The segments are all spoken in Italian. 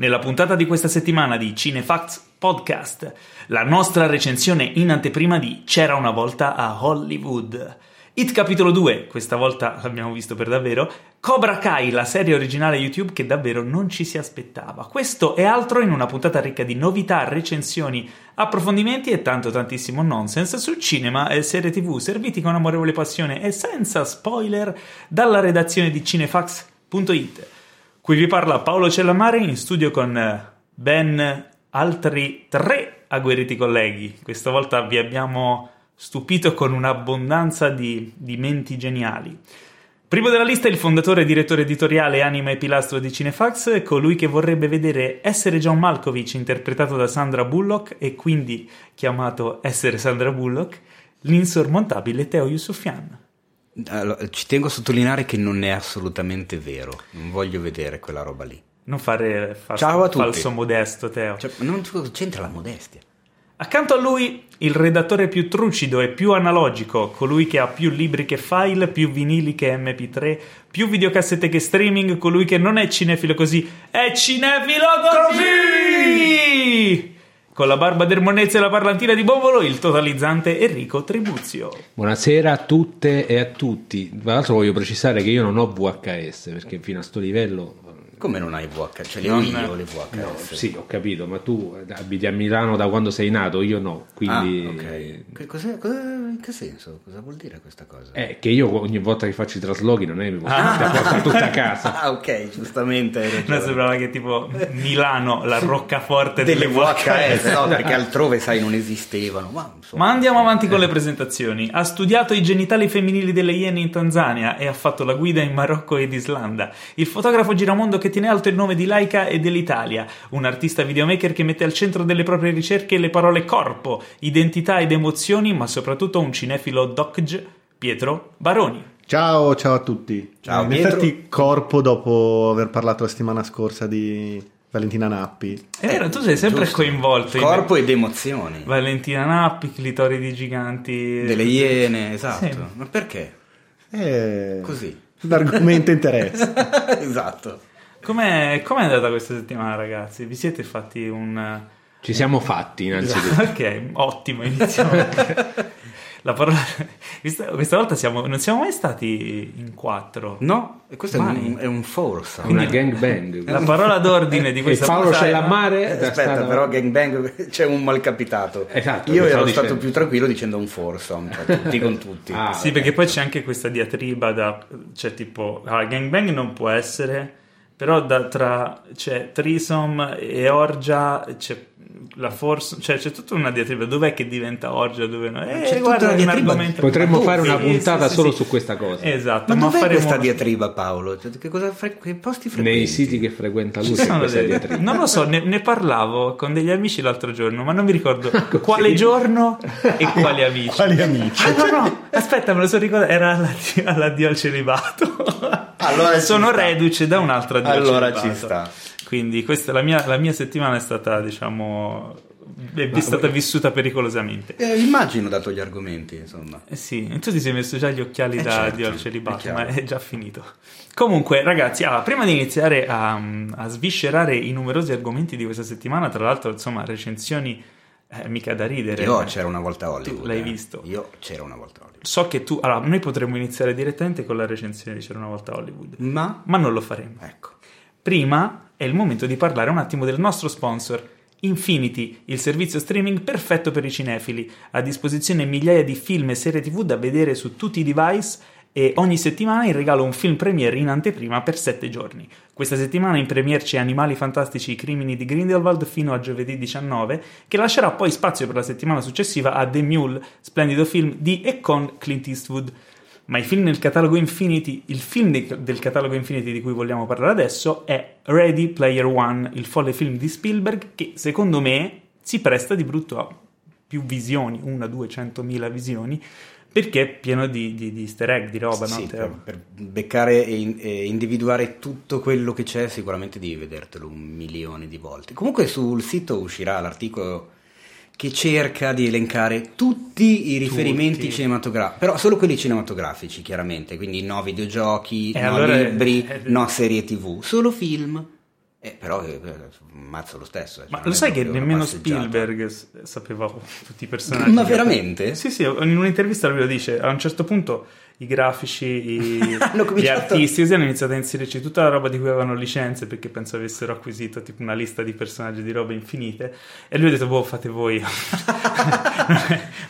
Nella puntata di questa settimana di Cinefacts Podcast, la nostra recensione in anteprima di C'era una volta a Hollywood. It capitolo 2, questa volta l'abbiamo visto per davvero, Cobra Kai, la serie originale YouTube che davvero non ci si aspettava. Questo e altro in una puntata ricca di novità, recensioni, approfondimenti e tanto tantissimo nonsense su cinema e serie tv serviti con amorevole passione e senza spoiler dalla redazione di cinefax.it. Qui vi parla Paolo Cellamare in studio con ben altri tre agguerriti colleghi. Questa volta vi abbiamo stupito con un'abbondanza di, di menti geniali. Primo della lista il fondatore e direttore editoriale, anima e pilastro di Cinefax, colui che vorrebbe vedere essere John Malkovich interpretato da Sandra Bullock e quindi chiamato essere Sandra Bullock, l'insormontabile Teo Yusufian. Allora, ci tengo a sottolineare che non è assolutamente vero, non voglio vedere quella roba lì. Non fare fa- Ciao a tutti. falso modesto, Teo. Cioè, non c'entra la modestia. Accanto a lui il redattore più trucido e più analogico, colui che ha più libri che file, più vinili che MP3, più videocassette che streaming, colui che non è cinefilo così, è cinefilo così! Con la barba del Monezza e la parlantina di Bovolo, il totalizzante Enrico Tribuzio. Buonasera a tutte e a tutti. Tra l'altro voglio precisare che io non ho VHS perché fino a sto livello Come non hai VHS? Ho Non- io le VHS. Sì, ho capito, ma tu abiti a Milano da quando sei nato, io no. Quindi Ah, ok. Che, cos'è- cosa- in che senso? Cosa vuol dire questa cosa? è che io ogni volta che faccio i traslochi non è che mi posso portare tutta a casa. Ah, ok, giustamente. No, sembrava che tipo Milano, la roccaforte delle delle VHS, no, perché altrove, sai, non esistevano. Ma, insomma, Ma andiamo avanti con le presentazioni. Ha studiato i genitali femminili delle iene in Tanzania e ha fatto la guida in Marocco ed Islanda. Il fotografo giramondo che tiene alto il nome di Laika e dell'Italia. Un artista videomaker che mette al centro delle proprie ricerche le parole corpo, identità ed emozioni, ma soprattutto un cinefilo docg, Pietro Baroni. Ciao, ciao a tutti. Ciao, in Pietro. effetti corpo dopo aver parlato la settimana scorsa di Valentina Nappi. È vero, tu sei sempre giusto. coinvolto in Corpo ed emozioni. Valentina Nappi, clitoridi giganti. Delle iene, esatto. Sì. Ma perché? E... Così. L'argomento interessa. esatto. Com'è, com'è andata questa settimana, ragazzi? Vi siete fatti un. Ci siamo fatti innanzitutto. ok, ottimo, iniziamo. La parola... Questa, volta siamo, non siamo mai stati in quattro. No, e questo è un, è un forza. Una gangbang. La parola d'ordine di questa Paolo puntata- Cellamare Eh, è Aspetta, stata- però gangbang c'è un malcapitato. Esatto, Io ero stato più tranquillo dicendo un foursome, cioè tutti con tutti. Ah, Sì, perché poi c'è anche questa diatriba da... Cioè, tipo... Allora, gangbang non può essere... Però da, tra... C'è threesome e orgia... C'è la force... Cioè, c'è tutta una diatriba. Dov'è che diventa orgia? Dove no? Eh, C'è tutta guarda, una è un diatriba. argomento... Potremmo Ma fare una Sì, puntata sì, solo sì. su questa cosa. Esatto, Ma ma, dov'è faremo... questa diatriba, Paolo? Cioè, che, cosa fre- che posti frequenti? Nei siti che frequenta lui delle- diatriba. Non lo so, ne, ne parlavo con degli amici l'altro giorno, ma non mi ricordo quale giorno e quali amici. Quali amici? Ah, no, no, aspetta, me lo sono ricordato. Era all'addio, all'addio al celibato. Allora sono reduce da un altro addio al Allora ci sta. Quindi, questa la mia, la mia settimana è stata, diciamo, è stata vissuta pericolosamente. Eh, immagino, dato gli argomenti, insomma. Eh sì, tu ti sei messo già gli occhiali Eh da certo, addio al è celibato, chiaro. ma è già finito. Comunque, ragazzi, allora, prima di iniziare a, a sviscerare i numerosi argomenti di questa settimana, tra l'altro, insomma, recensioni eh, mica da ridere. Io c'era una volta a Hollywood. Tu l'hai eh. visto? Io c'era una volta Hollywood. So che tu... Allora, noi potremmo iniziare direttamente con la recensione di C'era una volta Hollywood, Ma, ma non lo faremo. ecco. Prima è il momento di parlare un attimo del nostro sponsor, Infinity, il servizio streaming perfetto per i cinefili, a disposizione migliaia di film e serie tv da vedere su tutti i device e ogni settimana in regalo un film premiere in anteprima per 7 giorni. Questa settimana in premiere c'è Animali Fantastici i crimini di Grindelwald fino a giovedì 19, che lascerà poi spazio per la settimana successiva a The Mule, splendido film di e con Clint Eastwood. Ma i film nel catalogo Infinity, il film de- del catalogo Infinity di cui vogliamo parlare adesso è Ready Player One, il folle film di Spielberg che secondo me si presta di brutto a più visioni, una, due, centomila visioni, perché è pieno di, di, di easter egg, di roba, no? Sì, Te- per, per beccare e, in- e individuare tutto quello che c'è, sicuramente devi vedertelo un milione di volte. Comunque sul sito uscirà l'articolo che cerca di elencare tutti i riferimenti Tutti. cinematografici, però solo quelli cinematografici, chiaramente, quindi no videogiochi, E no allora- libri, eh, no serie tv, solo film. Eh, però eh, mazzo lo stesso. eh, Ma cioè, lo sai che nemmeno. Spielberg sapeva tutti i personaggi. Ma veramente? Sì, sì, in un'intervista lui lo dice, a un certo punto i grafici, i- Hanno gli artisti così hanno iniziato a inserirci tutta la roba di cui avevano licenze perché penso avessero acquisito tipo una lista di personaggi di robe infinite e lui ha detto, boh, fate voi.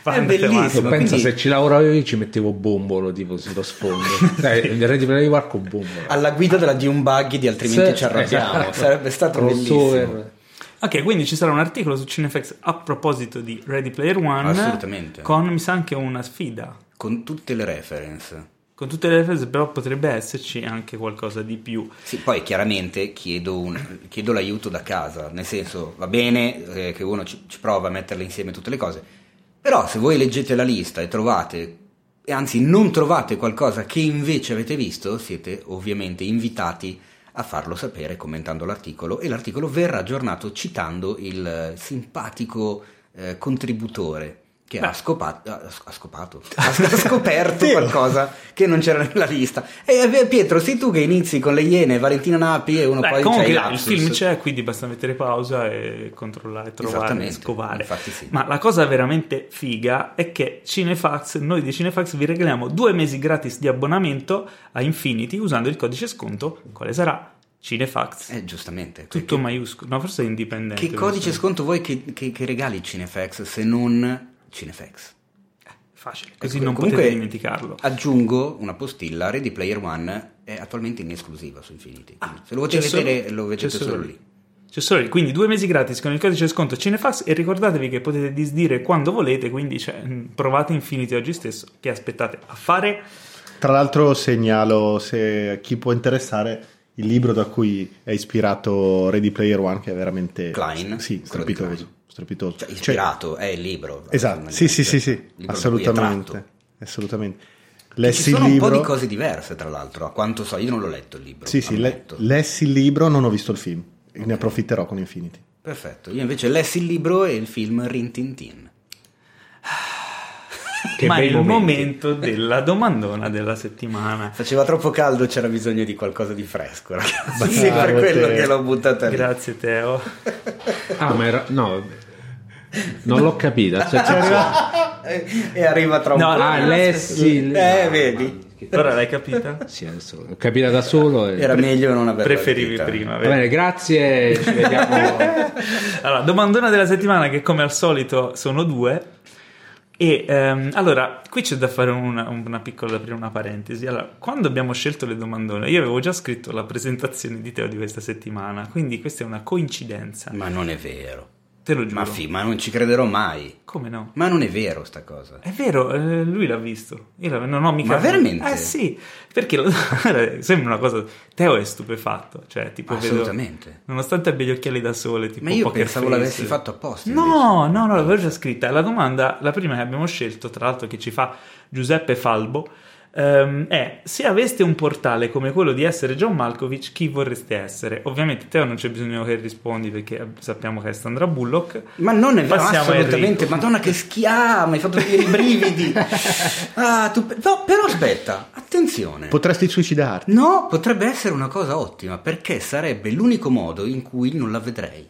Andate bellissimo. penso quindi- se ci lavoravo io ci mettevo bombolo tipo sullo sfondo. Dai, il Ready Player One con bombolo. Alla guida della di un buggy di altrimenti Sì, ci arrabbiamo. esatto. Sarebbe stato Crossover. bellissimo. Ok, quindi ci sarà un articolo su Cinefx a proposito di Ready Player One. Assolutamente. Con, mi sa, anche una sfida. Con tutte le reference. Con tutte le referenze, però potrebbe esserci anche qualcosa di più. Sì, poi chiaramente chiedo, un- chiedo l'aiuto da casa, nel senso va bene eh, che uno ci, ci prova a metterle insieme tutte le cose, però se voi leggete la lista e trovate, e anzi non trovate qualcosa che invece avete visto, siete ovviamente invitati a farlo sapere commentando l'articolo e l'articolo verrà aggiornato citando il simpatico eh, contributore che ha, scopato, ha, scopato, ha scoperto qualcosa che non c'era nella lista. E eh, Pietro, sei tu che inizi con le Iene, Valentina Napi e uno Beh, poi comunque c'è il film c'è, quindi basta mettere pausa e controllare, trovare, scovare. sì. Ma la cosa veramente figa è che Cinefax, noi di Cinefax vi regaliamo due mesi gratis di abbonamento a Infinity usando il codice sconto, quale sarà Cinefax. Eh, giustamente. Tutto maiuscolo, no, forse è indipendente. Che codice sconto vuoi che, che- che regali Cinefax se non Cinefax? Facile, così Ecco, non comunque potete dimenticarlo. Aggiungo una postilla, Ready Player One è attualmente in esclusiva su Infinity. quindi se lo volete Ah, C'è solo- vedere lo vedete c'è solo lì. C'è solo lì. Quindi due mesi gratis con il codice sconto Cinefax e ricordatevi che potete disdire quando volete, quindi cioè, mh, provate Infinity oggi stesso. Che aspettate a fare? Tra l'altro segnalo, se chi può interessare, il libro da cui è ispirato Ready Player One, che è veramente... Klein? Sì, di strepitoso. Cioè, Cioè, ispirato, è il libro. esatto, sì, sì, sì, sì, Il assolutamente. assolutamente. Ci Lessi il sono un libro... po' di cose diverse, tra l'altro, a quanto so, io non l'ho letto il libro. Sì, sì, le- lessi il libro, non ho visto il film. E Ne approfitterò con Infinity. Perfetto, io invece lessi il libro e il film Rin Tin Tin. Che Ma è il momenti. momento della domandona della settimana. Faceva troppo caldo, c'era bisogno di qualcosa di fresco, ragazzi. Sì, Sì, per quello te. che l'ho buttata lì. Grazie Teo. Ah, ma era... No, non l'ho capita. cioè, e arriva tra un No, po'. ah, Lessi... Eh, vedi? Ora l'hai capita? Sì, adesso l'ho capita da solo. E... Era meglio non averla Preferivi capita. prima. Va bene, grazie. Ci vediamo. Allora, domandona della settimana che come al solito sono due. E ehm, allora, qui c'è da fare una, una piccola, da aprire una parentesi. Allora, quando abbiamo scelto le domandone, io avevo già scritto la presentazione di Teo di questa settimana, quindi questa è una coincidenza. Ma non è vero. Te lo giuro. Ma fi, ma non ci crederò mai. Come no? Ma non è vero sta cosa. È vero, eh, lui l'ha visto. Io non ho mica. Ma veramente? Eh sì, perché lo- sembra una cosa. Teo è stupefatto. Cioè, tipo, vedo- Assolutamente. nonostante abbia gli occhiali da sole, tipo. Ma io pensavo face. l'avessi fatto apposta. No, no, no, l'avevo già scritta. La domanda, la prima che abbiamo scelto, tra l'altro, che ci fa Giuseppe Falbo, ehm, è: se aveste un portale come quello di essere John Malkovich, chi vorreste essere? Ovviamente, Teo non c'è bisogno che rispondi perché sappiamo che è Sandra Bullock. Ma non è vero, assolutamente. Madonna, che schiama, mi hai fatto venire i brividi. ah, tu... no, però aspetta, attenzione. Potresti suicidarti. No, potrebbe essere una cosa ottima perché sarebbe l'unico modo in cui non la vedrei.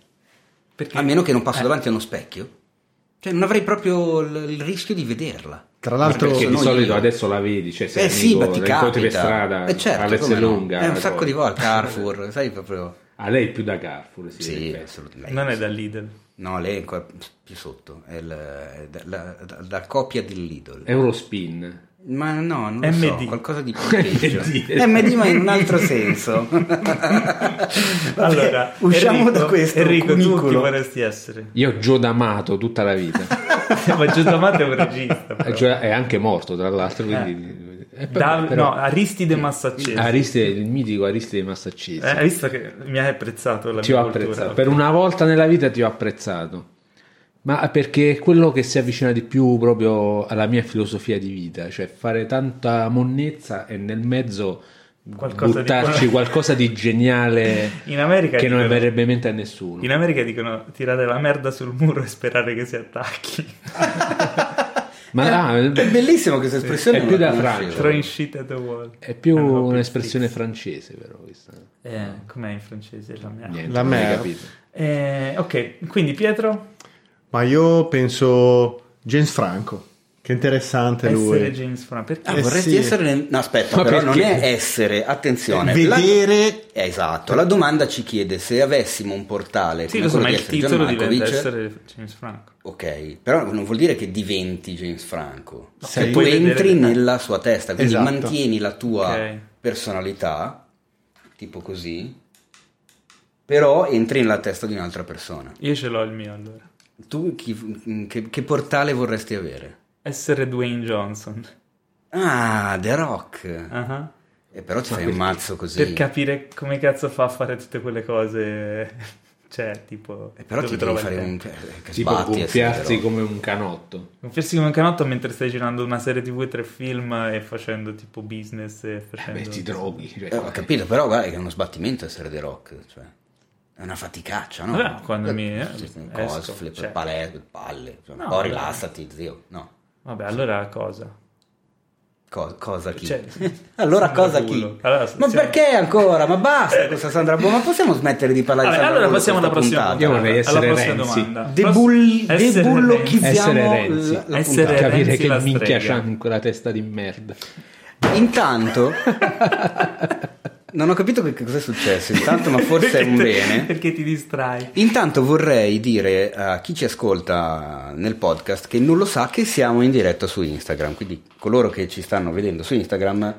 Perché A meno che non passo Eh. davanti a uno specchio. Cioè, non avrei proprio il, il rischio di vederla. Tra l'altro, Perché di solito io. adesso la vedi, cioè sei Eh sì, amico, la incontri per strada, Eh certo, come no. lunga. Eh, un poi- sacco di volte, Carrefour, sai proprio... A lei più da Carrefour, sì. Sì, assolutamente. non è da Lidl. No, lei è ancora più sotto, è, è da- la, la- la copia del Lidl. Eurospin. Ma no, non lo MD. so, qualcosa di più peggio. MD. MD ma in un altro senso. Vabbè, Allora, usciamo Enrico, da questo Enrico, tu chi vorresti essere? Io Gio D'Amato tutta la vita. Ma Giuseppe Amato è un regista. Eh, però. cioè, è anche morto, tra l'altro. Quindi... eh, però- Da- però- no, Aristide Massaccesi. Ariste, il mitico Ariste di Massaccesi. Eh, hai visto che mi hai apprezzato la ti mia ho cultura? apprezzato. Per una volta nella vita ti ho apprezzato. Ma perché è quello che si avvicina di più proprio alla mia filosofia di vita, cioè fare tanta monnezza e nel mezzo Qualcosa di- buttarci qualcosa di geniale In America che non dicono- verrebbe in mente a nessuno. In America dicono tirare la merda sul muro e sperare che si attacchi. Ma ah, È bellissima questa espressione. È non più da. Francia. Throwing shit at the wall. è più Eh, no, un'espressione sticks. francese, però. Questa. Eh, com'è in francese la mia? Niente, La non hai mer. capito. Eh, ok, quindi Pietro, Ma io penso James Franco. Che interessante lui. essere James Franco. Perché? Ah, Eh, vorresti sì. essere nel- No, aspetta, Ma però non perché? è essere, attenzione. Vedere La... Esatto, la domanda ci chiede se avessimo un portale Sì, come lo so, ma di il essere titolo diventa essere James Franco. Ok, però non vuol dire che diventi James Franco. Sei- Cioè, tu entri vedere- nella sua testa, quindi Esatto. mantieni la tua Ok. personalità, tipo così, però entri nella testa di un'altra persona. Io ce l'ho il mio allora. Tu chi- che, che portale vorresti avere? Essere Dwayne Johnson. Ah, The Rock. Ah, E però ti fai un mazzo così. Per capire come cazzo fa a fare tutte quelle cose. Cioè, tipo. E però ti devi fare un... cioè, Che Tipo gonfiarsi come un canotto. Gonfiarsi come un canotto mentre stai girando una serie tv e tre film e facendo tipo business e facendo... Beh, ti droghi. cioè, Eh, ho capito, però guarda che è uno sbattimento essere The Rock, cioè. È una faticaccia, no? Vabbè, quando mi- eh, Sì, sì, esco, cose, flip, cioè. pale- palle, cioè, No, un po' vabbè. rilassati, zio. No. Vabbè, allora cosa? Co- cosa chi? Cioè, allora Sandra cosa Bullock. chi? Allora, ma siamo- perché ancora? Ma basta questa Sandra Bullock. Ma possiamo smettere di parlare Vabbè, di Sandra allora passiamo alla prossima puntata? Io vorrei alla essere prossima Renzi. domanda. Debull- Essere debullochizziamo Essere Renzi. la, la Essere puntata. Capire Renzi che la minchia c'ha quella testa di merda. Intanto non ho capito che, cosa è successo, intanto ma forse è un te- bene. Perché ti distrai? Intanto vorrei dire a chi ci ascolta nel podcast che non lo sa che siamo in diretta su Instagram, quindi coloro che ci stanno vedendo su Instagram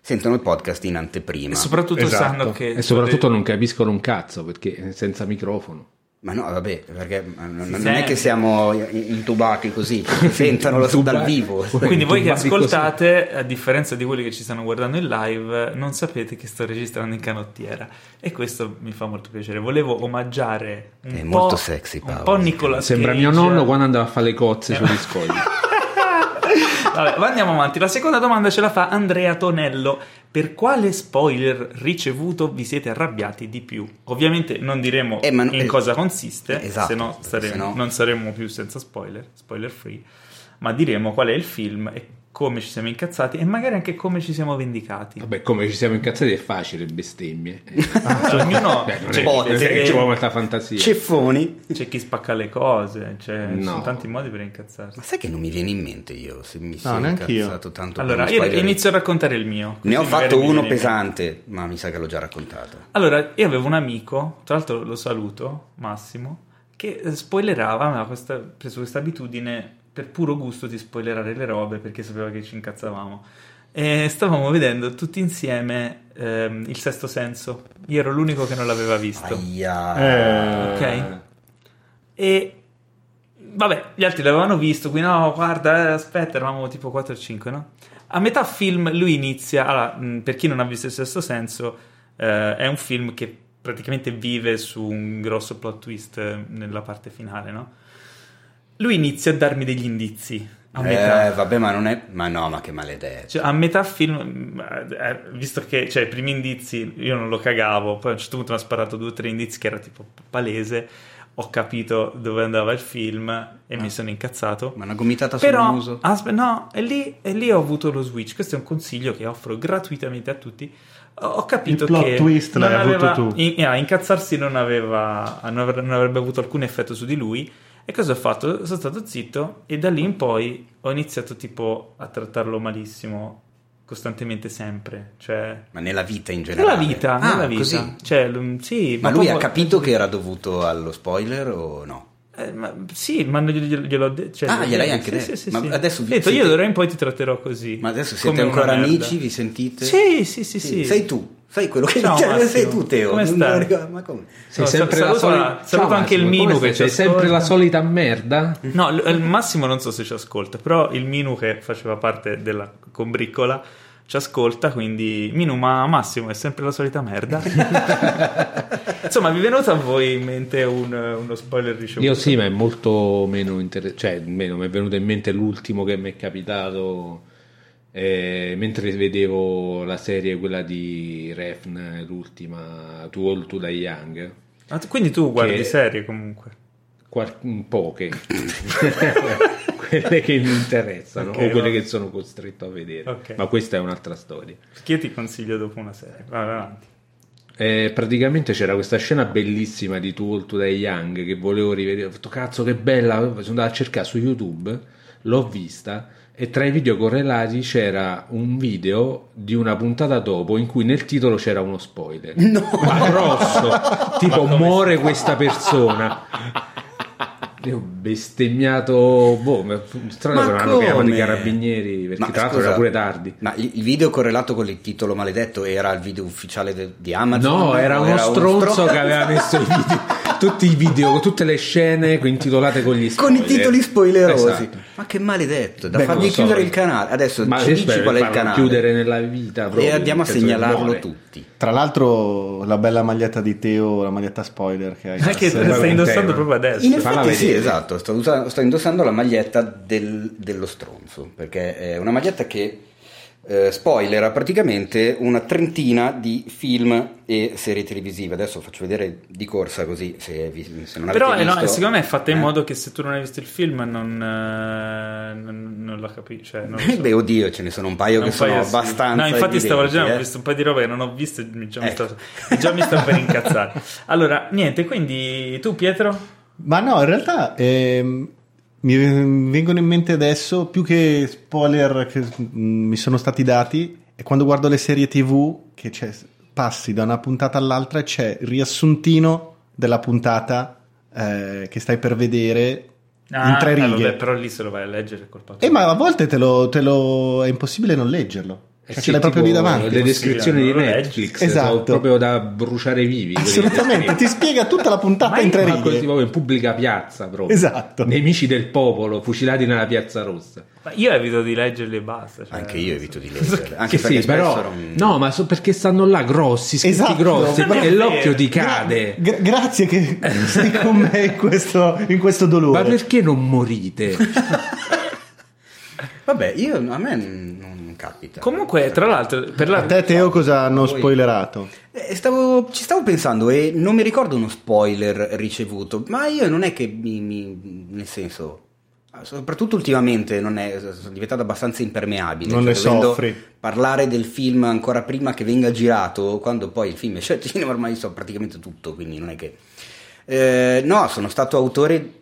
sentono il podcast in anteprima. E soprattutto Esatto. sanno che... E soprattutto non capiscono un cazzo perché è senza microfono. Ma no, vabbè, perché non, non Si è che siamo intubati così, sentono lo dal vivo. Quindi voi che Turbati così. ascoltate, a differenza di quelli che ci stanno guardando in live, non sapete che sto registrando in canottiera e questo mi fa molto piacere. Volevo omaggiare un È po', molto sexy, un Paolo. po' Nicolas Sembra mio nonno quando andava a fare le cozze sugli scogli. Vabbè, ma andiamo avanti. La seconda domanda ce la fa Andrea Tonello. Per quale spoiler ricevuto vi siete arrabbiati di più? Ovviamente non diremo Eh, ma no- in eh, cosa consiste, esatto, se no saremo- sennò- non saremmo più senza spoiler, spoiler free, ma diremo qual è il film e come ci siamo incazzati e magari anche come ci siamo vendicati. Vabbè, come ci siamo incazzati è facile, bestemmie. Ognuno Beh, c'è, ci molta fantasia. Ceffoni. c'è chi spacca le cose, c'è- ci No. sono tanti modi per incazzarsi. Ma sai che non mi viene in mente io se mi sono io. incazzato tanto Allora, per io inizio a raccontare il mio. Ne ho fatto uno pesante, ma mi sa che l'ho già raccontato. Allora, io avevo un amico, tra l'altro lo saluto, Massimo, che spoilerava, aveva questa, preso questa abitudine per puro gusto di spoilerare le robe perché sapeva che ci incazzavamo. E stavamo vedendo tutti insieme ehm, Il Sesto Senso. Io ero l'unico che non l'aveva visto. Aia. Eh, Ok. E vabbè, gli altri l'avevano visto, quindi no, guarda, eh, aspetta, eravamo tipo 4 o 5, no? A metà film lui inizia, allora, mh, per chi non ha visto il sesto senso, eh, è un film che praticamente vive su un grosso plot twist eh, nella parte finale, no? Lui inizia a darmi degli indizi a metà. Eh, vabbè, ma non è... Ma no, ma che maledetto. Cioè, a metà film, eh, visto che cioè, i primi indizi io non lo cagavo, poi a un certo punto mi ha sparato due o tre indizi che era tipo palese, ho capito dove andava il film e mi sono incazzato. Ma una gomitata sul Però, muso? aspe- no, e lì, e lì ho avuto lo switch. Questo è un consiglio che offro gratuitamente a tutti. Ho, capito Il plot che twist l'hai avuto aveva- tu. in- ah, incazzarsi non, aveva, non avrebbe avuto alcun effetto su di lui. E cosa ho fatto? Sono stato zitto e da lì in poi ho iniziato tipo a trattarlo malissimo costantemente sempre. Cioè, Ma nella vita in generale? nella vita, Ah, nella vita. così? Cioè, sì, Ma lui ha proprio- capito che era dovuto allo spoiler o no? Eh, ma- sì, ma glielo- gliel'ho detto. Cioè, Ah, gliel'hai anche detto. sì, sì, Ma sì. adesso vi- detto, siete- io d'ora in poi ti tratterò così. Ma adesso siete ancora amici? Vi sentite? Sì, sì, sì, sì. Sei tu, sai quello che Ciao, Massimo. sei tu Teo. Come stai? Ma come? Sei No, sempre sal- la saluto- solita. saluto anche il Minu che Sei sempre la solita merda? No, l- il Massimo non so se ci ascolta, però il Minu che faceva parte della combriccola ci ascolta, quindi Minu, ma Massimo è sempre la solita merda. Insomma, vi è venuto a voi in mente un- uno spoiler ricevuto? Io sì, ma è molto meno interessante. Cioè, meno, mi è venuto in mente l'ultimo che mi è capitato eh, mentre vedevo la serie, quella di Refn, l'ultima, To All To Die Young. Ah, quindi tu guardi Che- serie comunque. Qual- un poche quelle che mi interessano Ok, o quelle va. che sono costretto a vedere. Ok. Ma questa è un'altra storia. Che io ti consiglio dopo una serie. Vai avanti. Eh, praticamente c'era questa scena bellissima di Too Old to Die Young che volevo rivedere. Ho detto, cazzo, che bella! Sono andato a cercare su YouTube, l'ho vista. E tra i video correlati c'era un video di una puntata dopo in cui nel titolo c'era uno spoiler. No. Ma grosso, tipo muore questa persona. Io ho bestemmiato, boh, ma strano Ma che non hanno chiamato i carabinieri perché Ma tra l'altro era pure tardi. Ma il video correlato con il titolo maledetto era il video ufficiale de- di Amazon? No, era O uno stronzo stro- che aveva messo i video, tutti i video, tutte le scene intitolate con gli con spoiler. i titoli spoilerosi. Esatto. Ma che maledetto, da Beh, fargli lo so, chiudere eh. il canale. Adesso Ma ci dici qual è il canale. chiudere nella vita proprio, e andiamo a che segnalarlo tutti. Tra l'altro, la bella maglietta di Teo, la maglietta spoiler che hai. La vai stai con indossando proprio adesso. In effetti sì, esatto, sto, sto indossando la maglietta del- dello stronzo, perché è una maglietta che eh, spoilera praticamente una trentina di film e serie televisive. Adesso faccio vedere di corsa così se, vi- se non avete Però eh, no, visto. secondo me è fatta in Eh? modo che se tu non hai visto il film non, eh, non, non la capisci. Cioè, non so. Beh, oddio, ce ne sono un paio che Un paio sono sì. abbastanza. No, infatti stavo evidenti, leggendo, ho eh. visto un po' di roba che non ho visto e mi- già, mi, Ecco. sto, già mi sto per incazzare. Allora, niente, quindi tu Pietro? Ma no, in realtà ehm, mi vengono in mente adesso più che spoiler che mm, mi sono stati dati è quando guardo le serie TV che c'è, passi da una puntata all'altra e c'è il riassuntino della puntata eh, che stai per vedere in tre eh, righe. vabbè, però lì se lo vai a leggere tua. Eh, ma a volte te lo, te lo- è impossibile non leggerlo. Eh Cioè, sì, ce l'hai proprio lì davanti. Le descrizioni di. Netflix Esatto. sono proprio da bruciare vivi. Assolutamente, ti spiega tutta la puntata in tre Ma così righe. proprio in pubblica piazza proprio. Esatto. Nemici del popolo, fucilati nella piazza rossa. Ma io evito di leggerli e basta. cioè- Anche io evito di leggere. Anche sì, però spesso non- no, ma so perché stanno là grossi, scritti Esatto, grossi e l'occhio ti cade. Gra- grazie che sei con me in questo, in questo dolore. Ma perché non morite? Vabbè, io, a me non, capita. Comunque, tra l'altro, per la... A te Teo cosa hanno Voi- spoilerato? Eh, stavo- ci stavo pensando e non mi ricordo uno spoiler ricevuto, ma io non è che mi, mi- nel senso, soprattutto ultimamente non è, sono diventato abbastanza impermeabile. Non ne dovendo soffri. Parlare del film ancora prima che venga girato, quando poi il film esce al cinema ormai so praticamente tutto, quindi non è che... Eh, no, sono stato autore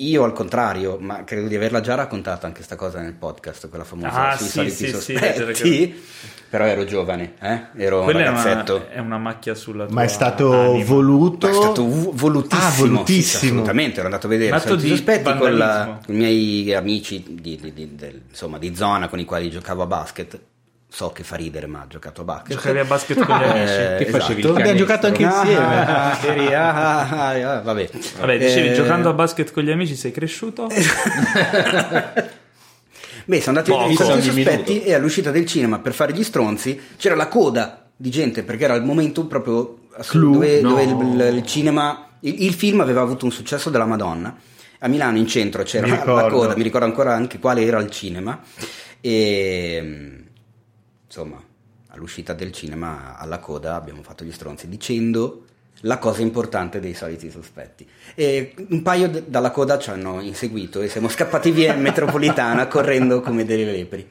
io al contrario, ma credo di averla già raccontata anche sta cosa nel podcast, quella famosa Ah, sui sì, soliti sì, sì, sospetti. Però ero giovane, eh? ero un Quella è ragazzetto. una, è una macchia sulla tua Ma è stato anima. voluto? Ma è stato vo- volutissimo, Ah, volutissimo. sì, assolutamente. Ero andato a vedere Un atto Soliti sospetti con, la- con i miei amici di, di- di- del- insomma, di zona con i quali giocavo a basket. So che fa ridere, ma ha giocato a basket. Giocavi a basket con gli amici. Eh, Che facevi esatto. il Abbiamo giocato anche Ah, insieme. ah, ah, ah, ah, ah, vabbè. Vabbè, dicevi, Eh, giocando a basket con gli amici sei cresciuto? Beh, sono andati a vedere i Poco, ogni sospetti minuto. e all'uscita del cinema per fare gli stronzi c'era la coda di gente perché era il momento proprio Clou? dove, No. dove il, il cinema, il, il film aveva avuto un successo della Madonna. A Milano in centro c'era la coda, mi ricordo ancora anche quale era il cinema e mm, insomma all'uscita del cinema alla coda abbiamo fatto gli stronzi dicendo la cosa importante dei soliti sospetti. E un paio d- dalla coda ci hanno inseguito e siamo scappati via in metropolitana correndo come delle lepri.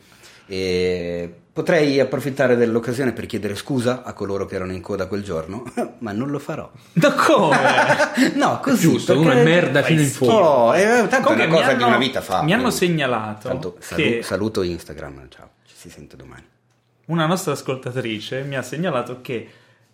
E potrei approfittare dell'occasione per chiedere scusa a coloro che erano in coda quel giorno ma non lo farò. Ma come? no così Giusto, è merda fino in fondo. Oh, eh, tanto Comunque è una cosa hanno- una vita fa Mi hanno segnalato Tanto salu- che saluto Instagram ciao ci si sente domani una nostra ascoltatrice mi ha segnalato che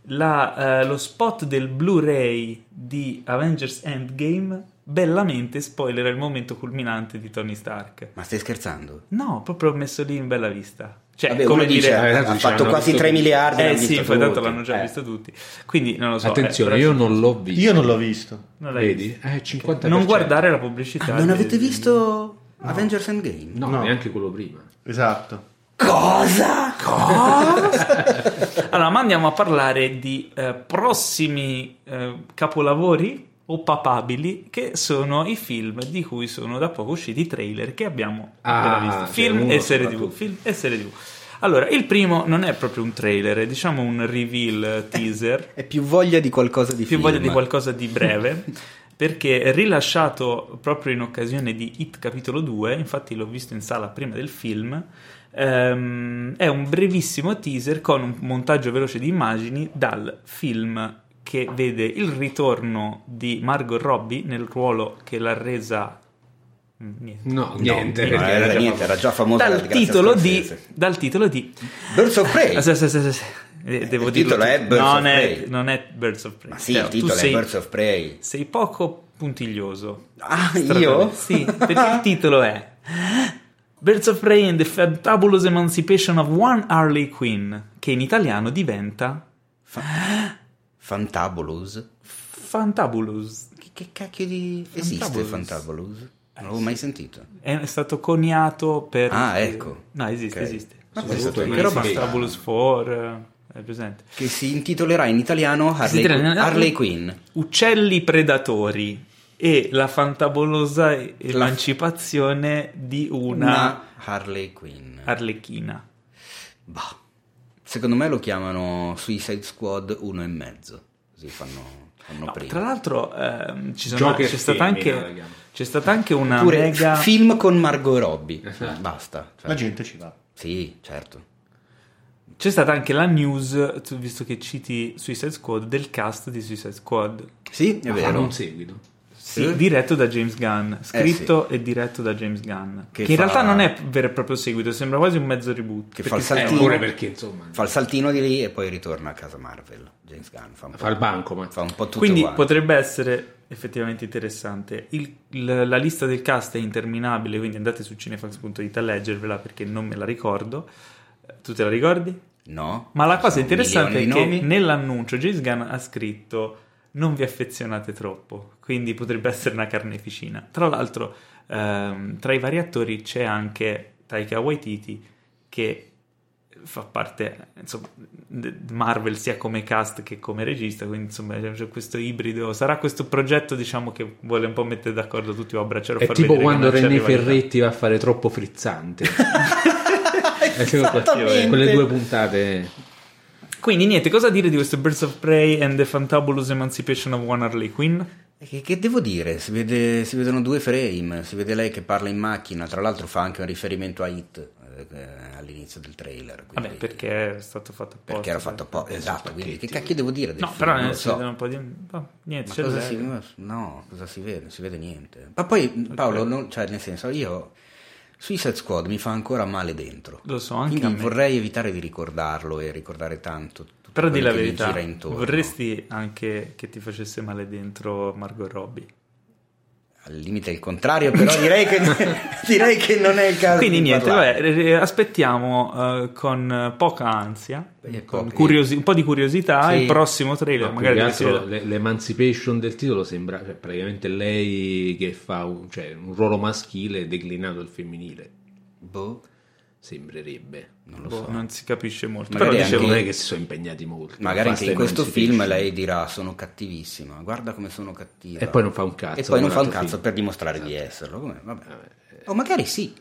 la, eh, lo spot del Blu-ray di Avengers Endgame bellamente spoilera il momento culminante di Tony Stark. ma stai scherzando? No, proprio messo lì in bella vista. Cioè, Vabbè, come uno dice, dire... eh, ha tanto fatto quasi visto 3 tutti. miliardi Eh sì, poi tanto l'hanno già Eh. visto tutti. Quindi non lo so. Attenzione, eh, io non l'ho visto. Io non l'ho visto. non l'hai Vedi? visto. Eh, 50%. Non guardare la pubblicità. Ah, non avete visto Avengers Endgame? No, No. neanche quello prima. Esatto. Cosa? Allora, ma andiamo a parlare di eh, prossimi eh, capolavori o papabili che sono i film di cui sono da poco usciti i trailer che abbiamo Ah, appena visto. Film e serie TV. Film e serie TV. Allora, il primo non è proprio un trailer, è diciamo un reveal teaser. È più voglia di qualcosa di più film. voglia di qualcosa di breve. perché rilasciato proprio in occasione di Hit capitolo 2, infatti l'ho visto in sala prima del film, ehm, è un brevissimo teaser con un montaggio veloce di immagini dal film che vede il ritorno di Margot Robbie nel ruolo che l'ha resa mm, niente. No, niente, No, era, era già niente, era già famosa Dal titolo, di, dal titolo di Birds of Prey. Sì, sì, sì, sì, sì. Eh, Devo il titolo è. Birds non of è, Prey. non è Birds of Prey. Ma sì, Cioè, il tu titolo sei, è Birds of Prey. sei poco puntiglioso. Ah, io? Sì, perché il titolo è Birds of Prey and the Fantabulous Emancipation of One Harley Quinn, che in italiano diventa Fantabulous? Fantabulous. Che, che cacchio di... esiste Fantabulous. Fantabulous? Non l'avevo mai sentito. È stato coniato per... Ah, ecco. No, esiste, Ok. esiste. Ma Su questo quindi roba Fantabulous 4, è presente. Che si intitolerà in italiano Harley, Harley Quinn. Uccelli predatori e la fantabolosa emancipazione di una, Una Harley Quinn. arlecchina. Bah. Secondo me lo chiamano Suicide Squad uno e mezzo. Così fanno, fanno No, prima. tra l'altro ehm, ci sono- c'è, stata la anche, c'è stata anche una Oppure mega... film con Margot Robbie. Esatto. Basta. Cioè, La gente ci va. Sì, certo. C'è stata anche la news, visto che citi Suicide Squad, del cast di Suicide Squad. Sì, è Fanno vero. un seguito. Sì, Sì. diretto da James Gunn, scritto e diretto da James Gunn. Che, Che in fa- realtà non è vero e proprio seguito, sembra quasi un mezzo reboot. Che perché fa il Eh, saltino. pure perché insomma Fa il saltino di lì e poi ritorna a casa Marvel. James Gunn fa un po', fa il banco, ma fa un po' tutto Quindi uguale. potrebbe essere effettivamente interessante. Il- il- la lista del cast è interminabile, quindi andate su cinefax.it a leggervela perché non me la ricordo. Eh, Tu te la ricordi? No? Ma la cosa interessante è che nell'annuncio James Gunn ha scritto non vi affezionate troppo, quindi potrebbe essere una carneficina. Tra l'altro, ehm, tra i vari attori c'è anche Taika Waititi che fa parte, insomma, Marvel sia come cast che come regista, quindi insomma c'è questo ibrido, sarà questo progetto diciamo che vuole un po' mettere d'accordo tutti o abbracciare o è tipo quando René. Ferretti va a fare troppo frizzante. È tipo quelle due puntate. Quindi niente, cosa dire di questo Birds of Prey and the Fantabulous Emancipation of One Harley Quinn? Che, che devo dire? Si, vede- si vedono due frame, si vede lei che parla in macchina, tra l'altro fa anche un riferimento a Hit eh, all'inizio del trailer. quindi- Vabbè, perché è stato fatto apposta. perché era fatto apposta. Esatto, quindi che cacchio devo dire? No, film? però Non lo si so. un po' di... no, niente, Ma c'è cosa da- si, no, cosa si vede? Non si vede niente. Ma poi Paolo, non- cioè, nel senso, io Suicide Squad mi fa ancora male dentro. Lo so, anche Quindi vorrei evitare di ricordarlo e ricordare tanto. Però di la verità, vorresti anche che ti facesse male dentro Margot Robbie. Al limite il contrario, però direi che, direi che non è il caso. Quindi di niente, vabbè, aspettiamo eh, con poca ansia, E con pochi- curiosi- un po' di curiosità Sì. il prossimo trailer. No, magari altro le- l'emancipation del titolo sembra cioè, praticamente lei che fa un, cioè, un ruolo maschile declinato al femminile. Boh, Sembrerebbe. non lo boh, so. non si capisce molto. Magari Però dicevo, è che si sono impegnati molto. Magari anche in questo Emancipation. film lei dirà sono cattivissima, guarda come sono cattiva. E poi non fa un cazzo. E poi non fa un cazzo film. per dimostrare di esserlo. Come- vabbè. O magari sì.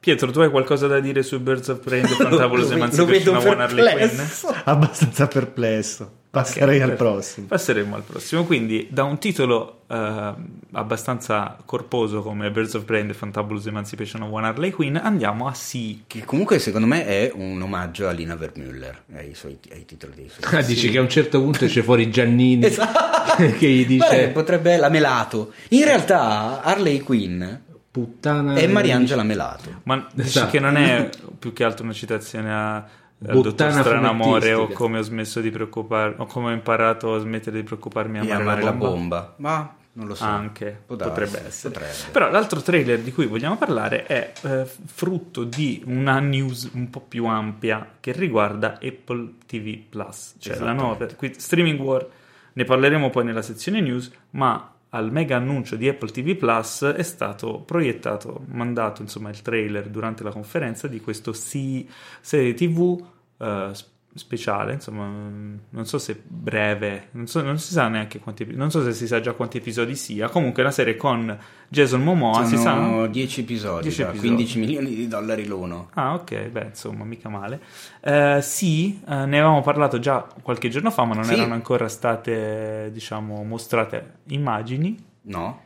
Pietro, tu hai qualcosa da dire su Birds of Prey Fantabulous Lo- lo Emancipation vedo of One Harley Quinn? perplesso. Abbastanza perplesso. Passerei al prossimo. Passeremo al prossimo. Quindi, da un titolo eh, abbastanza corposo come Birds of Prey and the Fantabulous Emancipation of One Harley Quinn, andiamo a Sea. Che comunque secondo me è un omaggio a Lina Vermüller, ai, suoi, ai titoli dei suoi. Ah, dici che a un certo punto c'è fuori Giannini Esatto. che gli dice Beh, potrebbe la Melato. In realtà Harley Quinn puttana è Mariangela Melato. Ma dici Esatto. che non è più che altro una citazione a, dottor Stranamore o fumettistica. come ho smesso di preoccuparmi o come ho imparato a smettere di preoccuparmi a E amare, amare la la bomba. bomba. Ma non lo so. Anche darsi, potrebbe essere. potrebbe. Però l'altro trailer di cui vogliamo parlare è eh, frutto di una news un po' più ampia che riguarda Apple TV Plus, cioè la nuova qui- streaming war. Ne parleremo poi nella sezione news, ma al mega annuncio di Apple TV Plus è stato proiettato, mandato insomma il trailer durante la conferenza di questo serie TV eh, speciale, insomma, mm, non so se breve, non, so- non si sa neanche quanti, epi- non so se si sa già quanti episodi sia, comunque una serie con Jason Momoa, si sa? Sono 10 episodi, 10 da episodi. 15 milioni di dollari l'uno. Ah, ok, beh, insomma, mica male. Eh, sì, eh, ne avevamo parlato già qualche giorno fa, ma non Sì. erano ancora state, diciamo, mostrate immagini. No?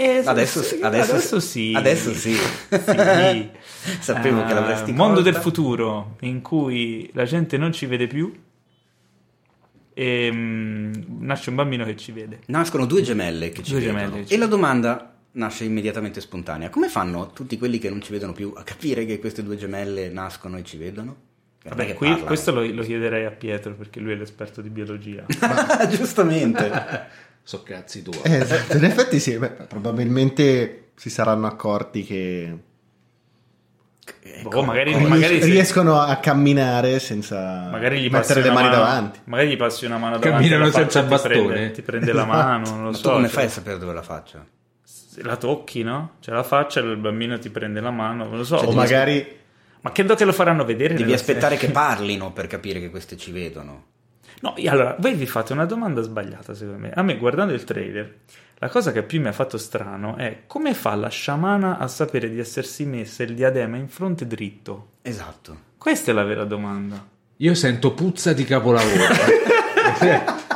Eh, Adesso sì, adesso adesso sì. Adesso sì. Sì. Sapevo che Eh, l'avresti Mondo colta. del futuro, in cui la gente non ci vede più e mm, nasce un bambino che ci vede. Nascono due gemelle che ci Due vedono. che ci e la domanda nasce immediatamente spontanea. Come fanno tutti quelli che non ci vedono più a capire che queste due gemelle nascono e ci vedono? Che Vabbè, che qui, questo lo, lo chiederei a Pietro perché lui è l'esperto di biologia. Giustamente. So cazzi tuoi. Eh, esatto, in effetti sì, beh, probabilmente si saranno accorti che Boh, magari, magari, sì, riescono a camminare senza magari gli passi mettere le mani mano- davanti. Magari gli passi una mano davanti. Camminano senza e ti bastone. prende- Ti prende la mano, non lo Ma so. tu come cioè, fai a sapere dove la faccia? La tocchi, no? C'è la faccia, il bambino ti prende la mano, non lo so. O magari Ma credo che lo faranno vedere. Devi aspettare serie. che parlino per capire che queste ci vedono. No, allora, voi vi fate una domanda sbagliata, secondo me. A me, guardando il trailer, la cosa che più mi ha fatto strano è come fa la sciamana a sapere di essersi messa il diadema in fronte dritto? Esatto. Questa è la vera domanda. Io sento puzza di capolavoro. eh.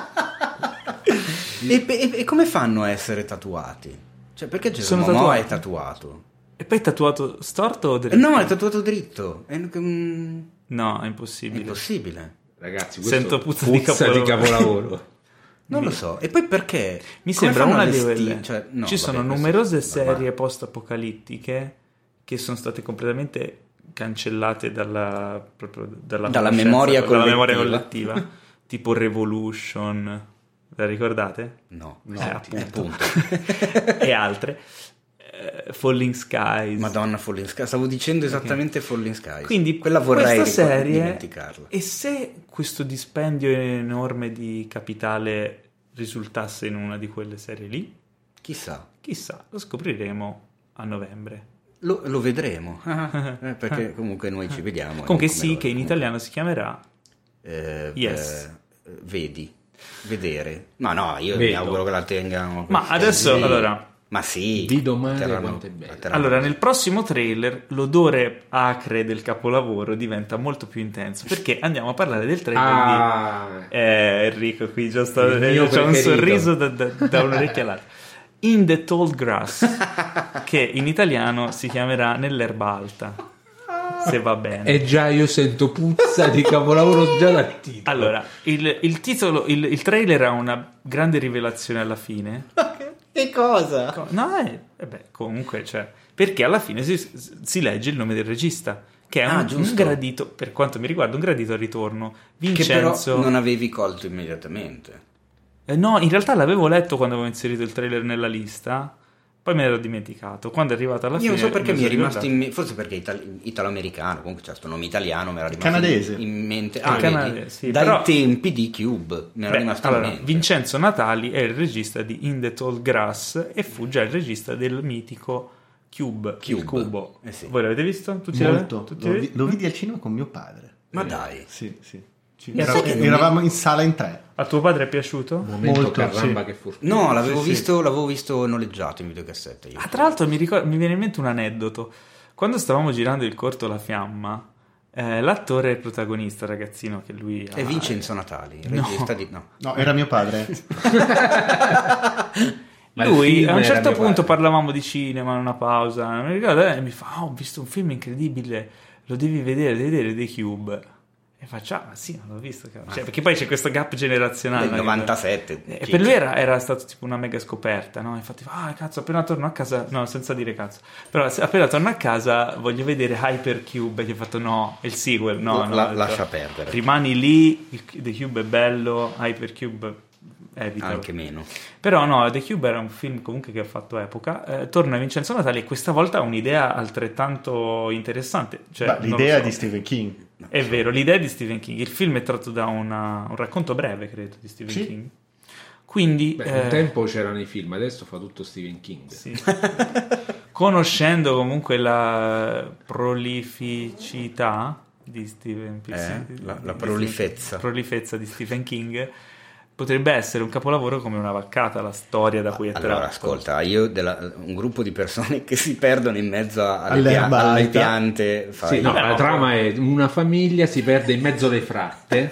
E, e- e come fanno a essere tatuati? Cioè, perché Sono Momoa tatuati. è tatuato? E poi tatuato storto o dritto? no, è tatuato dritto. È, No, è è impossibile. Ragazzi, questo Sento puzza di capolavoro. capolavoro. Non lo so. E poi perché? Mi Come sembra una di quelle. cioè, no, Ci vabbè, sono numerose serie post-apocalittiche che sono state completamente cancellate dalla, dalla, Dalla memoria dalla memoria collettiva. collettiva. tipo Revolution, la ricordate? No, Eh, senti, appunto. appunto. e altre. Eh, Falling Skies. Madonna Falling Skies. Stavo dicendo esattamente Falling Skies. Quindi quella vorrei questa ricor- serie dimenticarla. e se questo dispendio enorme di capitale risultasse in una di quelle serie lì, Chissà. chissà, lo scopriremo a novembre. Lo, lo vedremo. Eh, perché comunque noi ci vediamo. Comunque sì, che in italiano si chiamerà Eh, Yes. eh, vedi. Vedere. Ma no, io mi Vedo. auguro che la tengano. Ma adesso, Sì. allora- Ma sì. Di domani quanto è bello. terranno- Allora, nel prossimo trailer l'odore acre del capolavoro diventa molto più intenso perché andiamo a parlare del trailer Ah, di eh, Enrico qui già sta mio c'è un sorriso da, da, da un'orecchia all'altra. In the Tall Grass, che in italiano si chiamerà Nell'erba alta, se va bene. e già io sento puzza di capolavoro già dal titolo. Allora, il, il titolo, il, il trailer ha una grande rivelazione alla fine. Che cosa? Co- No, eh, eh beh, comunque, cioè, perché alla fine si, si legge il nome del regista, che è Ah, un, un gradito, per quanto mi riguarda, un gradito al ritorno. Che però Vincenzo. non avevi colto immediatamente. Eh, no, in realtà l'avevo letto quando avevo inserito il trailer nella lista, poi me l'ero dimenticato. Quando è arrivato alla Io fine. non so perché me mi è rimasto in me- forse perché itali- italo-americano, comunque c'è sto nome italiano, mi era rimasto Canadese. in, mente. Ah, canadese, sì, Dai però- tempi di Cube, mi era Beh, rimasto allora, in mente. Vincenzo Natali è il regista di In the Tall Grass e fu già il regista del mitico Cube, Cube. il cubo. Eh sì. Voi l'avete visto? Tutti molto. tutti Lo, vi- lo vidi al cinema con mio padre. Ma dai. Sì, sì. Ci- Era- era- eravamo in sala in tre. A tuo padre è piaciuto? Momento molto, caramba sì. che fortuna. No, l'avevo, Sì, sì. visto, l'avevo visto noleggiato in videocassetta io. Ah, tra l'altro mi, ricor- mi viene in mente un aneddoto. Quando stavamo girando il corto La Fiamma, eh, l'attore è il protagonista, ragazzino, che lui ha... È Vincenzo Natali, il No. regista di... No. No, era mio padre. Lui a un certo punto padre. parlavamo di cinema in una pausa. Mi ricordo, e mi fa: "Ah, Ho visto un film incredibile, lo devi vedere, devi vedere The Cube. E faccio: Ah, ma sì, non l'ho visto. cavolo." Cioè, perché poi c'è questo gap generazionale. Del no? 97. E Chi- per lui era, era stato tipo una mega scoperta, no? Infatti, fa, ah, cazzo, appena torno a casa, no, senza dire cazzo, però appena torno a casa voglio vedere Hypercube. Gli ho fatto no, è il sequel, no, no. La- detto, lascia perdere. Rimani lì, il- The Cube è bello, Hypercube evitalo. Anche meno. Però no, The Cube era un film comunque che ha fatto epoca. Eh, torna Vincenzo Natali e questa volta ha un'idea altrettanto interessante. Cioè, l'idea so. di Stephen King. È vero, l'idea di Stephen King. Il film è tratto da una- un racconto breve, credo, di Stephen Sì. King. Quindi, Beh, eh, un tempo c'erano i film, adesso fa tutto Stephen King. sì. conoscendo comunque la prolificità di Stephen Eh, di- la- la di- prolifezza. prolifezza di Stephen King potrebbe essere un capolavoro come una vaccata la storia da cui è Allora, tratto. ascolta, io della- un gruppo di persone che si perdono in mezzo a- alle, pia- alle piante. fai- Sì, no, la no, trama è una famiglia si perde in mezzo alle fratte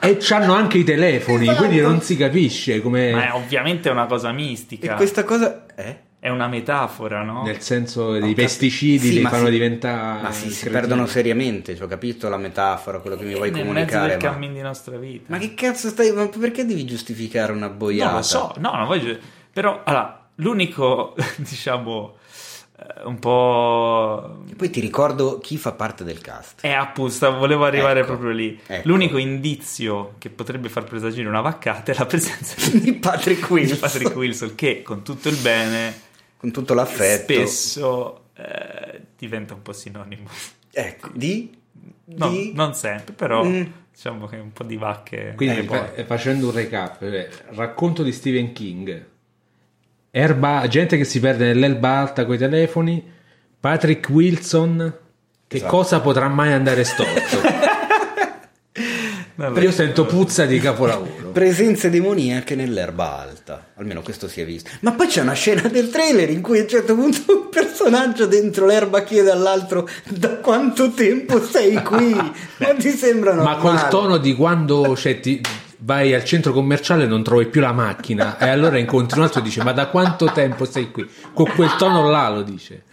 E c'hanno anche i telefoni, Esatto. quindi non si capisce come... Ma è ovviamente una cosa mistica. E questa cosa... Eh? È una metafora, no? Nel senso dei pesticidi Sì, li fanno si- diventare... Ma sì, si cretini. perdono seriamente, cioè, ho capito la metafora, quello che mi vuoi nel comunicare. mezzo del Ma... cammin di nostra vita. ma che cazzo stai... Ma perché devi giustificare una boiata? Non lo so, no, non voglio... Però, allora, l'unico, diciamo, eh, un po'... E poi ti ricordo chi fa parte del cast. È apposta, volevo arrivare Ecco, proprio lì. ecco. L'unico indizio che potrebbe far presagire una vaccata è la presenza Di Patrick di Wilson. Patrick Wilson, che con tutto il bene Con tutto l'affetto. spesso eh, diventa un po' sinonimo. Ecco, di... No, di- non sempre, però Mm. diciamo che un po' di vacche... Quindi eh, fa- facendo un recap, eh, racconto di Stephen King. Erba, gente che si perde nell'erba alta coi telefoni. Patrick Wilson. Che Esatto. cosa potrà mai andare storto? Vabbè. Io sento puzza di capolavoro. Presenze demoniache nell'erba alta, almeno questo si è visto. Ma poi c'è una scena del trailer in cui a un certo punto un personaggio dentro l'erba chiede all'altro da quanto tempo sei qui? Ma ti sembra Ma normale? col tono di quando cioè, ti- vai al centro commerciale e non trovi più la macchina e allora incontri un altro e dice ma da quanto tempo sei qui? Con quel tono là lo dice.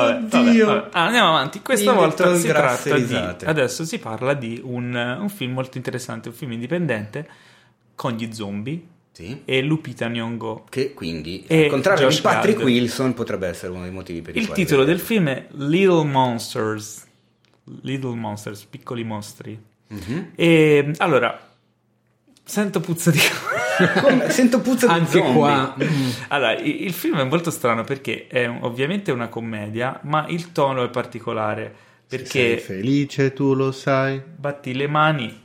Vabbè, vabbè, Oddio. vabbè. Ah, andiamo avanti. Questa Mi volta si tratta di. risate. Adesso si parla di un, un film molto interessante, un film indipendente con gli zombie Sì. e Lupita Nyong'o. Che quindi, E al contrario Josh di Patrick Gad. Wilson, potrebbe essere uno dei motivi per i Il quali titolo del film è Little Monsters. Little Monsters, piccoli mostri. Mhm. E allora, sento puzza di. Come- Sento puzza di Anche zombie. qua Allora, il, il film è molto strano perché è ovviamente una commedia, ma il tono è particolare. Sei Perché felice, tu lo sai. batti le mani.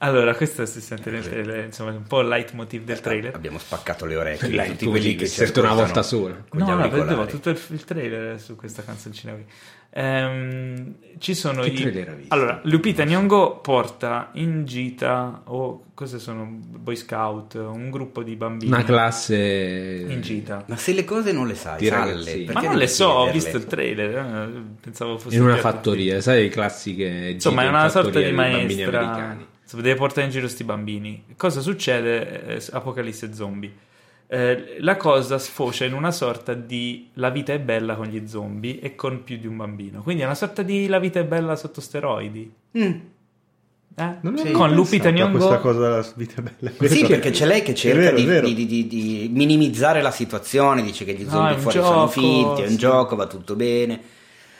Allora, questo si sente le- le- insomma, un po' il leitmotiv del trailer. Abbiamo spaccato le orecchie tutti tu quelli che che ci sento una volta sola. No, no, vedevo tutto il, il trailer su questa canzoncina qui. Ehm, ci sono Che i... trailer hai visto? Allora, Lupita Nyong'o porta in gita, o cosa sono, Boy Scout, un gruppo di bambini Una classe in gita. Ma se le cose non le sai, ragazzini. perché Ma non le so, ho visto il trailer, eh, pensavo fosse in una fattoria, sai le classiche Insomma, è una sorta di maestra. deve portare in giro sti bambini. Cosa succede? Eh, Apocalisse zombie. Eh, la cosa sfocia in una sorta di La vita è bella con gli zombie e con più di un bambino. Quindi è una sorta di La vita è bella sotto steroidi. Mm. Eh? Non Sì. Con Lupita Nyong'o. questa cosa della vita è bella. Sì, perché c'è lei che cerca vero, di, vero. di- di- di minimizzare la situazione, dice che gli No, zombie un fuori sono gioco, finti, è un sì. gioco, va tutto bene.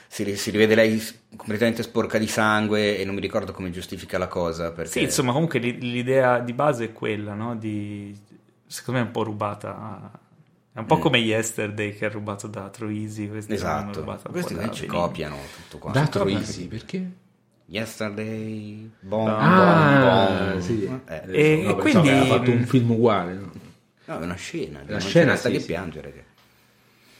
Si, si rivede lei completamente sporca di sangue e non mi ricordo come giustifica la cosa. Perché... Sì, insomma, comunque l'i- l'idea di base è quella, no? Di... Secondo me è un po' rubata. È un po' Mm. come Yesterday che ha rubato da Troisi. Esatto, questi invece Benigni. copiano tutto quanto. Da Troisi, perché? Yesterday, bom, Ah, bom, bom. sì. Eh, E- No, e quindi- aveva fatto un film uguale. no? no, è una scena, La non scena, sì, che sì. piangere. che-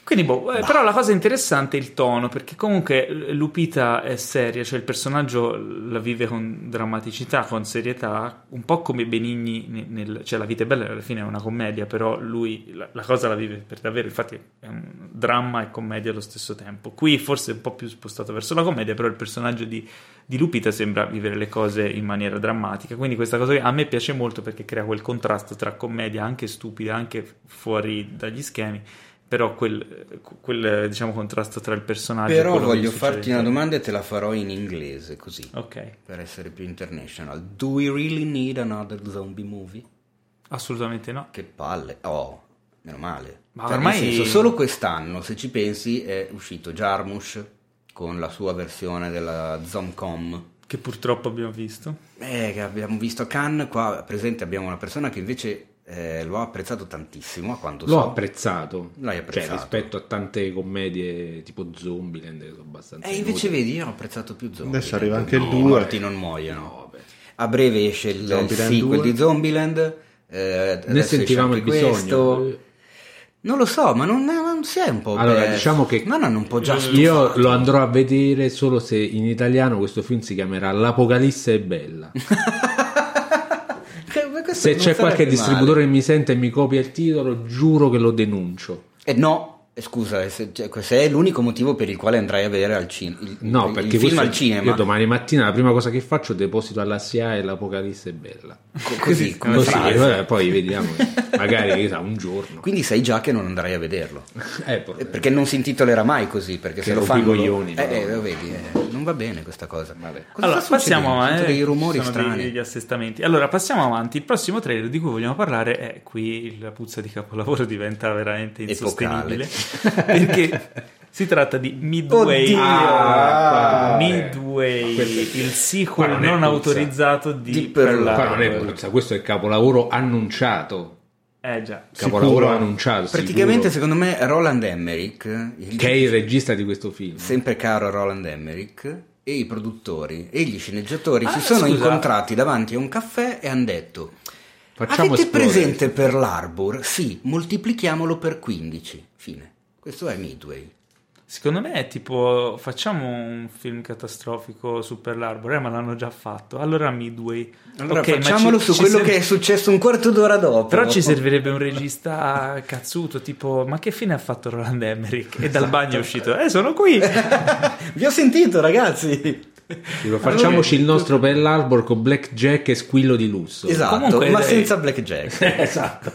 Quindi, boh, eh, però la cosa interessante è il tono, perché comunque Lupita è seria, cioè il personaggio la vive con drammaticità, con serietà, un po' come Benigni, ne- nel, cioè la vita è bella, alla fine è una commedia, però lui la, la cosa la vive per davvero, infatti è un dramma e commedia allo stesso tempo. Qui forse è un po' più spostato verso la commedia, però il personaggio di, di Lupita sembra vivere le cose in maniera drammatica, quindi questa cosa a me piace molto perché crea quel contrasto tra commedia anche stupida, anche fuori dagli schemi però quel, quel, diciamo contrasto tra il personaggio e Però gli voglio farti una domanda e te la farò in inglese, così, ok per essere più international. Do we really need another zombie movie? assolutamente no Che palle. Oh, meno male. Ma Cioè, ormai- senso, solo quest'anno, se ci pensi, è uscito Jarmusch con la sua versione della Zomcom. che purtroppo abbiamo visto Eh, che abbiamo visto a Cannes, qua presente abbiamo una persona che invece eh, lo ha apprezzato tantissimo, a quanto L'ho so. apprezzato. L'hai Cioè, apprezzato. rispetto a tante commedie tipo Zombieland, che sono abbastanza. E invece inutili. vedi, io ho apprezzato più Zombie. Adesso arriva anche il No, due. I morti non muoiono. No. A breve esce il Zombieland sequel 2. di Zombieland. eh, Ne sentivamo il bisogno. questo. Non lo so, ma non, non si è un po'. Allora, perso? diciamo che Ma non un po' già Io stufato. lo andrò a vedere solo se in italiano questo film si chiamerà L'Apocalisse è bella. Se c'è qualche male. distributore che mi sente e mi copia il titolo, giuro che lo denuncio. Eh, no, Scusa, se, cioè, se è l'unico motivo per il quale andrai a vedere al cinema il, No, il- perché il film al cinema, io domani mattina la prima cosa che faccio deposito alla SIA e l'Apocalisse è bella. Co- così, come Così, fai? vabbè, poi vediamo, magari chissà, un giorno. Quindi sai già che non andrai a vederlo. Eh, Eh, Perché non si intitolerà mai così, perché se Che lo fanno... rompicoglioni, eh, eh, lo vedi, eh, non va bene questa cosa. Vabbè. Cosa allora, passiamo eh, dei rumori sono strani. degli assestamenti. Allora, passiamo avanti. Il prossimo trailer di cui vogliamo parlare è qui la puzza di capolavoro diventa veramente insostenibile perché si tratta di Midway. Oddio! Ah, Midway, il sequel non non autorizzato di, Di Pearl Qua non è Harbor. puzza, questo è il capolavoro annunciato. Eh già. Capolavoro Sicuro. annunciato. Praticamente, sicuro, secondo me, Roland Emmerich, il- che è il regista di questo film. sempre caro Roland Emmerich, e i produttori e gli sceneggiatori Ah, si sono scusa. incontrati davanti a un caffè e hanno detto Facciamo Avete esplodere. presente per l'Arbor? Sì, moltiplichiamolo per 15. Fine. Questo è Midway. Secondo me è tipo facciamo un film catastrofico su Pearl Harbor, eh, ma l'hanno già fatto. Allora Midway. Allora Ok, ma facciamolo ci- su ci quello ser- che è successo un quarto d'ora dopo. Però ci servirebbe un regista cazzuto, tipo, ma che fine ha fatto Roland Emmerich? E dal bagno è uscito, eh, sono qui! Vi ho sentito, ragazzi. Dico, Facciamoci il nostro Pearl Harbor con Blackjack e squillo di lusso. Esatto, Comunque, ma eh, senza blackjack. esatto.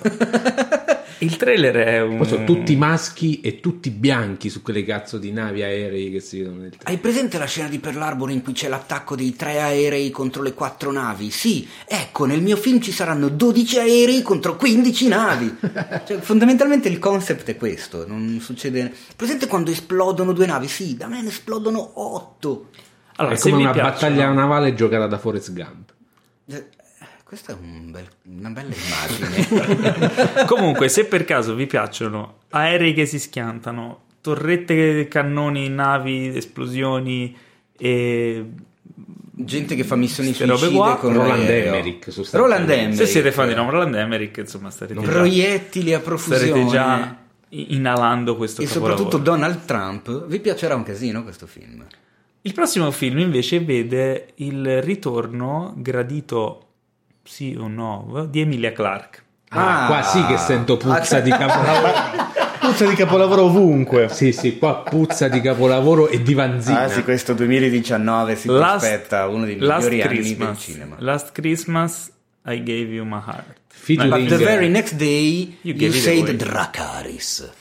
Il trailer è un... Poi sono tutti maschi e tutti bianchi su quelle cazzo di navi aerei che si vedono nel trailer. Hai presente la scena di Pearl Harbor in cui c'è l'attacco dei tre aerei contro le quattro navi? Sì, ecco, nel mio film ci saranno 12 aerei contro 15 navi. Cioè, fondamentalmente il concept è questo, non succede... Presente quando esplodono due navi? Sì, da me ne esplodono 8. Allora, è come una piacciono- battaglia navale giocata da Forrest Gump. Eh, Questa è un bel- una bella immagine. Comunque, se per caso vi piacciono aerei che si schiantano, torrette, cannoni, navi, esplosioni e... Gente che fa missioni suicide qua. con Roland. Emmerich. Roland Emmerich. Se siete fan di Tom Roland Emmerich, insomma, starete già, Proiettili a profusione. starete già inalando questo E capolavoro. soprattutto Donald Trump, vi piacerà un casino questo film? Il prossimo film invece vede il ritorno gradito, sì o no, di Emilia Clarke. Ah, Ah. qua sì che sento puzza di capolavoro. Puzza di capolavoro ovunque. sì, sì, qua puzza di capolavoro e di vanzina. Ah sì, questo 2019 si aspetta uno dei Last migliori anni del cinema. Last Christmas I gave you my heart. Featuring- But the very next day You you, said. Dracaris.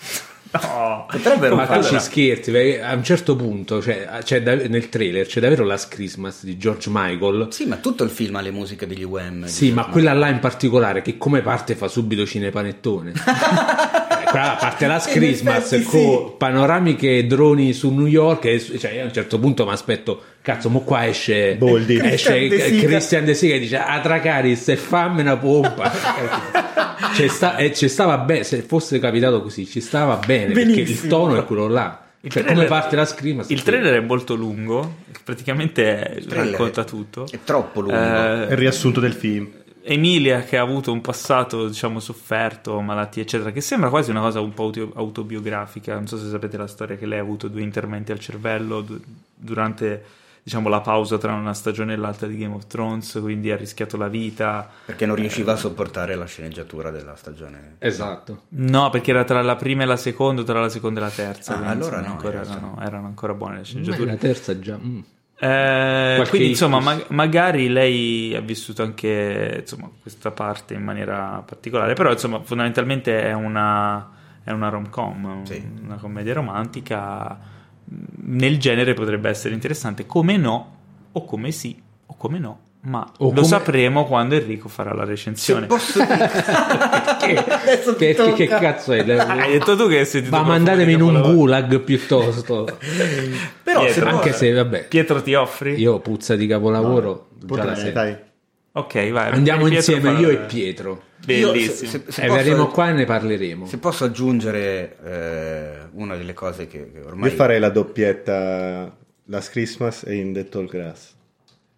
No. Potrebbero Ma tu farlo. ci scherzi, perché a un certo punto, cioè, c'è da- nel trailer c'è davvero Last Christmas di George Michael. Sì, ma tutto il film ha le musiche degli UM. Sì, ma quella là in particolare, che come parte fa subito cinepanettone. Quella parte In Christmas effetti con panoramiche e droni su New York. E, cioè, io a un certo punto mi aspetto, cazzo, mo qua esce Boldi. esce Christian De Sica. Christian De Sica e dice a Dracaris e fammi una pompa. C'è sta- e ci stava bene, se fosse capitato così, ci stava bene perché il Benissimo. tono è quello là. Il Cioè, trailer- come parte Last Christmas? Il trailer è molto lungo, praticamente racconta tutto. È troppo lungo. Eh, È il riassunto del film. Emilia che ha avuto un passato, diciamo, sofferto, malattie, eccetera, che sembra quasi una cosa un po' auto- autobiografica. Non so se sapete la storia che lei ha avuto due interventi al cervello du- durante, diciamo, la pausa tra una stagione e l'altra di Game of Thrones, quindi ha rischiato la vita. Perché non riusciva a sopportare la sceneggiatura della stagione. Esatto. No, perché era tra la prima e la seconda, tra la seconda e la terza. Ah, allora no, ancora, no, erano ancora buone le Ma sceneggiature. la terza già. mm. Eh, quindi insomma ma- magari lei ha vissuto anche insomma, questa parte in maniera particolare però insomma fondamentalmente è una, è una rom-com Sì. una commedia romantica nel genere potrebbe essere interessante come no o come sì o come no ma O lo come- sapremo quando Enrico farà la Se recensione posso dire... Adesso ti Che, cazzo è? Ah, hai detto tu che hai sentito Ma mandatemi in un capolavoro. gulag piuttosto. Però se Pietro, può- Anche se, vabbè, Pietro ti offri? io puzza di capolavoro. già la Portane, sento. dai. ok vai Andiamo Pietro insieme io e Pietro. io- bellissimo se- se- se e posso- verremo qua e ne parleremo. Se posso aggiungere eh, una delle cose che, che ormai... Io farei la doppietta Last Christmas e In the Tall Grass.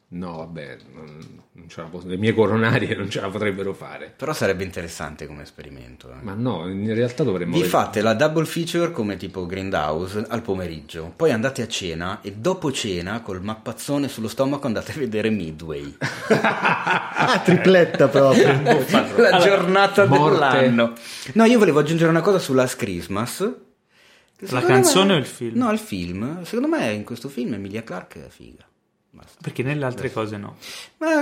No, vabbè, non, non ce la posso- le mie coronarie non ce la potrebbero fare. Però sarebbe interessante come esperimento. eh. Ma no, in realtà dovremmo Vi vedere- fate la double feature come tipo Grindhouse al pomeriggio, poi andate a cena e dopo cena col mappazzone sullo stomaco andate a vedere Midway. Ah, tripletta proprio. la giornata morte. dell'anno. No, io volevo aggiungere una cosa su Last Christmas La canzone me- o il film? No, il film. Secondo me in questo film Emilia Clarke è figa. Basta. Perché nelle altre cose no. Ma,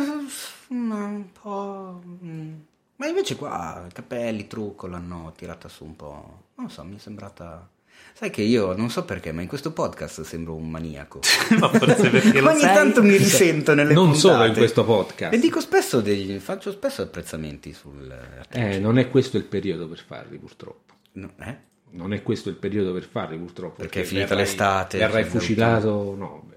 un po'... mm. Ma invece qua capelli, trucco, l'hanno tirata su un po'... Non so, mi è sembrata... Sai che io non so perché, ma in questo podcast sembro un maniaco. Ma forse perché lo Ogni sai. tanto mi risento nelle Non puntate. solo in questo podcast. E dico spesso degli... faccio spesso apprezzamenti sul... Eh, non è questo il periodo per farli, purtroppo. No, eh? Non è questo il periodo per farli, purtroppo. Perché è finita verrai- l'estate, Verrai fucilato. No,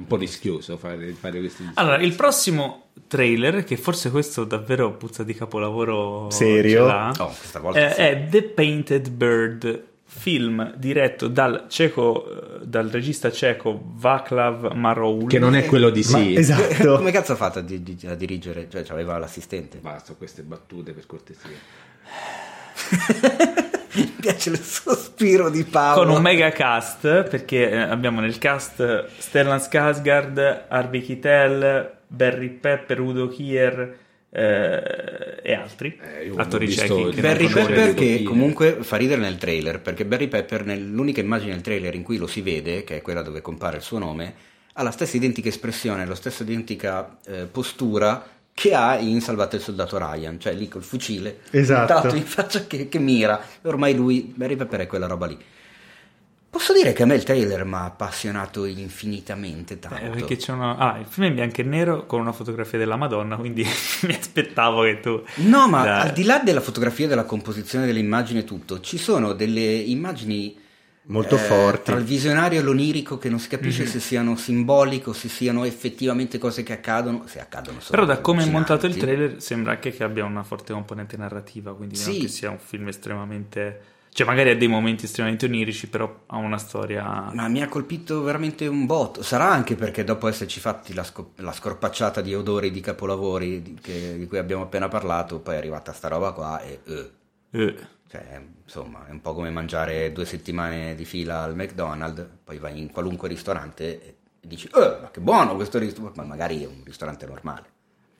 un po' rischioso fare, fare questi Allora, il prossimo trailer, che forse questo davvero puzza di capolavoro Serio? ce l'ha, Oh, questa volta eh, è The Painted Bird, film diretto dal, ceco, eh, dal regista ceco Václav Maroul. Che non è quello di Ma- sì. esatto. Come cazzo ha fatto a, di- a dirigere? Cioè, aveva l'assistente. Basta queste battute per cortesia. Mi piace il sospiro di Paolo. con un mega cast perché eh, abbiamo nel cast Stellan Skarsgård, Harvey Keitel, Barry Pepper, Udo Kier eh, e altri Eh, attori ciechi Barry. Pepper che comunque fa ridere nel trailer perché Barry Pepper nell'unica immagine del trailer in cui lo si vede che è quella dove compare il suo nome ha la stessa identica espressione la stessa identica eh, postura che ha in Salvate il soldato Ryan cioè lì col fucile Esatto. puntato in faccia che, che mira ormai lui Barry Pepper è quella roba lì posso dire che a me il trailer mi ha appassionato infinitamente tanto Eh, perché c'è una... ah, il film è in bianco e nero con una fotografia della Madonna quindi mi aspettavo che tu No, ma Dai. al di là della fotografia, della composizione delle immagini e tutto, ci sono delle immagini Molto eh, forti. Tra il visionario e l'onirico che non si capisce Mhm. se siano simbolico, se siano effettivamente cose che accadono, se accadono solo però da come è montato il trailer sembra anche che abbia una forte componente narrativa quindi non Sì. che sia un film estremamente cioè magari ha dei momenti estremamente onirici però ha una storia Ma mi ha colpito veramente un botto. Sarà anche perché dopo esserci fatti la, scop- la scorpacciata di odori di capolavori di, che- di cui abbiamo appena parlato, poi è arrivata sta roba qua e... eh. eh, Cioè, insomma, è un po' come mangiare due settimane di fila al McDonald's, poi vai in qualunque ristorante e dici, eh, ma che buono questo ristorante, ma magari è un ristorante normale.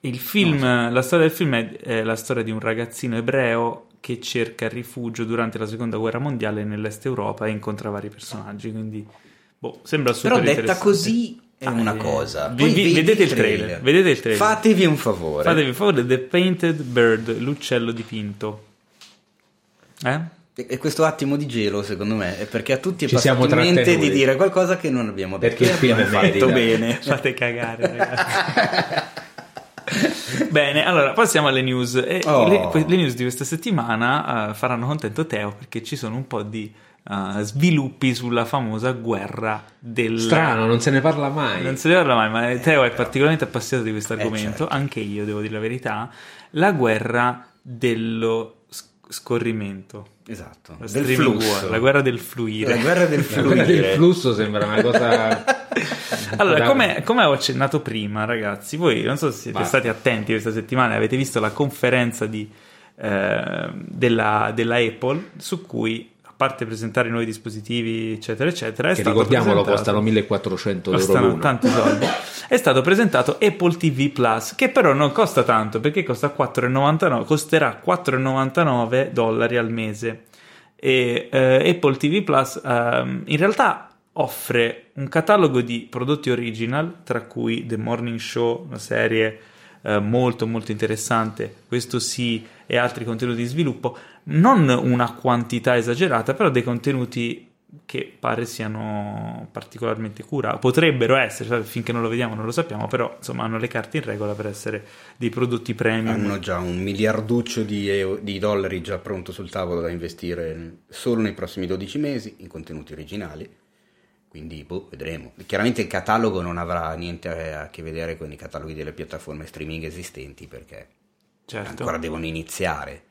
Il film, la storia del film è, è la storia di un ragazzino ebreo che cerca rifugio durante la seconda guerra mondiale nell'est Europa e incontra vari personaggi. Quindi, boh, sembra super Però detta così è Ah, una eh, cosa. vi- vi- vedete il trailer, vedete il trailer. Fatevi un favore. Fatevi un favore, The Painted Bird, l'uccello dipinto. Eh? E questo attimo di gelo, secondo me, è perché a tutti è Ci passato in mente trattenuti. di dire qualcosa che non abbiamo detto. Perché il film abbiamo fatto bene. Fate cagare, ragazzi. Bene, allora passiamo alle news. E Oh. le, le news di questa settimana eh, faranno contento Teo perché ci sono un po' di eh, sviluppi sulla famosa guerra del. Strano, non se ne parla mai. Non se ne parla mai, ma Teo è particolarmente appassionato di questo argomento, certo. anche io devo dire la verità. La guerra dello scorrimento. Esatto. Lo Del flusso. la guerra del fluire. La guerra del La guerra del fluire. flusso sembra una cosa. Allora, come, come ho accennato prima, ragazzi, voi non so se siete Basta. stati attenti questa settimana, avete visto la conferenza di, eh, della, della Apple su cui, parte presentare i nuovi dispositivi, eccetera, eccetera, è Che ricordiamolo, costano 1400 euro costano tanti soldi. È stato presentato Apple TV Plus, che però non costa tanto perché costa 4,99, costerà 4,99 dollari al mese. E eh, Apple TV Plus ehm, in realtà offre un catalogo di prodotti original, tra cui The Morning Show, una serie eh, molto molto interessante, questo sì, e altri contenuti di sviluppo, non una quantità esagerata, però dei contenuti che pare siano particolarmente cura, potrebbero essere, sai, finché non lo vediamo non lo sappiamo, però insomma hanno le carte in regola per essere dei prodotti premium. Hanno già un miliarduccio di, eu- di dollari già pronto sul tavolo da investire solo nei prossimi 12 mesi in contenuti originali. Quindi boh, vedremo. Chiaramente il catalogo non avrà niente a che vedere con i cataloghi delle piattaforme streaming esistenti perché certo. ancora devono iniziare.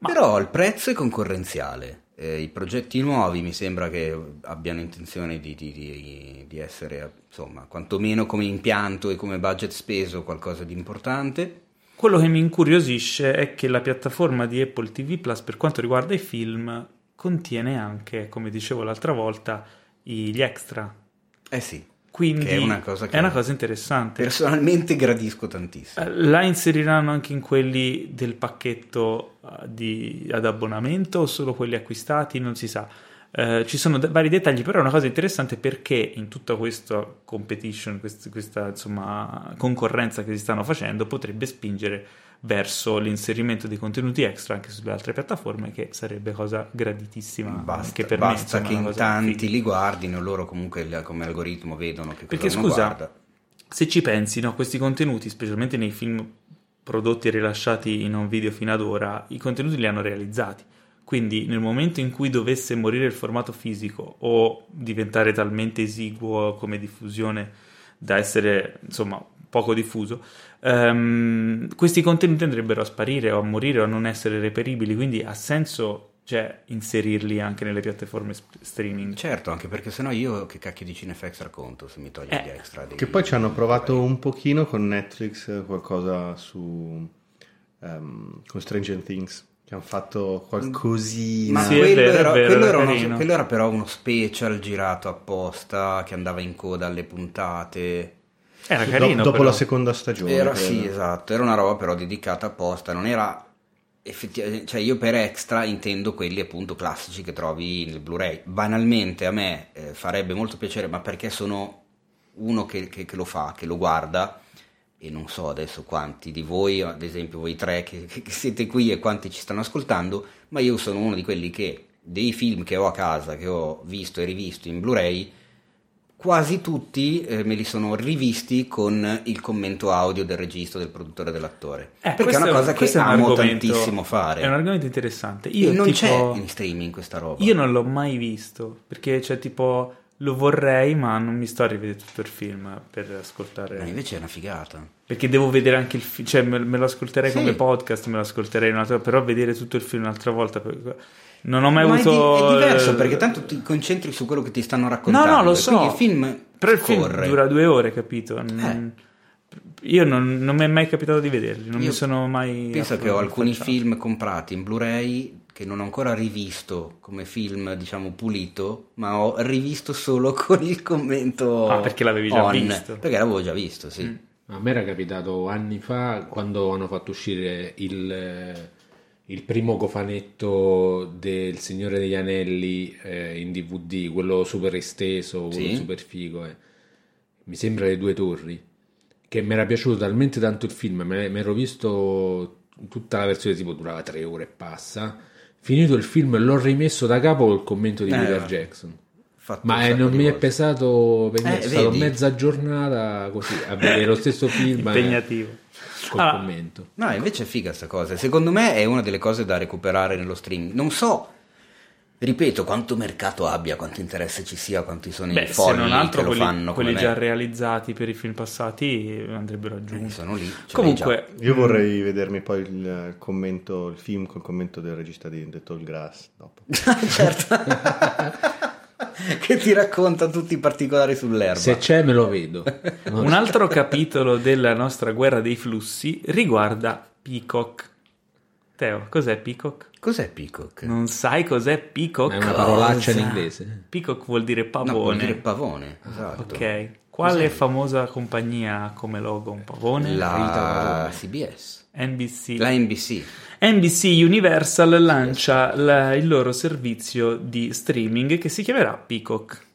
Ma- Però il prezzo è concorrenziale. Eh, I progetti nuovi mi sembra che abbiano intenzione di, di- di- di essere, insomma, quantomeno come impianto e come budget speso qualcosa di importante. Quello che mi incuriosisce è che la piattaforma di Apple TV Plus, per quanto riguarda i film, contiene anche, come dicevo l'altra volta, gli extra. Eh sì, Quindi è una cosa che- è una cosa interessante. personalmente gradisco tantissimo. Eh, La inseriranno anche in quelli del pacchetto di- ad abbonamento o solo quelli acquistati? Non si sa. Eh, ci sono d- vari dettagli, però è una cosa interessante perché in tutta questa competition, quest- questa insomma, concorrenza che si stanno facendo, potrebbe spingere verso l'inserimento di contenuti extra anche sulle altre piattaforme, che sarebbe cosa graditissima Basta, anche per me. basta che in tanti figa. li guardino, loro comunque come algoritmo vedono che cosa Perché scusa, guarda. se ci pensi, no, questi contenuti, specialmente nei film prodotti rilasciati in un video fino ad ora, i contenuti li hanno realizzati. Quindi nel momento in cui dovesse morire il formato fisico o diventare talmente esiguo come diffusione da essere insomma poco diffuso, ehm, questi contenuti andrebbero a sparire o a morire o a non essere reperibili, quindi ha senso cioè, inserirli anche nelle piattaforme sp- streaming. Certo, anche perché sennò io che cacchio di Cinefx racconto se mi togli Eh, gli extra. dei- Che poi ci hanno provato un pochino con Netflix eh, qualcosa su ehm, con Stranger Things che hanno fatto qualcosina Ma Sì, quello, vero, era, vero, quello era uno- quello era però uno special girato apposta che andava in coda alle puntate. Era Do- carino. dopo però. la seconda stagione Era credo. sì, esatto, era una roba però dedicata apposta, non era effettivamente, cioè io per extra intendo quelli appunto classici che trovi nel Blu-ray. Banalmente a me eh, farebbe molto piacere, ma perché sono uno che, che- che lo fa, che lo guarda e non so adesso quanti di voi, ad esempio voi tre che, che- siete qui e quanti ci stanno ascoltando, ma io sono uno di quelli che dei film che ho a casa, che ho visto e rivisto in Blu-ray, quasi tutti eh, me li sono rivisti con il commento audio del regista, del produttore, dell'attore. Eh, perché è una cosa che è un amo tantissimo fare. È un argomento interessante. E Io non tipo, c'è in streaming questa roba. Io non l'ho mai visto perché, cioè, tipo, lo vorrei, ma non mi sto a rivedere tutto il film per ascoltare. Ma invece è una figata. Perché devo vedere anche il film, cioè, me, me lo ascolterei Sì. come podcast, me lo ascolterei un'altra però vedere tutto il film un'altra volta. per- Non ho mai Ma è, di- avuto. è diverso eh, perché tanto ti concentri su quello che ti stanno No, raccontando. no, lo e so. il film Però il film corre. dura due ore, capito? Non- Io non, non mi è mai capitato di vederli, non Io mi sono mai. Penso che ho alcuni affacciato. film comprati in Blu-ray che non ho ancora rivisto come film, diciamo, pulito, ma ho rivisto solo con il commento Ah, perché l'avevi già on, visto. Perché l'avevo già visto, sì. Mm. A me era capitato anni fa quando hanno fatto uscire il, eh, il primo cofanetto del Signore degli Anelli eh, in DVD, quello super esteso, quello Sì. super figo. eh. Mi sembra Le Due Torri, che mi era piaciuto talmente tanto il film, mi ero visto tutta la versione tipo durava tre ore e passa. Finito il film l'ho rimesso da capo col commento di Eh, Peter. Jackson. Ma eh, non mi è volte. pesato per niente, è vedi? mezza giornata così a vedere lo stesso film eh, Impegnativo. Col Allora, commento. No, invece è figa sta cosa. Secondo me è una delle cose da recuperare nello streaming. Non so, ripeto, quanto mercato abbia, quanto interesse ci sia, quanti sono Beh, i se folli non altro che lo quelli, fanno quelli già me. realizzati per i film passati andrebbero Eh, aggiunti. sono lì. Comunque, Io vorrei vedermi poi il eh, commento, il film col commento del regista di The Tall Grass dopo. certo. che ti racconta tutti i particolari sull'erba. Se c'è me lo vedo. Un altro capitolo della nostra guerra dei flussi riguarda Peacock. Teo, cos'è Peacock? Cos'è Peacock? Non sai cos'è Peacock? È una parolaccia in inglese. Peacock vuol dire pavone. No, vuol dire pavone. Esatto. ok. Quale famosa compagnia ha come logo un pavone? La CBS. NBC. La NBC. NBC Universal lancia la- il loro servizio di streaming che si chiamerà Peacock.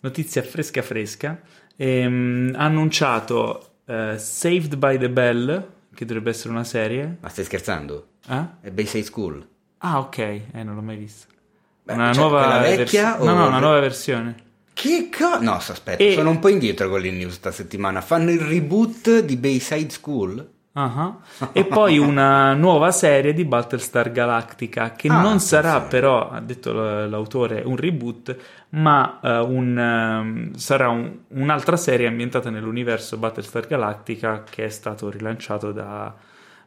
Notizia fresca fresca. Ehm, ha annunciato eh, Saved by the Bell, che dovrebbe essere una serie. Ma stai scherzando? Eh? È Bayside School. Ah, ok, eh, non l'ho mai vista. Beh, una cioè, nuova vecchia vers- o- No, no, una nuova versione. Che co... No, aspetta, E- sono un po' indietro con le news sta settimana. Fanno il reboot di Bayside School? Ah, E poi una nuova serie di Battlestar Galactica che Ah, non sarà attenzione. però, ha detto l'autore, un reboot, ma eh, un, ehm, sarà un- un'altra serie ambientata nell'universo Battlestar Galactica che è stato rilanciato da,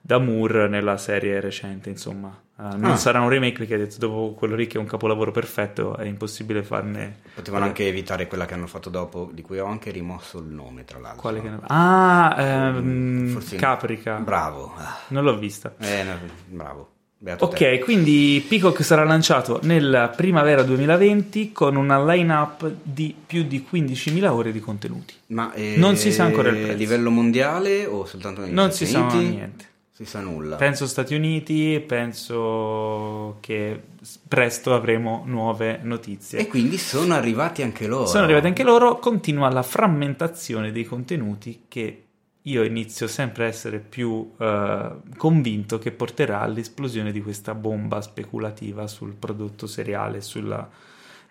da Moore nella serie recente, insomma. Eh, non Ah. sarà un remake perché ha detto dopo quello lì che è un capolavoro perfetto è impossibile farne... Potevano anche evitare quella che hanno fatto dopo, di cui ho anche rimosso il nome, tra l'altro. Quale che ne- Ah, ehm, Forse- Caprica. Bravo. Non l'ho vista. Eh, no, bravo. Beato te. Ok, quindi Peacock sarà lanciato nella primavera 2020 con una line-up di più di 15.000 ore di contenuti. Ma eh, Non si sa ancora il prezzo. A livello mondiale o soltanto negli Non Stati si sa Uniti? niente. Si sa nulla. Penso Stati Uniti, penso che presto avremo nuove notizie. E quindi sono arrivati anche loro. Sono arrivati anche loro, continua la frammentazione dei contenuti che io inizio sempre a essere più eh, convinto che porterà all'esplosione di questa bomba speculativa sul prodotto seriale, sulla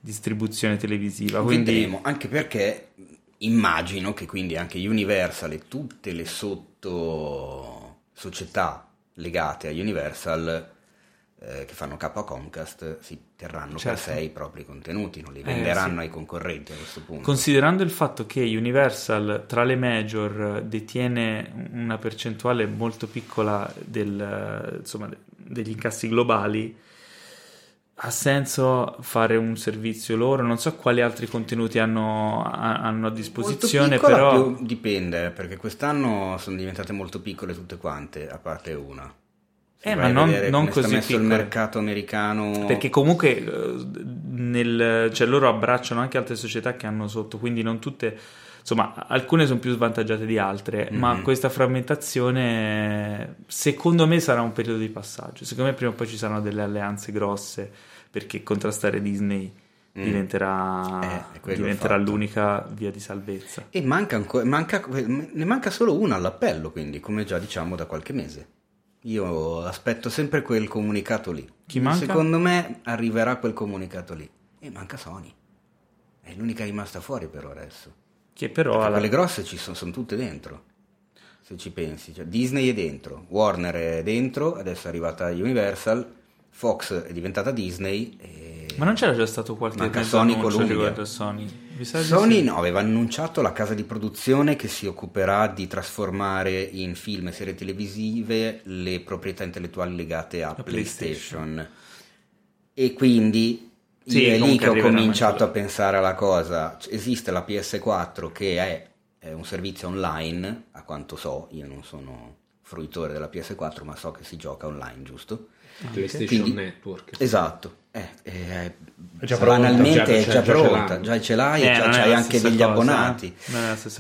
distribuzione televisiva. Quindi Vedremo, anche perché immagino che quindi anche Universal e tutte le sotto società legate a Universal eh, che fanno capo a Comcast si terranno Certo. per sé i propri contenuti, non li Eh, venderanno sì. ai concorrenti a questo punto. Considerando il fatto che Universal tra le major detiene una percentuale molto piccola del, insomma, degli incassi globali, ha senso fare un servizio loro? Non so quali altri contenuti hanno, a- hanno a disposizione, piccola, però dipende, perché quest'anno sono diventate molto piccole tutte quante, a parte una. Se Eh, ma non- non così messo il piccole. mercato americano. perché comunque eh, nel- cioè, loro abbracciano anche altre società che hanno sotto, quindi non tutte, insomma, alcune sono più svantaggiate di altre, ma Mhm. questa frammentazione secondo me sarà un periodo di passaggio. Secondo me prima o poi ci saranno delle alleanze grosse perché contrastare Disney Mm. diventerà, Eh, diventerà l'unica via di salvezza. E manca ancora, manca- ne manca solo una all'appello, quindi, come già diciamo da qualche mese. Io aspetto sempre quel comunicato lì. Chi manca? Secondo me arriverà quel comunicato lì. E manca Sony. È l'unica rimasta fuori per ora adesso. Che però alla- quelle grosse ci sono, sono tutte dentro. Se ci pensi, Cioè, Disney è dentro, Warner è dentro, adesso è arrivata Universal, Fox è diventata Disney. E... Ma non c'era già stato qualche Manca Sony Columbia. riguardo a Sony? Sony sì. no, aveva annunciato la casa di produzione che si occuperà di trasformare in film e serie televisive le proprietà intellettuali legate a A PlayStation. E quindi Sì, io è lì che ho cominciato a pensare alla cosa. C- Esiste la PS4 che è, è un servizio online, a quanto so, io non sono fruitore della PS4, ma so che si gioca online, giusto? PlayStation Quindi- Network. Esatto. Eh, eh, È già pronta. banalmente Già- è già- pronta, già ce l'hai Eh, e già c'hai anche degli cosa, abbonati.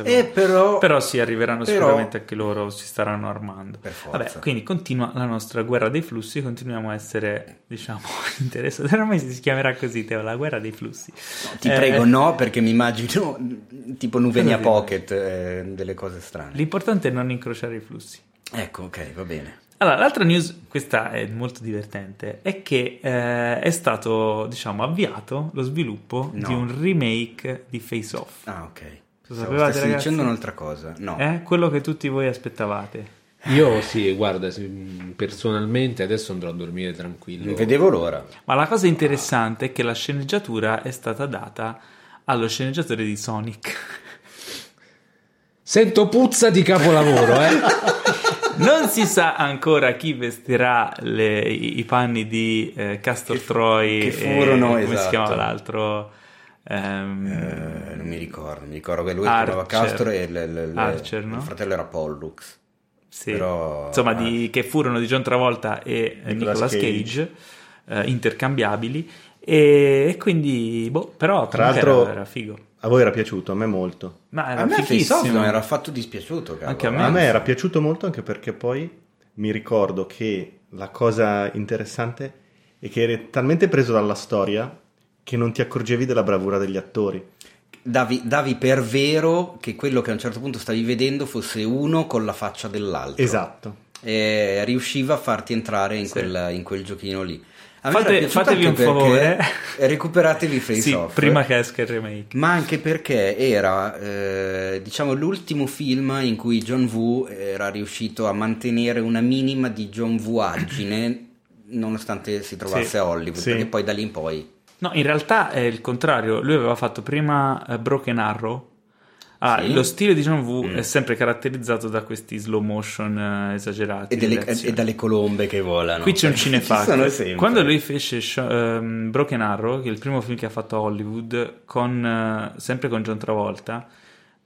eh. Eh, però, Però sì, arriveranno però- sicuramente anche loro, si staranno armando. Per forza. Vabbè, quindi continua la nostra guerra dei flussi, continuiamo a essere, diciamo, interessati. Ormai si chiamerà così, Teo, la guerra dei flussi. Ti Eh, prego, no, perché mi immagino tipo Nuvenia Pocket, eh, delle cose strane. L'importante è non incrociare i flussi. Ecco, ok, va bene. Allora, l'altra news, questa è molto divertente, è che eh, è stato, diciamo, avviato lo sviluppo No. di un remake di Face Off. Ah, ok. Lo Stavo- sapevate, ragazzi? dicendo un'altra cosa. No. Eh? Quello che tutti voi aspettavate. Io sì, guarda, se- personalmente adesso andrò a dormire tranquillo. Non vedevo l'ora. Ma la cosa interessante è che la sceneggiatura è stata data allo sceneggiatore di Sonic. Sento puzza di capolavoro, eh. Non si sa ancora chi vestirà le- i, i panni di eh, Castor Che- Troy che e furono, come si esatto. chiama l'altro? Ehm, Eh, non mi ricordo, mi ricordo che lui Archer. chiamava Castro e le- le- Archer, no? il fratello era Pollux. sì. però- Insomma, di- che furono di John Travolta e eh, Nicolas Nicolas Cage, eh, intercambiabili. E, e quindi, boh, però Tra l'altro- era, era figo. A voi era piaciuto, a me molto. Ma era A me Face non era affatto dispiaciuto. cavolo. Anche a me. A me era piaciuto molto anche perché poi mi ricordo che la cosa interessante è che eri talmente preso dalla storia che non ti accorgevi della bravura degli attori. Davi, davi per vero che quello che a un certo punto stavi vedendo fosse uno con la faccia dell'altro. Esatto. E riusciva a farti entrare in, Sì. quel, in quel giochino lì. A me Fate- fatevi un favore. Recuperatevi Face Sì, Off. prima che esca il remake. Ma anche perché era, eh, diciamo, l'ultimo film in cui John Woo era riuscito a mantenere una minima di John Woo-agine nonostante si trovasse Sì, a Hollywood, sì. perché poi da lì in poi... No, in realtà è il contrario. Lui aveva fatto prima eh, Broken Arrow. Ah, Sì. Lo stile di John Woo Mm. è sempre caratterizzato da questi slow motion eh, esagerati. E, delle- e dalle colombe che volano. Qui c'è un Ci sono cinefax. sempre. Quando lui fece Sho- ehm, Broken Arrow, che è il primo film che ha fatto a Hollywood, con, eh, sempre con John Travolta,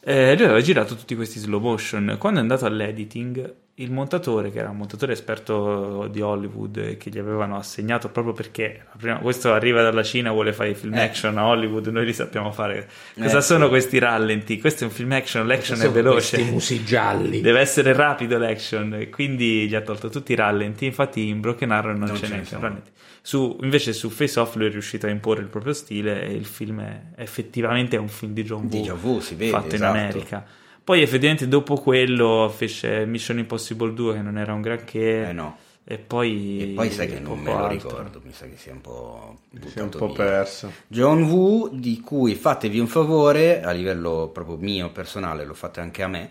eh, lui aveva girato tutti questi slow motion. Quando è andato all'editing, il montatore, che era un montatore esperto di Hollywood, e che gli avevano assegnato proprio perché prima- questo arriva dalla Cina, vuole fare i film Eh. action a Hollywood, noi li sappiamo fare. Cosa Eh, sono sì. questi rallenti? Questo è un film action, l'action è veloce. Questi musi gialli. Deve essere rapido l'action, quindi gli ha tolto tutti i rallenti. Infatti, in Broken Arrow non, Non ce n'è ne sono. rallenti. Su, invece, su Face Off lui è riuscito a imporre il proprio stile e il film è effettivamente è un film di John Di Woo John Woo, si vede, fatto esatto. in America. Poi, effettivamente, dopo quello fece Mission Impossible 2, che non era un granché. Eh no. E poi, E poi sai che non me lo altro. ricordo, mi sa che sia un po' Si è un po' perso. John Woo, di cui fatevi un favore, a livello proprio mio personale, lo fate anche a me,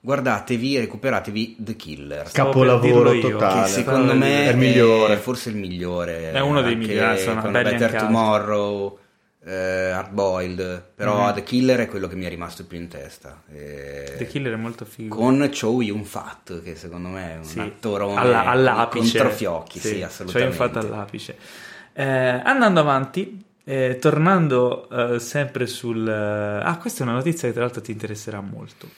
guardatevi e recuperatevi The Killer. Capolavoro totale. che secondo me è il migliore. forse il migliore. È uno dei migliori, con Better. Tomorrow, eh, Hard Boiled, però Mhm. The Killer è quello che mi è rimasto più in testa. Eh, The Killer è molto figo. con Chow Yun-fat, che secondo me è un Sì, attorone alla- all'apice. controfiocchi, sì, Cioè, assolutamente. infatti all'apice. Eh, andando avanti, eh, tornando eh, sempre sul... eh, ah, questa è una notizia che tra l'altro ti interesserà molto.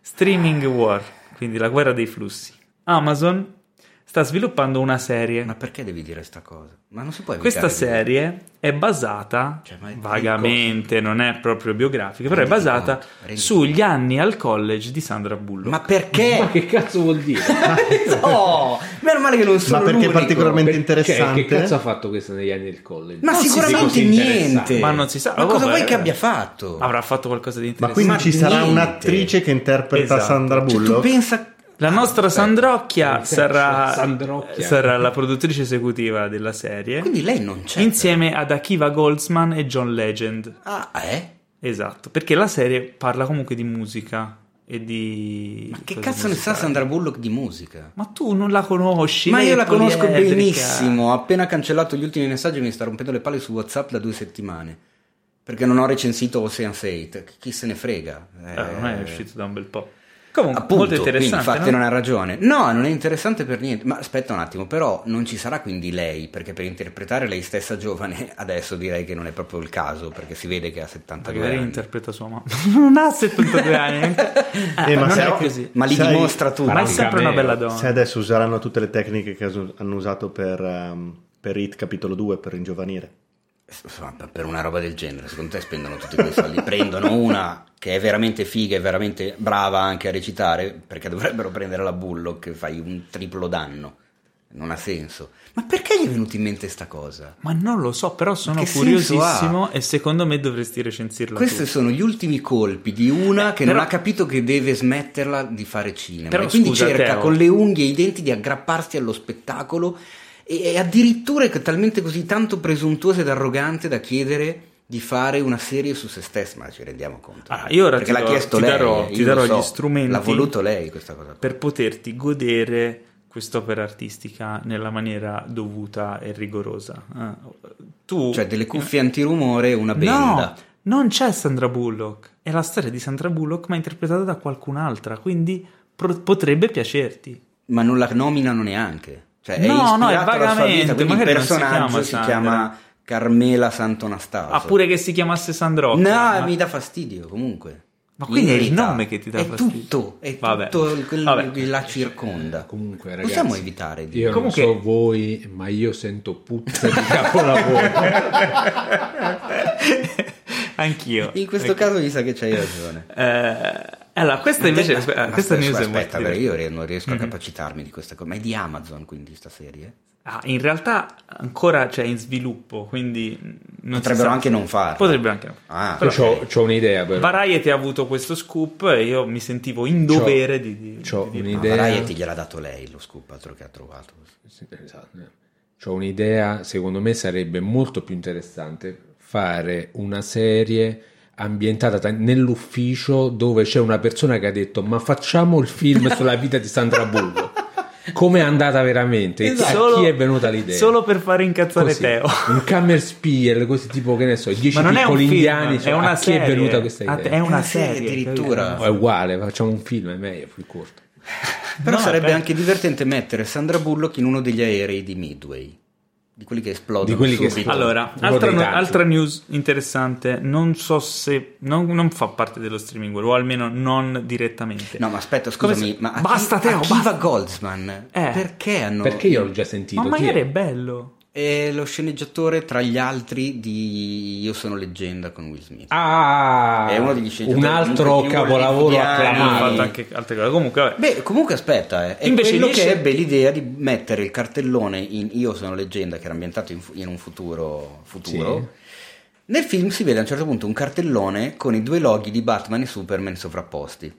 Streaming War, quindi la guerra dei flussi. Amazon sta sviluppando una serie. Ma perché devi dire sta cosa? Ma non si può Questa di- serie è basata, Cioè, è- vagamente, non è proprio biografica, però è basata sugli anni al college di Sandra Bullock. Ma perché? Ma che cazzo vuol dire? Oh, meno male che non sono Ma perché è l'unico. particolarmente Cioè, interessante? che cazzo ha fatto questo negli anni del college? Ma Non si sicuramente niente. Ma non si sa. Ma cosa Vabbè, vuoi che abbia fatto? Avrà fatto qualcosa di Ma interessante. quindi Ma ci sarà niente. un'attrice che interpreta Esatto. Sandra Cioè, tu Bullock? pensa La nostra Ah, Sandrocchia sarà, Sandrocchia. sarà la produttrice esecutiva della serie, Quindi lei non c'è. insieme ad Akiva Goldsman e John Legend. Ah, eh? Esatto, perché la serie parla comunque di musica e di... Ma che cazzo ne sa musicali. Sandra Bullock di musica? Ma tu non la conosci? Ma io la conosco benissimo. Ho appena cancellato gli ultimi messaggi mi sta rompendo le palle su WhatsApp da due settimane. Perché non ho recensito Ocean's 8. Chi se ne frega? Eh, non è Eh, uscito da un bel po'. Comunque, Appunto, molto quindi interessante, infatti no? non ha ragione. No, non è interessante per niente. Ma aspetta un attimo, però non ci sarà quindi lei, perché per interpretare lei stessa giovane adesso direi che non è proprio il caso, perché si vede che ha 72 Magari anni. interpreta sua mamma. non ha 72 anni. Eh, Eh, ma non sai è così. Ma li Sai- dimostra tutto. Ma è sempre una bella donna. Se adesso useranno tutte le tecniche che hanno usato per, ehm, per Hit capitolo 2 per ringiovanire. Per una roba del genere, secondo te spendono tutti quei soldi? Prendono una che è veramente figa e veramente brava anche a recitare, perché dovrebbero prendere la Bullock che fai un triplo danno. Non ha senso. Ma perché gli è venuta in mente sta cosa? Ma non lo so, però sono Che curiosissimo e secondo me dovresti recensirla Questi tu. sono gli ultimi colpi di una che non però- ha capito che deve smetterla di fare cinema. Però e quindi scusa, cerca Teo. con le unghie e i denti di aggrapparsi allo spettacolo e, addirittura è talmente così tanto presuntuosa ed arrogante da chiedere di fare una serie su se stessa, ma ci rendiamo conto. Ah, io ora Perché ti l'ha do- chiesto ti lei, darò- ti darò so. gli strumenti L'ha voluto lei questa cosa. per poterti godere quest'opera artistica nella maniera dovuta e rigorosa. Ah, tu Cioè delle cuffie antirumore e una No, benda. non c'è Sandra Bullock. È la storia di Sandra Bullock, ma interpretata da qualcun'altra. Quindi pro- potrebbe piacerti. Ma non la nominano neanche. Cioè, è No, no, è ispirato alla sua vagamente, vita, quindi il magari non si personaggio chiama si chiama Carmela Santonastaso. Ah, pure che si chiamasse Sandrocchia. No, ma- mi dà fastidio comunque. Ma quindi è il nome che ti dà è fastidio. Tutto, è Vabbè. tutto quello Vabbè. che la circonda. Comunque, ragazzi, Possiamo evitare di... Io Comunque- non so voi, ma io sento puzza di capolavoro. Anch'io. In questo caso mi sa che c'hai ragione. Eh, allora, questa invece Ma aspetta, aspetta, questa news è aspetta, molto perché io non riesco Mhm. a capacitarmi di questa cosa. Ma è di Amazon quindi sta serie? Ah, in realtà ancora c'è in sviluppo, quindi non Potrebbero anche non farlo. Potrebbero anche non Ah, Io ok. c'ho, c'ho un'idea però. Variety ha avuto questo scoop e io mi sentivo in dovere di, di, c'ho di dirlo. No, un'idea. Variety gliel'ha dato lei lo scoop, altro che ha trovato. Sì, esatto. C'ho un'idea, secondo me sarebbe molto più interessante fare una serie ambientata ta- nell'ufficio dove c'è una persona che ha detto ma facciamo il film sulla vita di Sandra Bullock. Come è andata veramente? E chi- A chi è venuta l'idea? Solo per fare incazzare Così, Teo. un Kammerspiel, così tipo che ne so, i dieci Ma non è un piccoli film, indiani. cioè, è una a chi serie. è venuta questa A- idea? È una serie addirittura. è uguale, facciamo un film, è meglio, più corto. Però No, sarebbe beh. anche divertente mettere Sandra Bullock in uno degli aerei di Midway. Di quelli che esplodono Di quelli che esplodono. Allora, altra, tanti. altra news interessante, non so se non, non fa parte dello streaming world, o almeno non direttamente. No, ma aspetta, scusami, ma Basta, Teo, Akiva basta. Goldsman, Eh. perché hanno... Perché io l'ho già sentito. ma Chi magari è? è bello. È lo sceneggiatore tra gli altri di Io sono leggenda con Will Smith. Ah, È uno degli sceneggiatori un altro capolavoro acclamato. fatto anche altre cose. Comunque, vabbè. Beh, comunque aspetta, eh. è Invece quello riesce- che ebbe l'idea di mettere il cartellone in Io sono leggenda, che era ambientato in, in un futuro, futuro. Nel film si vede a un certo punto un cartellone con i due loghi di Batman e Superman sovrapposti,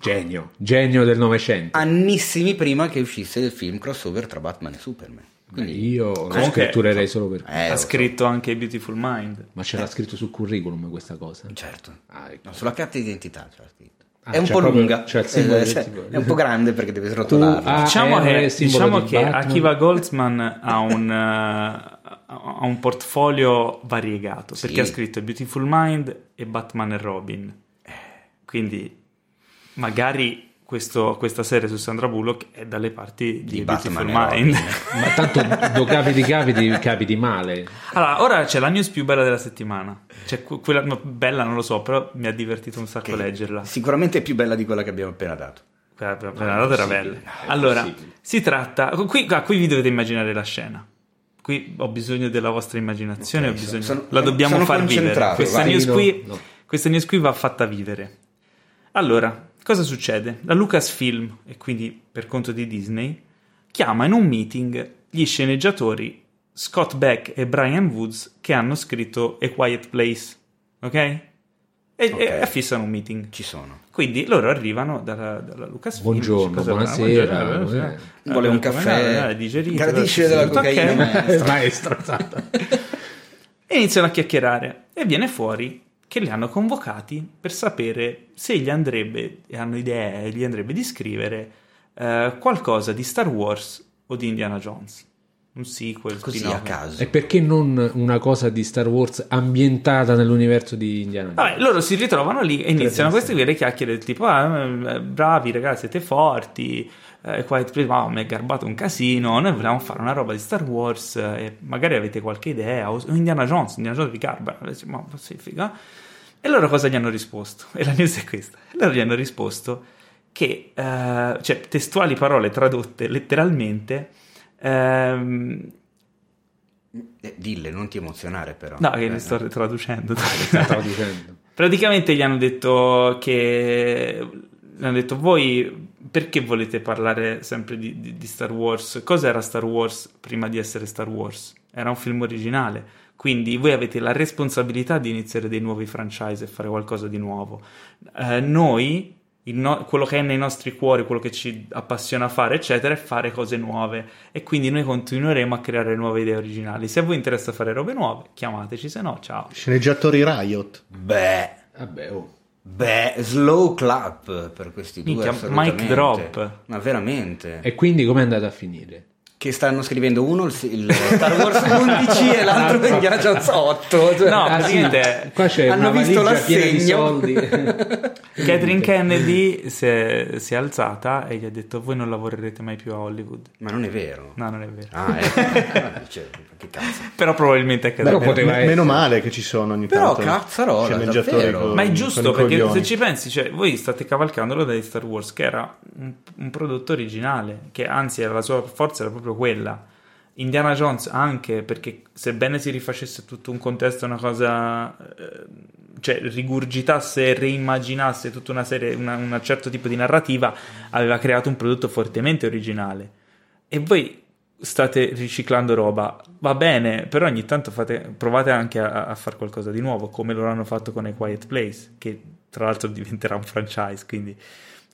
Genio, genio del Novecento. annissimi prima che uscisse il film crossover tra Batman e Superman. Quindi, Io lo Comunque- scritturerei solo per eh, ha lo so. scritto anche Beautiful Mind. Ma c'era scritto sul curriculum questa cosa? Certo. Ah, ecco. No, sulla carta d'identità c'era scritto. Ah, è un po' proprio- lunga, Eh, sì, tipo- è un po' grande perché devi srotolarla. Ah, diciamo che, diciamo di che. Akiva Goldsman ha un, eh, ha un portfolio variegato Sì. perché ha scritto Beautiful Mind e Batman e Robin. Quindi magari questo- questa serie su Sandra Bullock è dalle parti di, Di Batman Mind. Ma tanto do capiti capiti capiti male. Allora, ora c'è la news più bella della settimana. Cioè, que- quella bella non lo so, però mi ha divertito un sacco Che leggerla. Sicuramente è più bella di quella che abbiamo appena dato. Quella quella- quella data era bella. Allora, possibile. si tratta. Qui, ah, qui vi dovete immaginare la scena. Qui ho bisogno della vostra immaginazione. Ok, ho bisogno- sono- la dobbiamo far vivere. Questa news, qui, No. questa news qui va fatta vivere. Allora, cosa succede? La Lucasfilm, e quindi per conto di Disney, chiama in un meeting gli sceneggiatori Scott Beck e Brian Woods che hanno scritto A Quiet Place. Ok? E, Ok. e affissano un meeting. Ci sono. Quindi loro arrivano dalla, dalla Lucasfilm. Buongiorno, cosa- buonasera, buongiorno, buonasera. Vuole un caffè? eh, digerito, Gradisce della cocaina, ok. maestro. Maestro, esatto. E iniziano a chiacchierare e viene fuori che li hanno convocati per sapere se gli andrebbe, e hanno idee, gli andrebbe di scrivere eh, qualcosa di Star Wars o di Indiana Jones. Un sequel, Così spin-off. a caso. E perché non una cosa di Star Wars ambientata nell'universo di Indiana Jones? Vabbè, loro si ritrovano lì e iniziano queste vere chiacchiere del tipo: ah, eh, bravi ragazzi, siete forti. Eh, Quiet Place, wow, mi è garbato un casino. Noi volevamo fare una roba di Star Wars. eh, E magari avete qualche idea. O Indiana Jones, Indiana Jones vi garba. E dici, Ma sì, figa. E loro cosa gli hanno risposto? E la news è questa: loro gli hanno risposto che, eh, cioè, testuali parole tradotte letteralmente. ehm, Eh, dille, non ti emozionare però. no, che Eh, le sto traducendo. Stavo dicendo. Praticamente gli hanno detto che gli hanno detto voi perché volete parlare sempre di, di- di Star Wars? Cos'era Star Wars prima di essere Star Wars? Era un film originale. Quindi voi avete la responsabilità di iniziare dei nuovi franchise e fare qualcosa di nuovo. Eh, noi, il no- quello che è nei nostri cuori, quello che ci appassiona a fare, eccetera, è fare cose nuove. E quindi noi continueremo a creare nuove idee originali. Se a voi interessa fare robe nuove, chiamateci, se no, ciao. Sceneggiatori Riot. Beh, Vabbè, oh. Beh, slow clap per questi due. Minchia, assolutamente. mic drop. Ma veramente. E quindi com'è andata a finire? Che stanno scrivendo uno il, il Star Wars 11 e l'altro Indiana Jones 8. Cioè, No, Ah, sì, praticamente qua c'è hanno visto l'assegno. Catherine Kennedy si è, si è alzata e gli ha detto voi non lavorerete mai più a Hollywood. Ma non è vero. No, non è vero. Ah, ecco. Cioè, che cazzo. Però probabilmente è Però caduto. poteva Me- essere. meno male che ci sono ogni Però tanto cazzarola, sceneggiatori davvero. con- Ma è giusto perché coglioni. se ci pensi, cioè, voi state cavalcandolo dai Star Wars, che era un, un prodotto originale, che anzi era la sua forza era proprio quella. Indiana Jones anche perché sebbene si rifacesse tutto un contesto, una cosa, eh, cioè rigurgitasse e reimmaginasse tutta una serie, una- un certo tipo di narrativa, aveva creato un prodotto fortemente originale. E voi state riciclando roba, va bene, però ogni tanto fate- provate anche a, a fare qualcosa di nuovo, come loro hanno fatto con A Quiet Place, che tra l'altro diventerà un franchise, quindi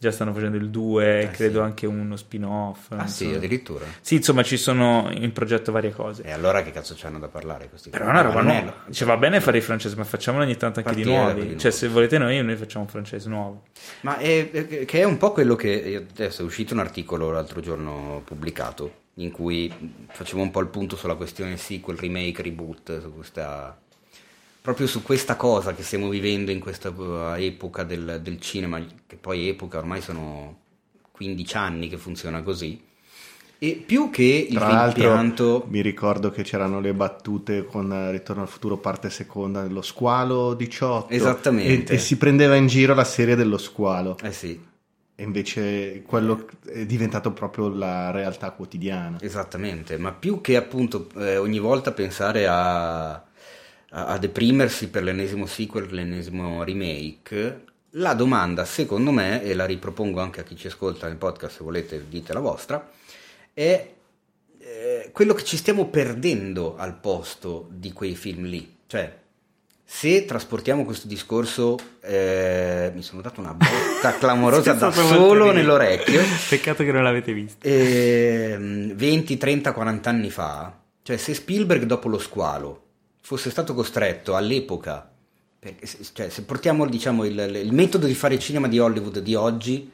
già stanno facendo il 2 e Eh, credo sì. anche uno spin-off. Ah sì, addirittura. Sì, insomma, ci sono in progetto varie cose. E allora che cazzo c'hanno da parlare questi Però è una roba nuova. Cioè, va bene fare i franchise, ma facciamolo ogni tanto anche di Partire da nuovi. quelli Cioè, nuovi. se volete noi, noi facciamo un franchise nuovo. Ma è, è- che è un po' quello che io- adesso è uscito un articolo l'altro giorno pubblicato in cui facevo un po' il punto sulla questione sequel, remake, reboot, su questa proprio su questa cosa che stiamo vivendo in questa uh, epoca del, del cinema, che poi epoca ormai sono 15 anni che funziona così. E più che il Tra rimpianto... mi ricordo che c'erano le battute con Ritorno al futuro parte seconda dello squalo 18 Esattamente. e, e si prendeva in giro la serie dello squalo Eh sì, e invece quello è diventato proprio la realtà quotidiana. esattamente, ma più che appunto eh, ogni volta pensare a, a, a deprimersi per l'ennesimo sequel, l'ennesimo remake, la domanda secondo me, e la ripropongo anche a chi ci ascolta nel podcast, se volete dite la vostra, è eh, quello che ci stiamo perdendo al posto di quei film lì. Cioè, se trasportiamo questo discorso, eh, mi sono dato una botta clamorosa da solo nell'orecchio. Peccato che non l'avete visto. Ehm, 20, 30, 40 anni fa, cioè se Spielberg dopo lo squalo fosse stato costretto all'epoca, perché se- cioè se portiamo diciamo, il, il metodo di fare cinema di Hollywood di oggi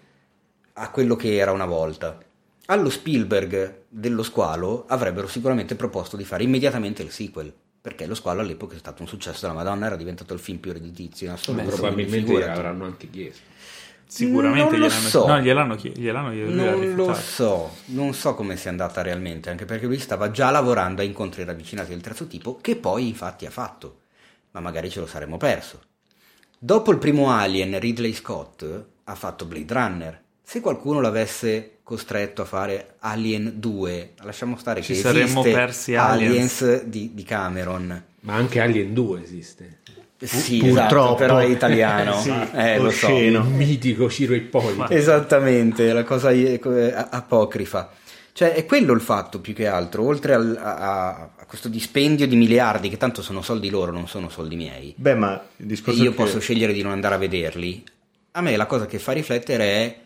a quello che era una volta, allo Spielberg dello squalo avrebbero sicuramente proposto di fare immediatamente il sequel. Perché lo squalo all'epoca è stato un successo della Madonna, era diventato il film più redditizio in assoluto. quindi Probabilmente avranno anche chiesto. Sicuramente Non lo gliel'hanno, so. no, gliel'hanno, chie- gliel'hanno, gliel'hanno Non lo so, non so come sia andata realmente, anche perché lui stava già lavorando a incontri ravvicinati del terzo tipo, che poi infatti ha fatto, ma magari ce lo saremmo perso. Dopo il primo Alien, Ridley Scott ha fatto Blade Runner. Se qualcuno l'avesse costretto a fare Alien 2, lasciamo stare Ci che saremmo persi Aliens. Aliens di, di Cameron. Ma anche Alien 2 esiste. Sì, Purtroppo. esatto, però è italiano. Sì, eh, lo so. Il mitico Ciro Ippolito. Esattamente, la cosa eh, apocrifa. Cioè, è quello il fatto più che altro, oltre al- a, a questo dispendio di miliardi, che tanto sono soldi loro, non sono soldi miei, Beh, ma il e discorso io che- posso scegliere di non andare a vederli, a me la cosa che fa riflettere è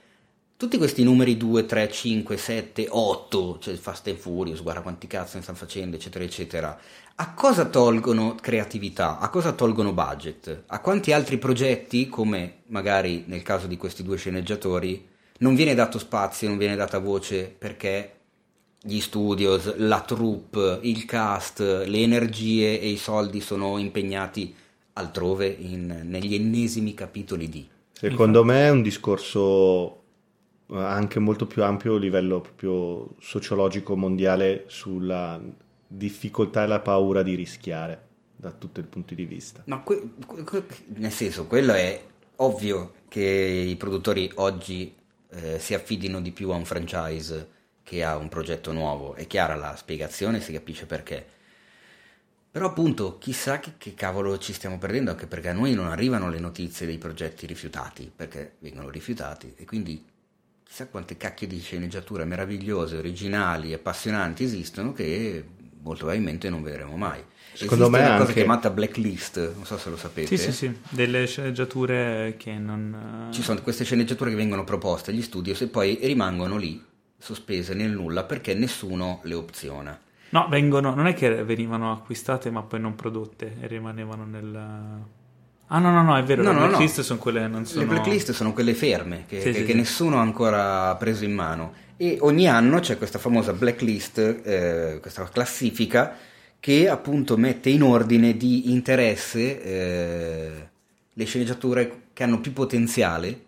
tutti questi numeri 2, 3, 5, 7, 8, cioè Fast and Furious, guarda quanti cazzo ne stanno facendo, eccetera, eccetera. A cosa tolgono creatività? A cosa tolgono budget? A quanti altri progetti, come magari nel caso di questi due sceneggiatori, non viene dato spazio, non viene data voce perché gli studios, la troupe, il cast, le energie e i soldi sono impegnati altrove in- negli ennesimi capitoli di. Secondo me è un discorso anche molto più ampio livello proprio sociologico mondiale sulla difficoltà e la paura di rischiare da tutti i punti di vista. No, que- que- nel senso, quello è ovvio che i produttori oggi eh, si affidino di più a un franchise che a un progetto nuovo. È chiara la spiegazione, si capisce perché. Però appunto, chissà che, che cavolo ci stiamo perdendo, anche perché a noi non arrivano le notizie dei progetti rifiutati, perché vengono rifiutati, e quindi chissà quante cacchio di sceneggiature meravigliose, originali, appassionanti esistono che molto probabilmente non vedremo mai. Secondo Esiste me una cosa anche- chiamata blacklist, non so se lo sapete. Sì, sì, sì, delle sceneggiature che non... Ci sono queste sceneggiature che vengono proposte agli studios e poi rimangono lì, sospese nel nulla, perché nessuno le opziona. No, vengono, non è che venivano acquistate ma poi non prodotte e rimanevano nel... Ah no, no, no, è vero, No, le no, no. blacklist sono quelle non sono... Le blacklist sono quelle ferme, che, Sì, che- sì, che sì. nessuno ha ancora preso in mano. E ogni anno c'è questa famosa blacklist, eh, questa classifica, che appunto mette in ordine di interesse eh, le sceneggiature che hanno più potenziale,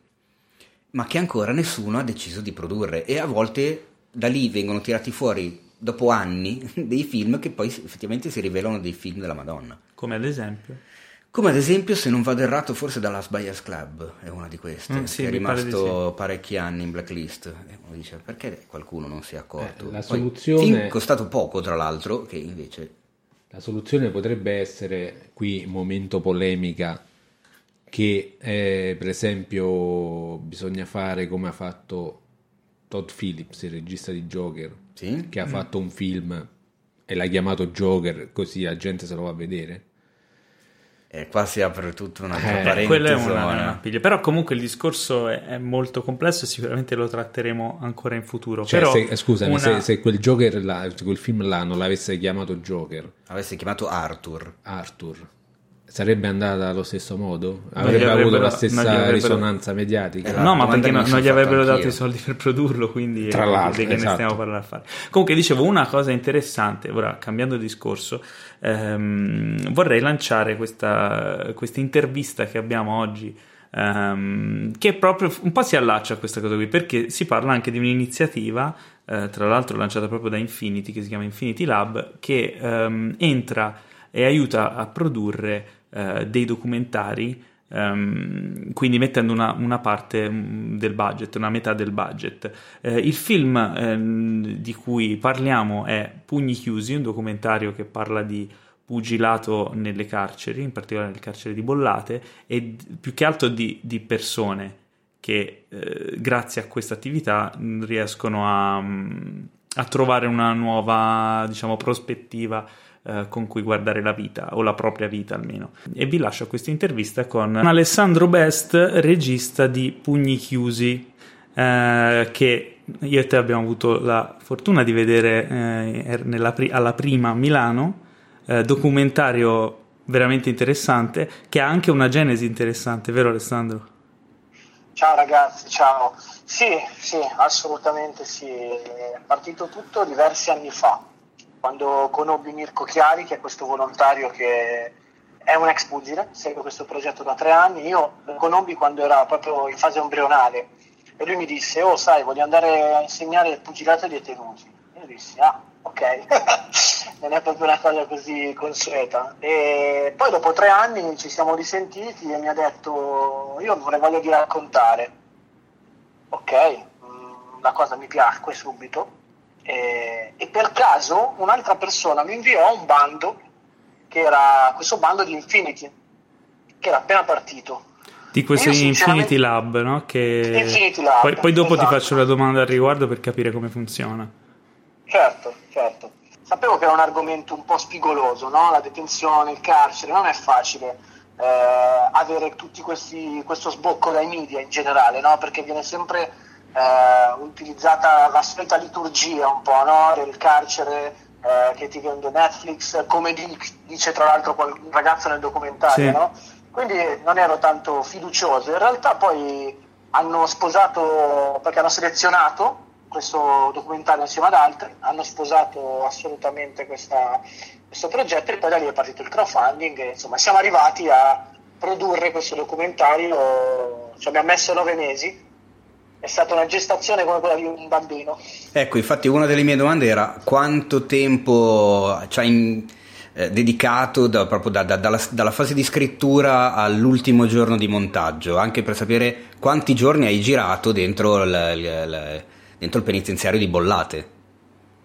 ma che ancora nessuno ha deciso di produrre. E a volte da lì vengono tirati fuori, dopo anni, dei film che poi effettivamente si rivelano dei film della Madonna. Come ad esempio. Come ad esempio, se non vado errato, forse Dallas Buyers Club è una di queste, Mm, sì, che è pare rimasto parecchi anni in blacklist. E uno dice, perché qualcuno non si è accorto? Eh, la Poi, soluzione- film costato poco, tra l'altro, che invece... La soluzione potrebbe essere, qui momento polemica, che eh, per esempio bisogna fare come ha fatto Todd Phillips, il regista di Joker, Sì? che ha fatto un film e l'ha chiamato Joker, così la gente se lo va a vedere. E qua si apre tutta una Eh, parentesi. Quella è una, una piglia. Però comunque il discorso è, è molto complesso e sicuramente lo tratteremo ancora in futuro. Cioè, Però se- scusami, una- se, se quel Joker là, se quel film là non l'avesse chiamato Joker, Avesse chiamato Arthur. Arthur, sarebbe andata allo stesso modo? Non Avrebbe avuto la non stessa avrebbero- risonanza mediatica? Eh, No, ma perché mi no- sono non gli avrebbero dato anch'io. i soldi per produrlo, quindi Tra eh, l'altro, di che ne esatto. stiamo a parlare a fare. Comunque dicevo una cosa interessante, ora cambiando discorso, ehm, vorrei lanciare questa, questa intervista che abbiamo oggi. ehm, che proprio un po' si allaccia a questa cosa qui perché si parla anche di un'iniziativa eh, tra l'altro lanciata proprio da Infinity, che si chiama Infinity Lab, che ehm, entra e aiuta a produrre eh, dei documentari, ehm, quindi mettendo una, una, parte mm, del budget, una metà del budget. Eh, il film ehm, di cui parliamo è Pugni chiusi, un documentario che parla di pugilato nelle carceri, in particolare nel carcere di Bollate, e più che altro di, di persone che eh, grazie a questa attività riescono a, a, trovare una nuova diciamo, prospettiva eh, con cui guardare la vita o la propria vita almeno. E vi lascio questa intervista con Alessandro Best, regista di Pugni Chiusi, eh, che io e te abbiamo avuto la fortuna di vedere eh, nella, alla prima a Milano eh, documentario veramente interessante che ha anche una genesi interessante, vero Alessandro? Ciao ragazzi, ciao. Sì, sì, assolutamente sì. È partito tutto diversi anni fa, quando conobbi Mirko Chiari, che è questo volontario che è un ex pugile, segue questo progetto da tre anni. Io lo conobbi quando era proprio in fase embrionale e lui mi disse, oh sai, voglio andare a insegnare il pugilato ai detenuti. Io dissi, ah, ok, non è proprio una cosa così consueta. E poi dopo tre anni ci siamo risentiti e mi ha detto io vorrei voglia di raccontare. Ok, mm, la cosa mi piacque subito e, e per caso un'altra persona mi inviò un bando che era questo bando di Infinity che era appena partito di questo Infinity Lab, no? Che... Infinity Lab. Poi, poi dopo esatto. ti faccio la domanda al riguardo per capire come funziona. Certo, certo. Sapevo che era un argomento un po' spigoloso, no? la detenzione, il carcere, non è facile eh, avere tutti questi, questo sbocco dai media in generale, no? perché viene sempre eh, utilizzata la solita liturgia un po' no? del carcere eh, che ti vende Netflix, come dice tra l'altro un ragazzo nel documentario. Sì. No? Quindi non ero tanto fiducioso. In realtà poi hanno sposato, perché hanno selezionato questo documentario insieme ad altri, hanno sposato assolutamente questa, questo progetto e poi da lì è partito il crowdfunding e insomma siamo arrivati a produrre questo documentario, ci abbiamo messo nove mesi, è stata una gestazione come quella di un bambino. Ecco, infatti una delle mie domande era quanto tempo ci hai eh, dedicato da, proprio da, da, dalla, dalla, fase di scrittura all'ultimo giorno di montaggio, anche per sapere quanti giorni hai girato dentro il, il, dentro il penitenziario di Bollate?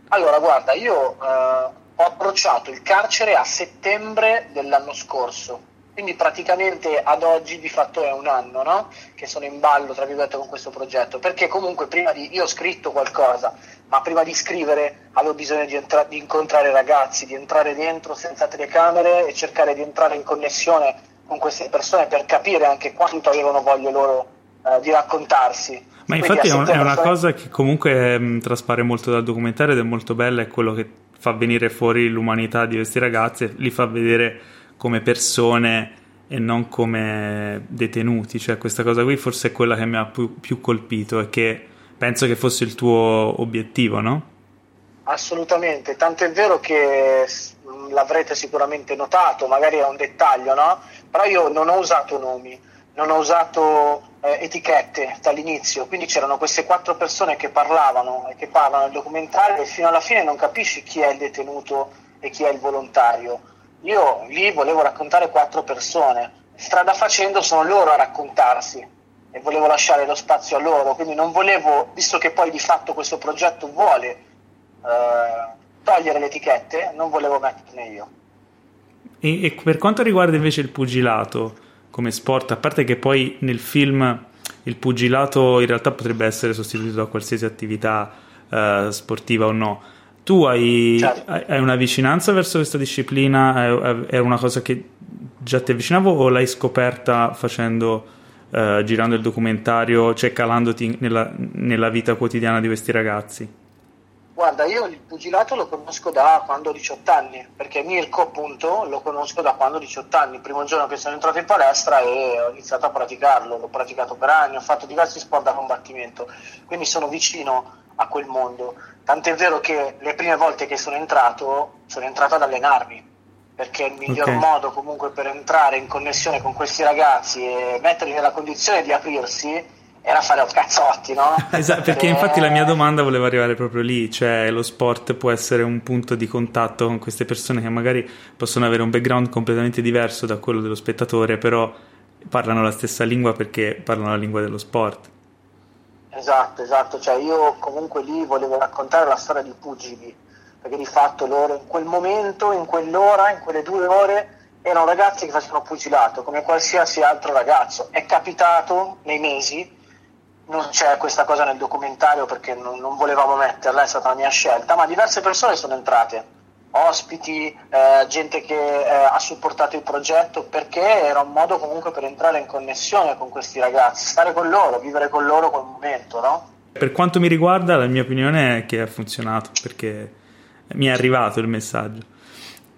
Allora, guarda, io eh, ho approcciato il carcere a settembre dell'anno scorso, quindi praticamente ad oggi di fatto è un anno no? che sono in ballo, tra virgolette, con questo progetto, perché comunque prima di... io ho scritto qualcosa, ma prima di scrivere avevo bisogno di, entra- di incontrare ragazzi, di entrare dentro senza telecamere e cercare di entrare in connessione con queste persone per capire anche quanto avevano voglia loro eh, di raccontarsi ma infatti è, un, è, una cosa che comunque mh, mm, traspare molto dal documentario ed è molto bella, è quello che fa venire fuori l'umanità di questi ragazzi, li fa vedere come persone e non come detenuti, cioè questa cosa qui forse è quella che mi ha più, più colpito e che penso che fosse il tuo obiettivo, no? Assolutamente, tanto è vero che mm, l'avrete sicuramente notato, magari è un dettaglio, no? Però io non ho usato nomi, non ho usato eh, etichette dall'inizio, quindi c'erano queste quattro persone che parlavano e che parlano nel documentario e fino alla fine non capisci chi è il detenuto e chi è il volontario. Io lì volevo raccontare quattro persone, strada facendo sono loro a raccontarsi e volevo lasciare lo spazio a loro, quindi non volevo, visto che poi di fatto questo progetto vuole eh, togliere le etichette, non volevo metterne io. E, e per quanto riguarda invece il pugilato, come sport, a parte che poi nel film il pugilato in realtà potrebbe essere sostituito da qualsiasi attività uh, sportiva o no. Tu hai, certo. hai, una vicinanza verso questa disciplina? È, è, una cosa che già ti avvicinavo o l'hai scoperta facendo, uh, girando il documentario, cioè calandoti nella, nella vita quotidiana di questi ragazzi? Guarda, io il pugilato lo conosco da quando ho 18 anni, perché Mirko appunto lo conosco da quando ho 18 anni, il primo giorno che sono entrato in palestra e ho iniziato a praticarlo, l'ho praticato per anni, ho fatto diversi sport da combattimento, quindi sono vicino a quel mondo. Tant'è vero che le prime volte che sono entrato, sono entrato ad allenarmi, perché il miglior okay. modo comunque per entrare in connessione con questi ragazzi e metterli nella condizione di aprirsi era fare cazzotti, no? Esatto, perché Eh, infatti la mia domanda voleva arrivare proprio lì, cioè lo sport può essere un punto di contatto con queste persone che magari possono avere un background completamente diverso da quello dello spettatore, però parlano la stessa lingua perché parlano la lingua dello sport. Esatto, esatto, cioè io comunque lì volevo raccontare la storia di pugili, perché di fatto loro in quel momento, in quell'ora, in quelle due ore, erano ragazzi che facevano pugilato, come qualsiasi altro ragazzo. È capitato nei mesi, non c'è questa cosa nel documentario perché non, non volevamo metterla, è stata la mia scelta, ma diverse persone sono entrate, ospiti, eh, gente che eh, ha supportato il progetto, perché era un modo comunque per entrare in connessione con questi ragazzi, stare con loro, vivere con loro quel momento, no? Per quanto mi riguarda, la mia opinione è che ha funzionato perché mi è arrivato il messaggio.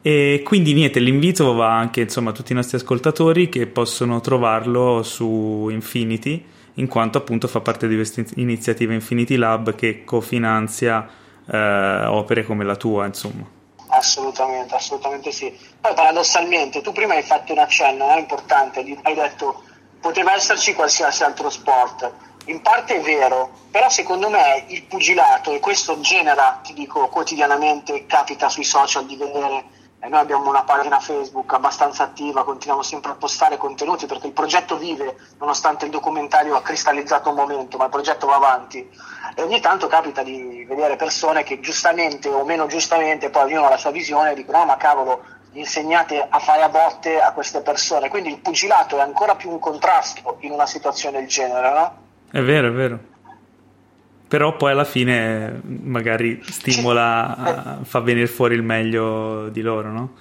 E quindi niente, l'invito va anche insomma, a tutti i nostri ascoltatori che possono trovarlo su Infinity, in quanto appunto fa parte di questa iniziativa Infinity Lab che cofinanzia eh, opere come la tua, insomma. Assolutamente, assolutamente sì. Poi paradossalmente, tu prima hai fatto un accenno no, importante, hai detto poteva esserci qualsiasi altro sport. In parte è vero, però secondo me il pugilato, e questo genera, ti dico quotidianamente, capita sui social di vedere, e noi abbiamo una pagina Facebook abbastanza attiva, continuiamo sempre a postare contenuti perché il progetto vive, nonostante il documentario ha cristallizzato un momento, ma il progetto va avanti. E ogni tanto capita di vedere persone che giustamente o meno giustamente, poi ha la sua visione, dicono no ma cavolo, insegnate a fare a botte a queste persone. Quindi il pugilato è ancora più un contrasto in una situazione del genere, no? È vero, è vero. Però poi alla fine magari stimola, fa venire fuori il meglio di loro, no?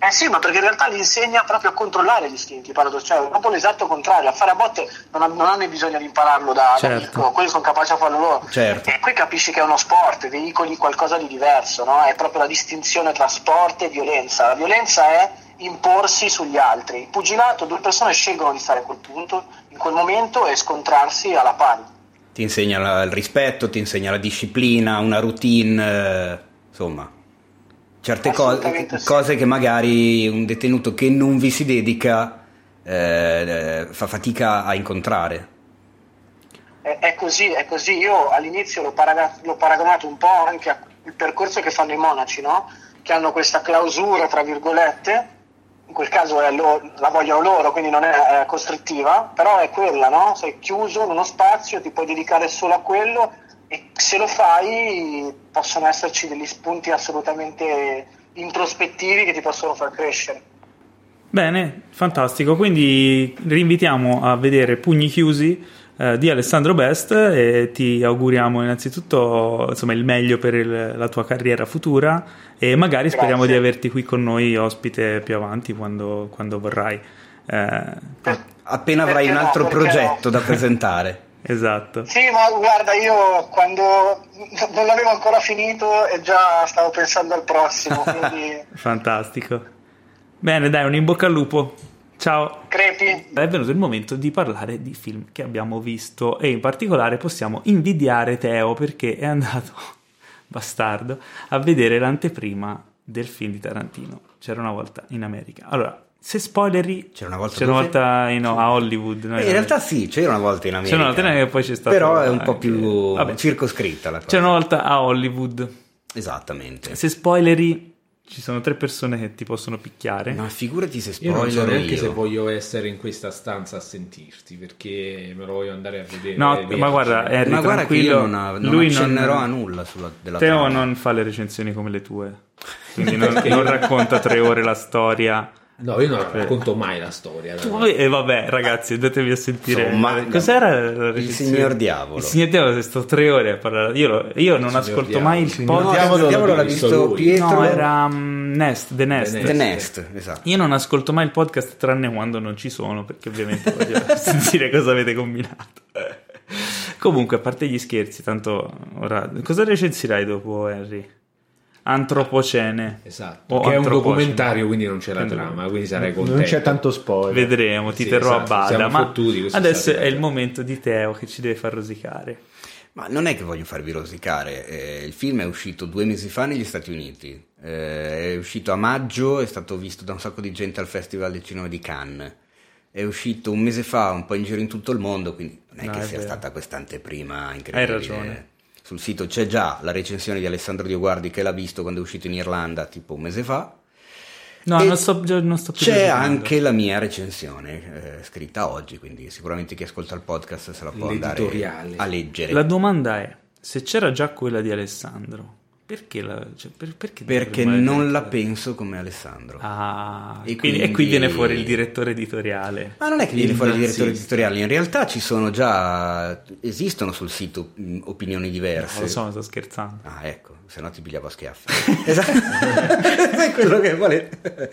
Eh sì, ma perché in realtà li insegna proprio a controllare gli istinti, cioè è proprio l'esatto contrario, a fare a botte non, non hanno bisogno di impararlo da, Certo. da piccolo, quelli sono capaci a farlo loro. Certo. E qui capisci che è uno sport, veicoli qualcosa di diverso, no? È proprio la distinzione tra sport e violenza. La violenza è imporsi sugli altri. Il pugilato, due persone scelgono di stare a quel punto, in quel momento e scontrarsi alla pari. Ti insegna la- il rispetto, ti insegna la disciplina, una routine, eh, insomma, certe cose, Assolutamente sì. cose che magari un detenuto che non vi si dedica eh, fa fatica a incontrare. È, è così, è così. Io all'inizio l'ho, paraga- l'ho paragonato un po' anche al percorso che fanno i monaci, no? Che hanno questa clausura, tra virgolette, in quel caso lo- la vogliono loro, quindi non è, è costrittiva, però è quella, no? Sei chiuso in uno spazio, ti puoi dedicare solo a quello e se lo fai possono esserci degli spunti assolutamente introspettivi che ti possono far crescere. Bene, fantastico. Quindi rinvitiamo a vedere Pugni chiusi eh, di Alessandro Best e ti auguriamo innanzitutto insomma, il meglio per il- la tua carriera futura e magari speriamo Grazie. di averti qui con noi ospite più avanti quando, quando vorrai. Eh, Appena avrai un no, altro perché progetto no? da presentare. esatto. Sì, ma guarda, io quando non l'avevo ancora finito e già stavo pensando al prossimo, quindi Fantastico. Bene, dai, un in bocca al lupo. Ciao. crepi. È venuto il momento di parlare di film che abbiamo visto e in particolare possiamo invidiare Teo perché è andato, bastardo, a vedere l'anteprima del film di Tarantino. C'era una volta in America. Allora, se spoileri, C'era una volta c'era una volta in- a Hollywood. no? Eh, in realtà sì, c'era una volta in America. C'era una volta in America poi c'è stato Però è un po' più vabbè. circoscritta la cosa. C'era una volta a Hollywood. Esattamente. Se spoileri, ci sono tre persone che ti possono picchiare. Ma figurati se Io non so spoiler neanche io. se voglio essere in questa stanza a sentirti perché me lo voglio andare a vedere. No, via. ma guarda, Harry, Ma guarda che tranquillo, io non, non lui accennerò non, a nulla sulla, della Teo trama. non fa le recensioni come le tue, quindi non, non racconta tre ore la storia. No, io non racconto mai la storia. E vabbè, ragazzi, andatevi a sentire. Insomma, Cos'era la Il signor Diavolo. Il signor Diavolo, se sto tre ore a parlare. Io, lo- io non ascolto Diavolo. mai il No, podcast. Diavolo il diavolo l'ha l'ha visto lui. Pietro. No, era mm, Nest, The Nest. The The Nest, esatto. Io non ascolto mai il podcast tranne quando non ci sono, perché ovviamente voglio sentire cosa avete combinato. Comunque, a parte gli scherzi, tanto ora cosa recensirai dopo Harry? Antropocene. Esatto. O che è un documentario, quindi non c'è la Quindi- trama, quindi sarai contento. Non c'è tanto spoiler. Vedremo, ti Sì, terrò esatto, a bada. siamo Ma fottuti, adesso è il momento di Teo che ci deve far rosicare. Ma non è che voglio farvi rosicare, eh, il film è uscito due mesi fa negli Stati Uniti, eh, è uscito a maggio, è stato visto da un sacco di gente al Festival del Cinema di Cannes. è uscito un mese fa, un po' in giro in tutto il mondo, quindi non è No, che è sia vero. stata questa anteprima incredibile. Hai ragione. Sul sito c'è già la recensione di Alessandro Dioguardi che l'ha visto quando è uscito in Irlanda tipo un mese fa. No, non sto, non sto più C'è leggendo. anche la mia recensione eh, scritta oggi, quindi sicuramente chi ascolta il podcast se la può andare a leggere. La domanda è, se c'era già quella di Alessandro, perché la... Cioè, per- perché Perché non la penso come Alessandro. Ah, E e, quindi, e qui quindi- viene fuori il direttore editoriale. Ma non è che viene Il fuori il direttore nazista. editoriale, in realtà ci sono già, esistono sul sito opinioni diverse. Non lo so, sto scherzando. Ah, ecco, se no ti pigliavo a schiaffi. esatto. è quello che volete.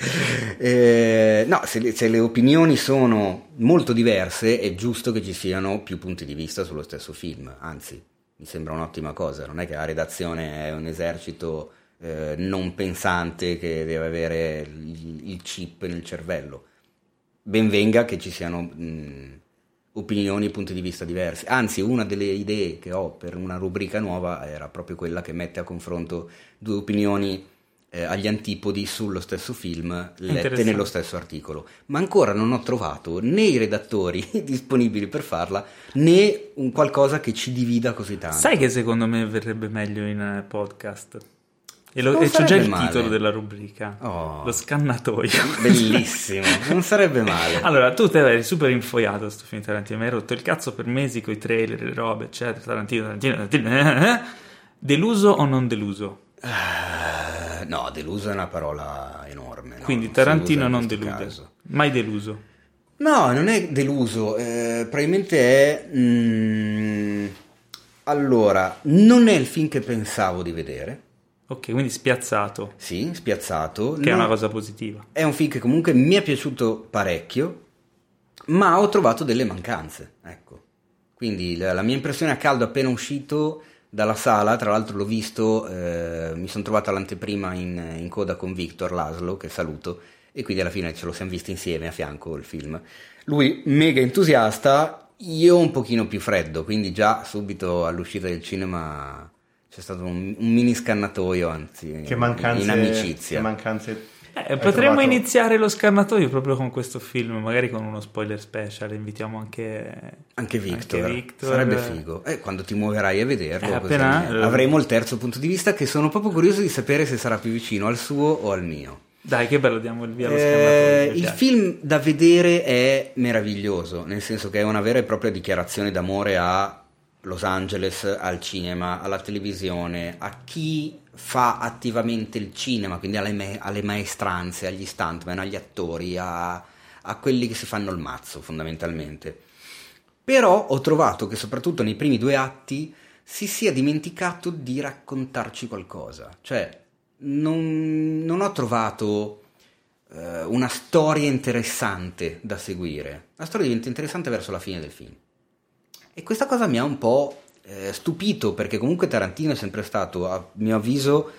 Eh, no, se le, se le opinioni sono molto diverse, è giusto che ci siano più punti di vista sullo stesso film. Anzi, mi sembra un'ottima cosa. Non è che la redazione è un esercito eh, non pensante che deve avere il, il chip nel cervello. Ben venga che ci siano mh, opinioni e punti di vista diversi. Anzi, una delle idee che ho per una rubrica nuova era proprio quella che mette a confronto due opinioni eh, agli antipodi sullo stesso film lette nello stesso articolo. Ma ancora non ho trovato né i redattori disponibili per farla né un qualcosa che ci divida così tanto. Sai che secondo me verrebbe meglio in eh, podcast? E, lo- e c'è già il male. titolo della rubrica. Oh. Lo scannatoio. Bellissimo, non sarebbe male. Allora, tu te eri super infoiato sto film Tarantino, mi hai rotto il cazzo per mesi con i trailer, le robe, eccetera, Tarantino, Tarantino, Tarantino. eh, eh. Deluso o non deluso? Eh, no, deluso è una parola enorme. no? Quindi Non si usa Tarantino in non delude. caso. Mai deluso. No, non è deluso, eh, probabilmente è... mm, allora, non è il film che pensavo di vedere, Ok, quindi spiazzato, sì, spiazzato. che è non- una cosa positiva. È un film che comunque mi è piaciuto parecchio, ma ho trovato delle mancanze, ecco. Quindi la, la mia impressione a caldo appena uscito dalla sala, tra l'altro l'ho visto, eh, mi sono trovato all'anteprima in, in coda con Victor Laszlo, che saluto, e quindi alla fine ce lo siamo visti insieme a fianco il film. Lui mega entusiasta, io un pochino più freddo, quindi già subito all'uscita del cinema c'è stato un, un mini scannatoio, anzi, Che mancanze, in amicizia. che mancanze Eh, potremmo trovato? iniziare lo scannatoio proprio con questo film, magari con uno spoiler special. Invitiamo anche, Anche Victor, anche Victor. sarebbe figo. Eh, quando ti muoverai a vederlo, Eh, così appena- eh. avremo il terzo punto di vista che sono proprio curioso di sapere se sarà più vicino al suo o al mio. Dai, che bello, diamo il via allo Eh, il film da vedere è meraviglioso, nel senso che è una vera e propria dichiarazione d'amore a Los Angeles, al cinema, alla televisione, a chi fa attivamente il cinema, quindi alle, me- alle maestranze, agli stuntman, agli attori, a, a quelli che si fanno il mazzo fondamentalmente. Però ho trovato che soprattutto nei primi due atti si sia dimenticato di raccontarci qualcosa. Cioè, non, non ho trovato eh, una storia interessante da seguire. La storia diventa interessante verso la fine del film. E questa cosa mi ha un po' eh, stupito perché comunque Tarantino è sempre stato, a mio avviso,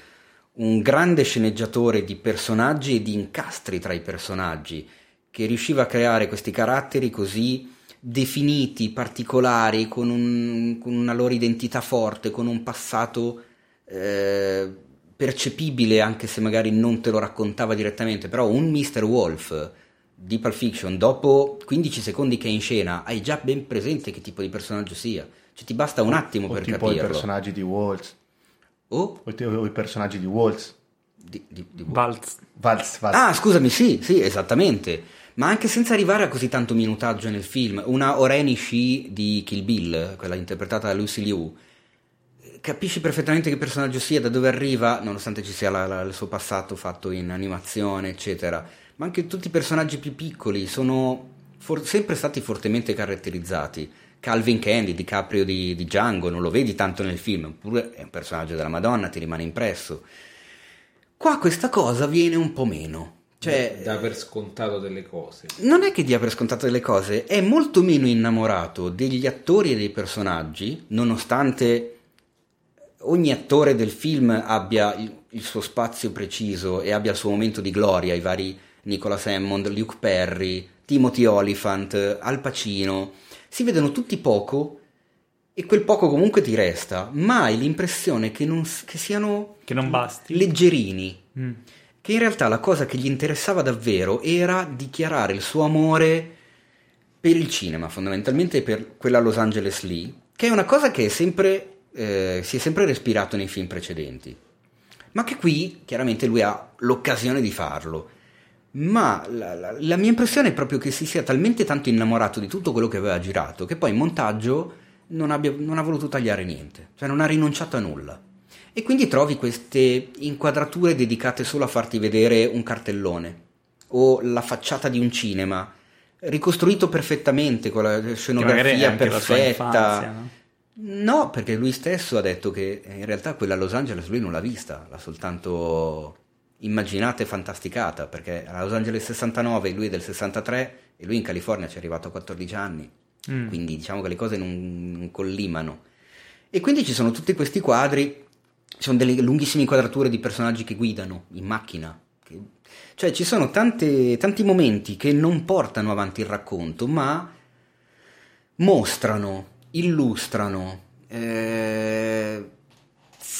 un grande sceneggiatore di personaggi e di incastri tra i personaggi, che riusciva a creare questi caratteri così definiti, particolari, con, un- con una loro identità forte, con un passato eh, percepibile, anche se magari non te lo raccontava direttamente, però un Mr. Wolf di Pulp Fiction, dopo 15 secondi che è in scena, hai già ben presente che tipo di personaggio sia. Cioè ti basta un attimo o per tipo i personaggi di Waltz O o, ti- o i personaggi di Waltz di- di- di- Valz. Valz, Valz. Ah, scusami, sì, sì, esattamente. Ma anche senza arrivare a così tanto minutaggio nel film, una Oreni Shi di Kill Bill, quella interpretata da Lucy Liu, capisci perfettamente che personaggio sia, da dove arriva, nonostante ci sia la- la- il suo passato fatto in animazione, eccetera. Ma anche tutti i personaggi più piccoli sono for- sempre stati fortemente caratterizzati. Calvin Candy, DiCaprio di, di Django, non lo vedi tanto nel film, eppure è un personaggio della Madonna, ti rimane impresso. Qua questa cosa viene un po' meno. Cioè, da per scontato delle cose. non è che dia per scontato delle cose, è molto meno innamorato degli attori e dei personaggi, nonostante ogni attore del film abbia il, suo spazio preciso e abbia il suo momento di gloria, i vari Nicolas Hammond, Luke Perry, Timothy Olyphant, Al Pacino, si vedono tutti poco e quel poco comunque ti resta, ma hai l'impressione che, non, che siano Che non basti. leggerini Mm. che in realtà la cosa che gli interessava davvero era dichiarare il suo amore per il cinema, fondamentalmente per quella Los Angeles lì, che è una cosa che è sempre, eh, si è sempre respirato nei film precedenti, ma che qui chiaramente lui ha l'occasione di farlo. Ma la, la, la mia impressione è proprio che si sia talmente tanto innamorato di tutto quello che aveva girato che poi in montaggio non, abbia, non ha voluto tagliare niente, cioè non ha rinunciato a nulla. E quindi trovi queste inquadrature dedicate solo a farti vedere un cartellone o la facciata di un cinema, ricostruito perfettamente con la scenografia perfetta. No? No, perché lui stesso ha detto che in realtà quella Los Angeles lui non l'ha vista, l'ha soltanto immaginata e fantasticata, perché a Los Angeles 69 lui è del 63 e lui in California ci è arrivato a 14 anni, Mm. quindi diciamo che le cose non, non collimano. E quindi ci sono tutti questi quadri, ci sono delle lunghissime inquadrature di personaggi che guidano in macchina, che- cioè ci sono tante- tanti momenti che non portano avanti il racconto, ma mostrano, illustrano, eh,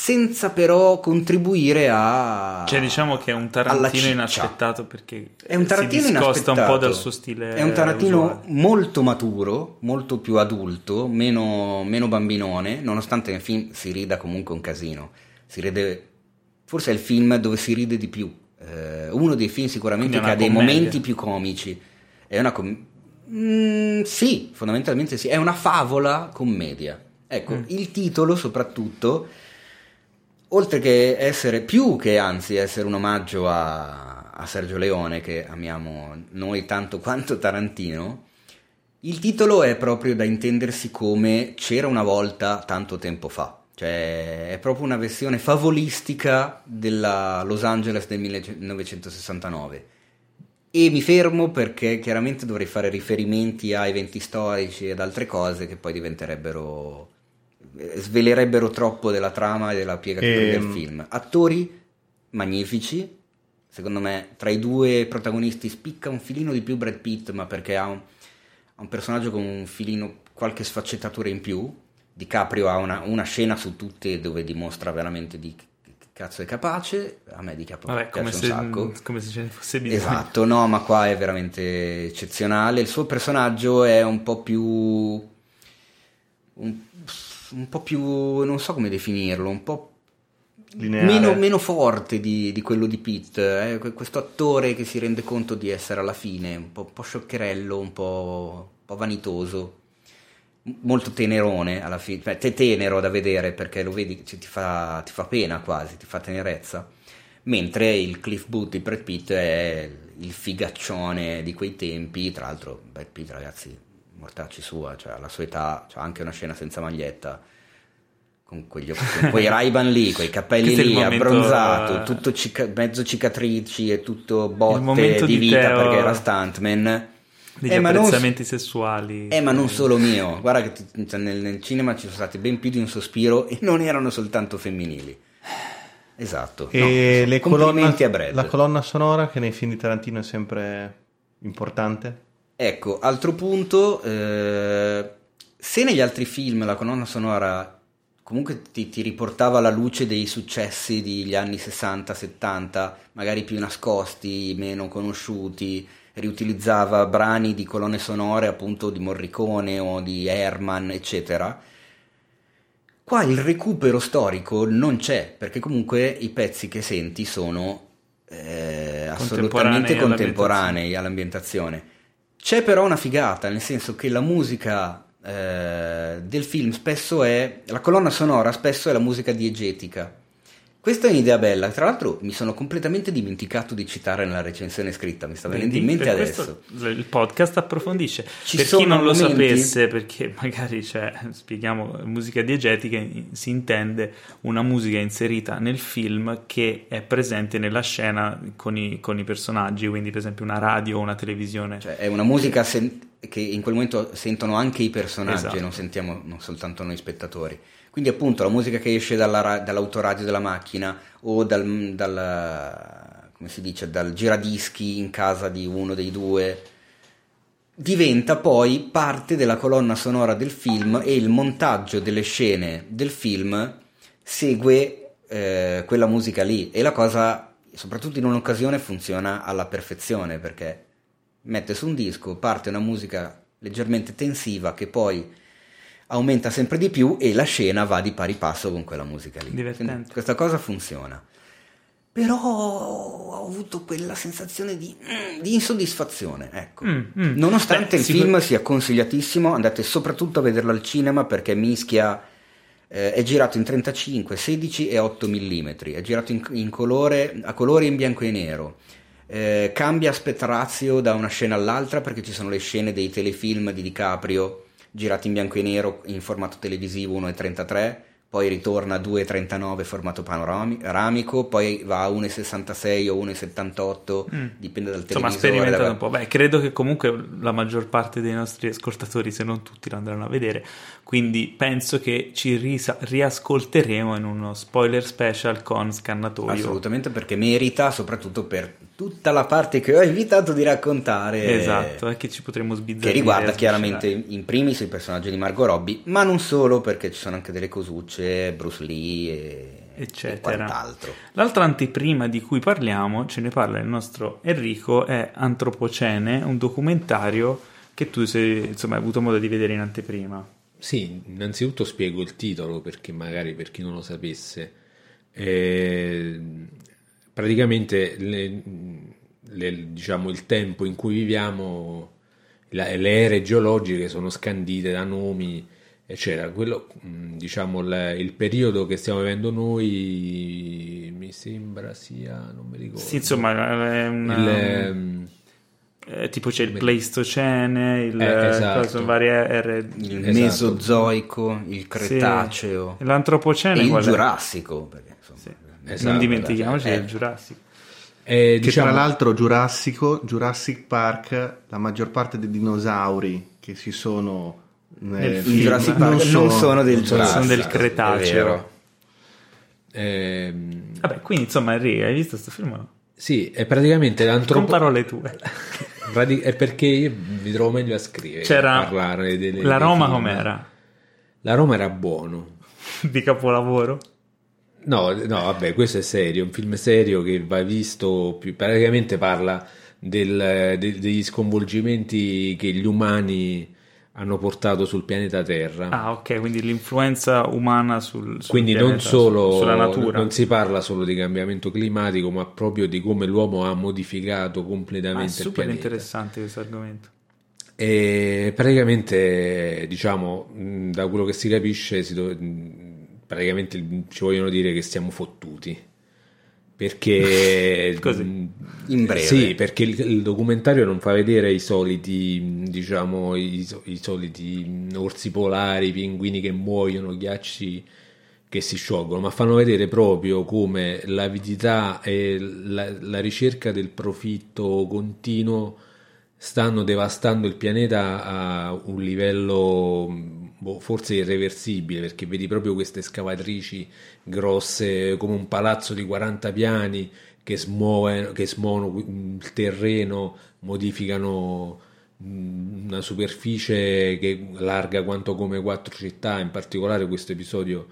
senza però contribuire a... Cioè, diciamo che è un Tarantino inaspettato perché È un Tarantino si discosta un po' dal suo stile. È un Tarantino usuale. molto maturo, molto più adulto, meno, meno bambinone, nonostante nel film si rida comunque un casino. Si ride, forse è il film dove si ride di più. Eh, uno dei film sicuramente che ha dei momenti più comici. È una com- Mm, sì, fondamentalmente sì, è una favola commedia. Ecco, Mm. il titolo soprattutto, oltre che essere più che anzi essere un omaggio a, a Sergio Leone, che amiamo noi tanto quanto Tarantino, il titolo è proprio da intendersi come c'era una volta tanto tempo fa. Cioè, è proprio una versione favolistica della Los Angeles del 1969. E mi fermo perché chiaramente dovrei fare riferimenti a eventi storici ed altre cose che poi diventerebbero. Svelerebbero troppo della trama e della piegatura Ehm. del film. Attori magnifici, secondo me tra i due protagonisti spicca un filino di più Brad Pitt, ma perché ha un, ha un personaggio con un filino, qualche sfaccettatura in più. DiCaprio ha una, una scena su tutte dove dimostra veramente di che cazzo è capace. A me DiCaprio Vabbè, come se, sacco. come se ce ne fosse bisogno. Esatto, no, ma qua è veramente eccezionale. Il suo personaggio è un po' più. un, un po' più. non so come definirlo, un po' meno, meno forte di, di quello di Pitt. eh, que- Questo attore che si rende conto di essere alla fine un po', un po' scioccherello, un po', un po' vanitoso. Molto tenerone alla fine, Beh, te tenero da vedere perché lo vedi, cioè, ti, fa, ti fa pena quasi, ti fa tenerezza. Mentre il Cliff Booth di Brad Pitt è il figaccione di quei tempi. Tra l'altro, Brad Pitt, ragazzi, mortacci sua, cioè alla sua età, c'ha anche una scena senza maglietta con, quegli, con quei Ray-Ban lì, quei capelli lì, momento, abbronzato, tutto cica- mezzo cicatrici e tutto botte di di vita Teo- perché era stuntman. Degli Eh, ma non- apprezzamenti sessuali. eh, ma non solo mio, guarda che cioè, nel, nel cinema ci sono stati ben più di un sospiro e non erano soltanto femminili. Esatto. E no, le colonna- a Brad. la colonna sonora che nei film di Tarantino è sempre importante. Ecco, altro punto, eh, se negli altri film la colonna sonora comunque ti, ti riportava alla luce dei successi degli anni 60-70, magari più nascosti, meno conosciuti, riutilizzava brani di colonne sonore appunto di Morricone o di Herman, eccetera. Qua il recupero storico non c'è, perché comunque i pezzi che senti sono eh, assolutamente Contemporanei contemporanei all'ambientazione. C'è però una figata, nel senso che la musica eh, del film spesso è, la colonna sonora spesso è la musica diegetica. Questa è un'idea bella, tra l'altro mi sono completamente dimenticato di citare nella recensione scritta, mi sta venendo in mente adesso. il podcast approfondisce. Ci per chi non lo momenti- sapesse, perché magari c'è, spieghiamo, musica diegetica, si intende una musica inserita nel film che è presente nella scena con i, con i personaggi, quindi per esempio una radio o una televisione. Cioè, è una musica sen- che in quel momento sentono anche i personaggi, Esatto. non sentiamo non soltanto noi spettatori. Quindi, appunto, la musica che esce dalla ra- dall'autoradio della macchina o dal, dal- come si dice, dal giradischi in casa di uno dei due diventa poi parte della colonna sonora del film e il montaggio delle scene del film segue eh, quella musica lì. E la cosa soprattutto in un'occasione funziona alla perfezione perché mette su un disco, parte una musica leggermente tensiva che poi aumenta sempre di più e la scena va di pari passo con quella musica lì. Divertente. Quindi questa cosa funziona. Però ho avuto quella sensazione di, mm, di insoddisfazione, ecco. Mm, mm. Nonostante Beh, il sicur- film sia consigliatissimo, andate soprattutto a vederlo al cinema perché mischia eh, è girato in 35, 16 e 8 mm, è girato in, in colore, a colore in bianco e nero. Eh, cambia aspect ratio da una scena all'altra perché ci sono le scene dei telefilm di DiCaprio girati in bianco e nero in formato televisivo 1,33, poi ritorna a 2,39 formato panoramico, poi va a 1,66 o 1,78, dipende dal Insomma, televisore. sperimentando da- un po'. Beh, credo che comunque la maggior parte dei nostri ascoltatori, se non tutti, lo andranno a vedere. Quindi penso che ci risa- riascolteremo in uno spoiler special con Scannatoio. Assolutamente perché merita, soprattutto per tutta la parte che ho evitato di raccontare. Esatto, è che ci potremo sbizzarrire. Che riguarda e chiaramente in primis il personaggio di Margot Robbie, ma non solo perché ci sono anche delle cosucce, Bruce Lee e, Eccetera. e quant'altro. L'altra anteprima di cui parliamo, ce ne parla il nostro Enrico, è Antropocene, un documentario che tu sei, insomma, hai avuto modo di vedere in anteprima. Sì, innanzitutto spiego il titolo perché magari per chi non lo sapesse. Eh, praticamente le- le- diciamo, il tempo in cui viviamo, la- le ere geologiche sono scandite da nomi, eccetera. Quello, mh, diciamo, il, il periodo che stiamo vivendo noi mi sembra sia, non mi ricordo. Sì, insomma, è una- Il, ehm, eh, tipo c'è il Pleistocene, il, Eh, esatto. cosa, varie ere. Il Esatto. Mesozoico, il Cretaceo Sì. L'antropocene e il? Giurassico. Perché, insomma, Sì. Esatto, non dimentichiamoci eh. del Giurassico. eh, Che diciamo- tra l'altro Giurassico, Jurassic Park, la maggior parte dei dinosauri che si sono nel Nel. Jurassic Park non sono, del non sono Giurassico. del è Cretaceo. vero. ehm, Vabbè, quindi insomma, Enrico, hai visto questo film? Sì, è praticamente Con l'antropo... parole tue. prati- È perché io mi trovo meglio a scrivere, C'era a parlare delle, la Roma film. com'era? La Roma era buono. Di capolavoro? No, no, vabbè, questo è serio, è un film serio che va visto, più, praticamente parla del- de- degli sconvolgimenti che gli umani hanno portato sul pianeta Terra. Ah, ok, quindi l'influenza umana sul, sul Quindi non pianeta, solo, su- sulla natura. non si parla solo di cambiamento climatico, ma proprio di come l'uomo ha modificato Ah, è completamente il super pianeta. interessante questo argomento. E praticamente, diciamo, mh, da quello che si capisce, si do- mh, praticamente il- ci vogliono dire che siamo fottuti. Perché Così. mh, In breve. Sì, perché il, il documentario non fa vedere i soliti, diciamo, i, i soliti orsi polari, pinguini che muoiono, ghiacci che si sciolgono, ma fanno vedere proprio come l'avidità e la, la ricerca del profitto continuo stanno devastando il pianeta a un livello boh, forse irreversibile, perché vedi proprio queste scavatrici grosse come un palazzo di 40 piani che smuovono, che smuovono il terreno, modificano mh, una superficie che larga quanto come quattro città, in particolare questo episodio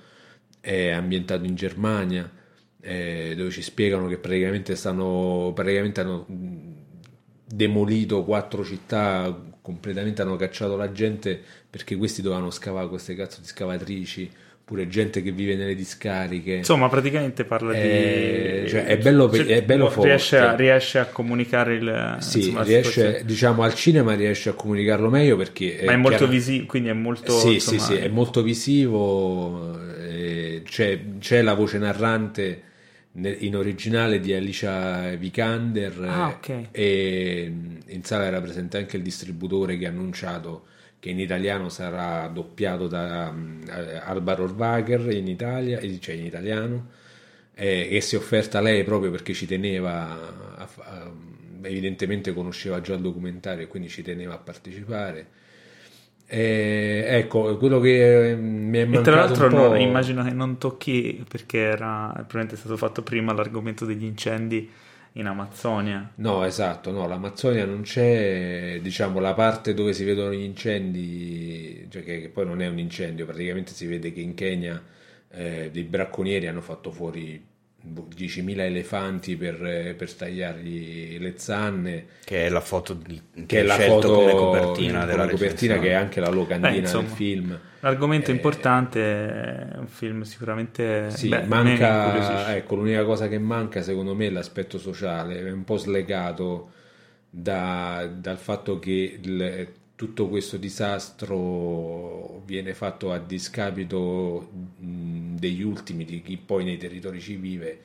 è ambientato in Germania, eh, dove ci spiegano che praticamente stanno praticamente hanno mh, demolito quattro città completamente hanno cacciato la gente perché questi dovevano scavare queste cazzo di scavatrici pure gente che vive nelle discariche Insomma, praticamente parla Eh, di... cioè, è bello- è bello riesce, a, forte. riesce a comunicare il... sì, insomma, riesce, diciamo al cinema riesce a comunicarlo meglio perché Ma è molto chiaro- visibile, quindi è molto... sì, insomma, sì, sì, è molto visivo. eh, c'è, c'è la voce narrante in originale di Alicia Vikander Ah, eh, ok. e in sala era presente anche il distributore che ha annunciato che in italiano sarà doppiato da mm, eh, Alba Rohrwacher in Italia, eh, cioè in italiano, eh, e si è offerta lei proprio perché ci teneva, a a- evidentemente conosceva già il documentario e quindi ci teneva a partecipare. Eh, ecco, quello che eh, mi è E mancato tra l'altro non- immagino che non tocchi, perché era probabilmente è stato fatto prima l'argomento degli incendi in Amazzonia. No, esatto, no, l'Amazzonia non c'è, diciamo, la parte dove si vedono gli incendi, cioè che, che poi non è un incendio, praticamente si vede che in Kenya eh, dei bracconieri hanno fatto fuori 10.000 elefanti per, eh, per stagliargli le zanne, Che è la foto di, che è la foto come copertina come della copertina che è anche la locandina Beh, insomma, del film. L'argomento Eh, importante è un film sicuramente... Sì, beh, manca, ecco, l'unica cosa che manca secondo me è l'aspetto sociale, è un po' slegato da- dal fatto che il- tutto questo disastro viene fatto a discapito mh, degli ultimi, di chi poi nei territori ci vive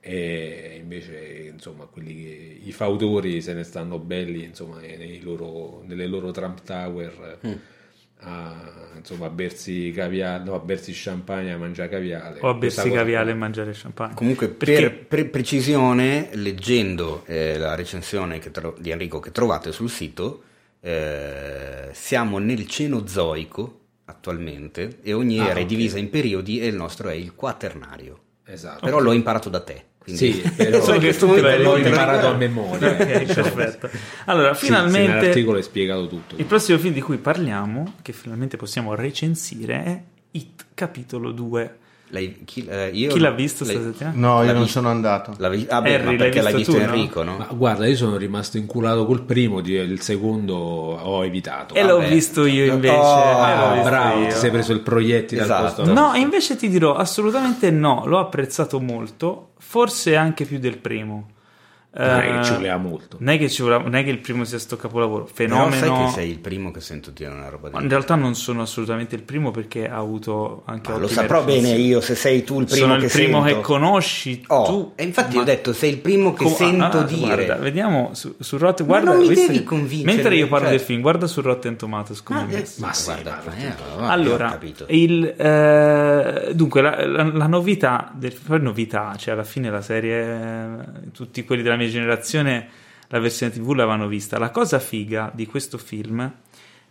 e invece insomma quelli che, i fautori se ne stanno belli insomma nei loro, nelle loro Trump Tower a, insomma, a bersi caviale, no, a bersi champagne, a mangiare caviale. O a Questa bersi cosa caviale e mangiare champagne. Comunque, Perché- per, per precisione, leggendo eh, la recensione che tro- di Enrico che trovate sul sito, eh, siamo nel Cenozoico attualmente e ogni Ah, era è ok. divisa in periodi e il nostro è il quaternario. Esatto. Però l'ho imparato da te. Quindi... Sì, però Solo che tu l'ho te l'hai imparato a memoria. Ok, perfetto. Allora, Sì, sì, finalmente nell'articolo è spiegato tutto. il prossimo film di cui parliamo, che finalmente possiamo recensire, è It capitolo 2. Lei- chi, eh, io- Chi l'ha visto settimana? No, io L'ha non visto? sono andato. l'ha vi- ah, beh, Harry, ma l'hai perché l'ha visto visto tu, no? Enrico, no? Ma guarda, io sono rimasto inculato col primo, di- il secondo ho evitato. E l'ho Vabbè. visto io invece. Oh, l'ho Ah, visto bravo, io. ti sei preso il proiettile Esatto. al posto. No, invece ti dirò assolutamente no, l'ho apprezzato molto, forse anche più del primo. Non è Eh, che ci voleva molto. Non è che, ci voleva- non è che il primo sia sto capolavoro, Però fenomeno. sai che sei il primo che sento dire una roba di In realtà non sono assolutamente il primo perché ha avuto anche Ma lo saprò bene io se sei tu il primo Sono che il primo sento. che conosci Oh, tu. e infatti ma- ho detto sei il primo che Com- sento ah, dire. Guarda, vediamo su, su Rotten Ma guarda, non mi devi che- convincere, Mentre io parlo cioè- del film, guarda su Rotten Tomatoes come Ah, è eh, messo. Ma sì, guarda, eh, Allora, il, eh, dunque, la, la- la novità, del, poi novità, cioè alla fine la serie, eh, tutti quelli della mia generazione, la versione TV l'avevano vista. La cosa figa di questo film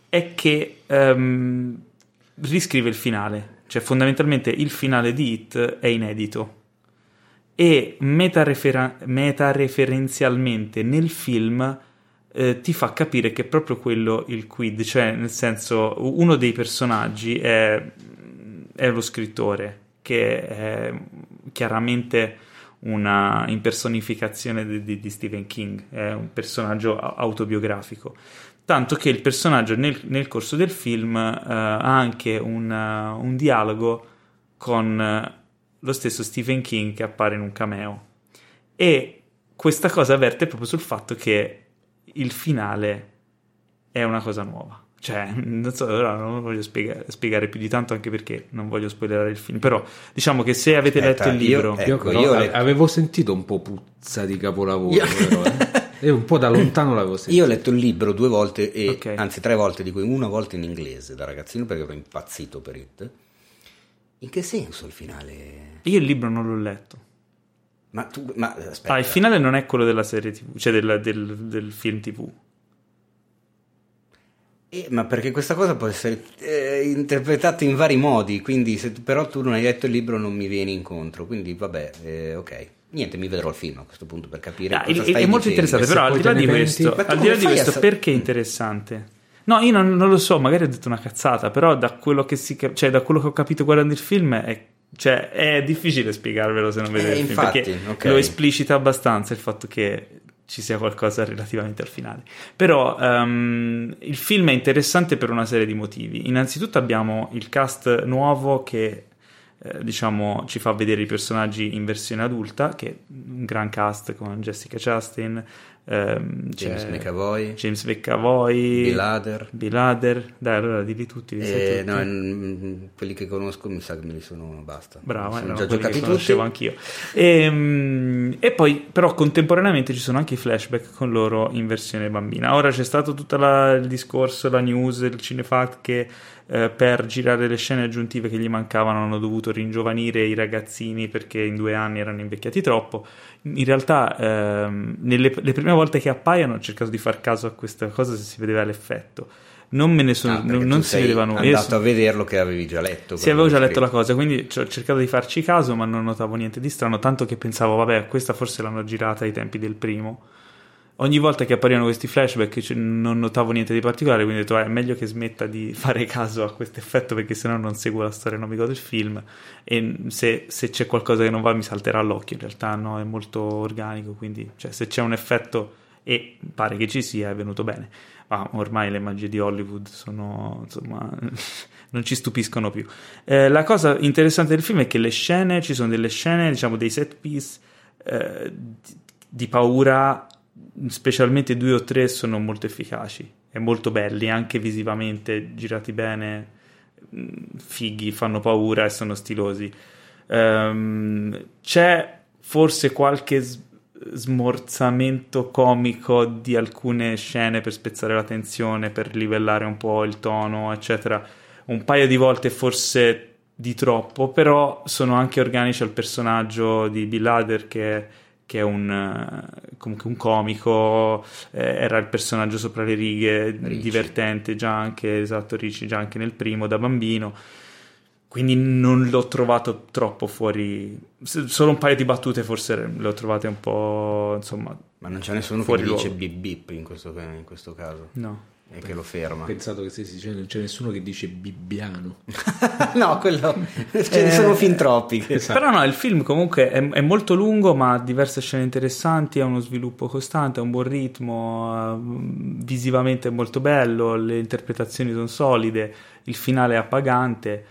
è che ehm, riscrive il finale, cioè fondamentalmente il finale di Hit è inedito. E metarefera- metareferenzialmente nel film eh, ti fa capire che è proprio quello il quid, cioè nel senso uno dei personaggi è, è lo scrittore che è chiaramente una impersonificazione di, di- di Stephen King, è un personaggio autobiografico. Tanto che il personaggio nel, nel corso del film eh, ha anche un, eh, un dialogo con eh, lo stesso Stephen King che appare in un cameo. E questa cosa avverte proprio sul fatto che il finale è una cosa nuova. Cioè, non so, ora non voglio spiega- spiegare più di tanto anche perché non voglio spoilerare il film, però diciamo che se avete Aspetta, letto il libro... eh, Io Ecco, però io letto- avevo sentito un po' puzza di capolavoro, Io- però, eh. Io un po' da lontano l'avevo sentito. Io ho letto il libro due volte, e, Ok. anzi tre volte, di cui una volta in inglese da ragazzino perché ero impazzito per it. In che senso il finale? Io il libro non l'ho letto. Ma tu, ma aspetta, Ah, il finale non è quello della serie TV, cioè del, del- del film TV. Eh, ma perché questa cosa può essere eh, interpretata in vari modi, quindi se però tu non hai letto il libro non mi vieni incontro, quindi vabbè, eh, ok. Niente, mi vedrò il film a questo punto per capire Ah, cosa è, stai è molto interessante, però al di là di questo, al di là di a questo sa- perché è interessante? No, io non, non lo so, magari ho detto una cazzata, però da quello che, si, cioè, da quello che ho capito guardando il film è, cioè, è difficile spiegarvelo se non vedete Eh, il film, infatti, perché ok. lo esplicita abbastanza il fatto che ci sia qualcosa relativamente al finale. Però ehm, il film è interessante per una serie di motivi. Innanzitutto abbiamo il cast nuovo che eh, diciamo ci fa vedere i personaggi in versione adulta, che è un gran cast con Jessica Chastain, ehm, James McAvoy, James McAvoy. Bill Hader. Dai, allora dilli tutti. li Eh, tutti. no, mm, quelli che conosco mi sa che me li sono basta. Bravo, sono erano già quelli che giocati conoscevo tutti. anch'io. Ehm, E, poi, però, contemporaneamente ci sono anche i flashback con loro in versione bambina. Ora c'è stato tutto il discorso, la news, il cinefact che eh, per girare le scene aggiuntive che gli mancavano hanno dovuto ringiovanire i ragazzini perché in due anni erano invecchiati troppo. In realtà, ehm, nelle le prime volte che appaiono ho cercato di far caso a questa cosa se si vedeva l'effetto. Non me ne sono, Ah, non, non si vedeva nulla. Andato sono- a vederlo che avevi già letto. sì, avevo già letto la cosa, quindi ho cercato di farci caso, ma non notavo niente di strano, tanto che pensavo, vabbè, questa forse l'hanno girata ai tempi del primo. Ogni volta che apparivano questi flashback cioè, non notavo niente di particolare, quindi ho detto eh, è meglio che smetta di fare caso a questo effetto perché sennò non seguo la storia, non mi godo il film e se, se, c'è qualcosa che non va mi salterà all'occhio, in realtà no, è molto organico, quindi cioè, se c'è un effetto e pare che ci sia è venuto bene. Ma ormai le magie di Hollywood sono insomma non ci stupiscono più. Eh, la cosa interessante del film è che le scene, ci sono delle scene, diciamo dei set piece eh, di, di paura specialmente due o tre sono molto efficaci e molto belli, anche visivamente girati bene, mm, fighi, fanno paura e sono stilosi. Um, c'è forse qualche smorzamento comico di alcune scene per spezzare la tensione, per livellare un po' il tono, eccetera. Un paio di volte forse di troppo, però sono anche organici al personaggio di Bill Hader che che è un, eh, comunque un comico, eh, era il personaggio sopra le righe, Ricci. divertente già anche, esatto, Ricci, già anche nel primo da bambino. Quindi non l'ho trovato troppo fuori. Solo un paio di battute forse le ho trovate un po'. insomma. Ma non c'è nessuno che dice bip bip in questo, in questo caso. No e che lo ferma. Ho pensato che stessi dicendo non c'è nessuno che dice bibbiano. no, quello ce ne sono fin troppi. Esatto. Però no, il film comunque è, è, molto lungo, ma ha diverse scene interessanti, ha uno sviluppo costante, ha un buon ritmo, uh, visivamente è molto bello, le interpretazioni sono solide, il finale è appagante.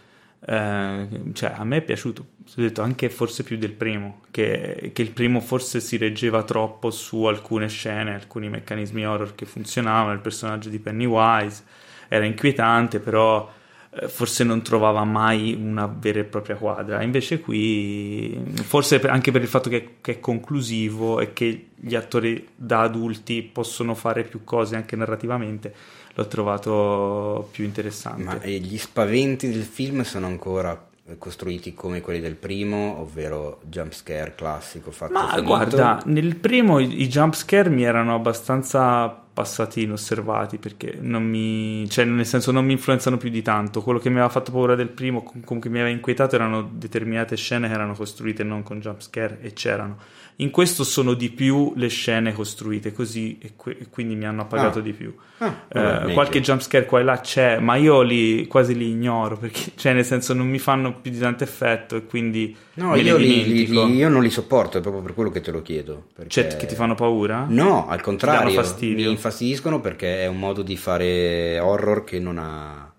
Eh, cioè, a me è piaciuto, ho detto anche forse più del primo, che, che, il primo forse si reggeva troppo su alcune scene, alcuni meccanismi horror che funzionavano, il personaggio di Pennywise era inquietante, però eh, forse non trovava mai una vera e propria quadra. Invece qui, forse anche per il fatto che, che, è conclusivo e che gli attori da adulti possono fare più cose anche narrativamente, l'ho trovato più interessante. Ma gli spaventi del film sono ancora costruiti come quelli del primo, ovvero jump scare classico fatto Ma finito. guarda, nel primo i, i jump scare mi erano abbastanza passati inosservati perché non mi cioè nel senso non mi influenzano più di tanto quello che mi aveva fatto paura del primo comunque mi aveva inquietato erano determinate scene che erano costruite non con jump scare e c'erano in questo sono di più le scene costruite così e, que- e quindi mi hanno appagato ah. di più. Ah, eh, qualche jumpscare qua e là c'è, ma io li, quasi li ignoro perché, cioè, nel senso, non mi fanno più di tanto effetto e quindi. No, io, li, li, io, non li sopporto, è proprio per quello che te lo chiedo. Perché... Cioè, che ti fanno paura? No, al contrario, mi infastidiscono perché è un modo di fare horror che non ha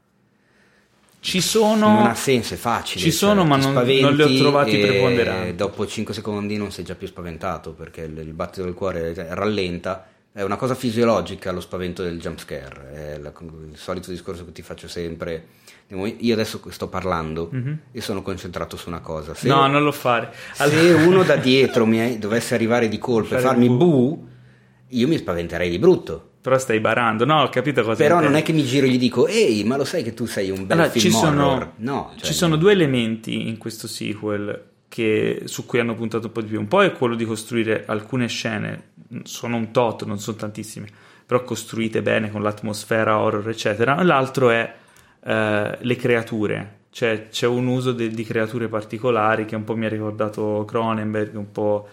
ci sono. Non ha senso, è facile. Ci sono, cioè, ma non, non, li ho trovati preponderanti. Dopo 5 secondi non sei già più spaventato perché il, battito del cuore rallenta. È una cosa fisiologica lo spavento del jump scare. È la, il solito discorso che ti faccio sempre. Io adesso sto parlando mm-hmm. e sono concentrato su una cosa. Se, no, non lo fare. Allora... Se uno da dietro mi dovesse arrivare di colpo e farmi bu, io mi spaventerei di brutto. Però stai barando, no? Ho capito cosa Però non è che mi giro e gli dico, ehi, ma lo sai che tu sei un bel allora, film ci sono, no, cioè... ci sono due elementi in questo sequel che, su cui hanno puntato un po' di più. Un po' è quello di costruire alcune scene, sono un tot, non sono tantissime, però costruite bene con l'atmosfera horror, eccetera. L'altro è eh, le creature. Cioè, c'è un uso de- di creature particolari che un po' mi ha ricordato Cronenberg, un po'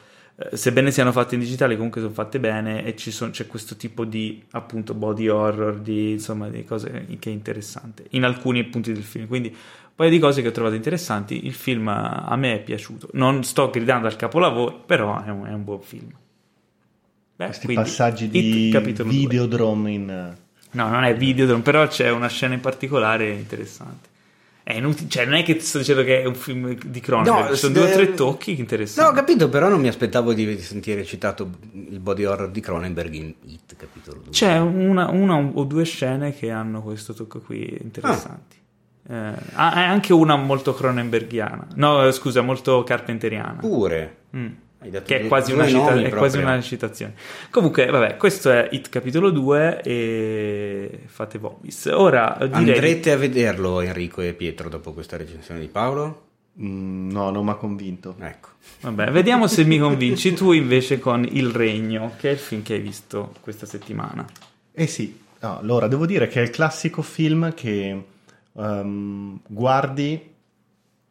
sebbene siano fatte in digitale comunque sono fatte bene e son, c'è questo tipo di appunto body horror di, insomma di cose che è interessante in alcuni punti del film. Quindi un paio di cose che ho trovato interessanti. Il film a me è piaciuto. Non sto gridando al capolavoro però è un, è un buon film. Beh, questi quindi, passaggi di videodrome in no non è videodrome però c'è una scena in particolare interessante è inutile, cioè non è che ti sto dicendo che è un film di cronaca, no, sono due o tre tocchi interessanti. No, ho capito, però non mi aspettavo di sentire citato il body horror di Cronenberg in Hit, capitolo 2. C'è una, una, o due scene che hanno questo tocco qui interessanti. Ah. Eh, anche una molto cronenbergiana, no scusa, molto carpenteriana. Pure. Mm che è quasi, una, cita- è quasi una, citazione. Comunque, vabbè, questo è It capitolo 2 e fate vobis. Ora direi... Andrete a vederlo Enrico e Pietro dopo questa recensione di Paolo? Mm, no, non mi ha convinto. Ecco. Vabbè, vediamo se mi convinci tu invece con Il Regno, che è il film che hai visto questa settimana. Eh sì, no, allora devo dire che è il classico film che um, guardi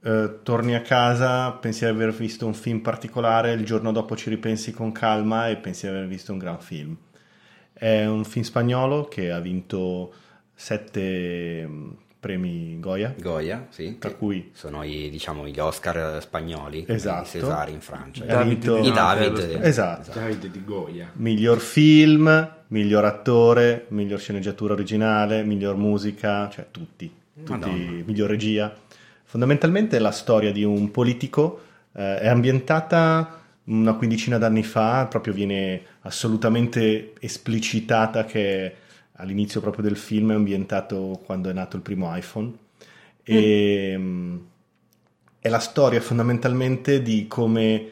eh, torni a casa, pensi di aver visto un film particolare, il giorno dopo ci ripensi con calma e pensi di aver visto un gran film. è un film spagnolo che ha vinto sette mm, premi Goya, Goya, sì, tra cui sono i, diciamo, gli Oscar spagnoli, Esatto. i Cesari in Francia. ha vinto I David. David. esatto, Davide di Goya. miglior film, miglior attore, miglior sceneggiatura originale, miglior musica, cioè tutti, tutti miglior regia. Fondamentalmente è la storia di un politico, eh, è ambientata una quindicina d'anni fa, proprio viene assolutamente esplicitata che all'inizio proprio del film è ambientato quando è nato il primo iPhone. E, mm, è la storia fondamentalmente di come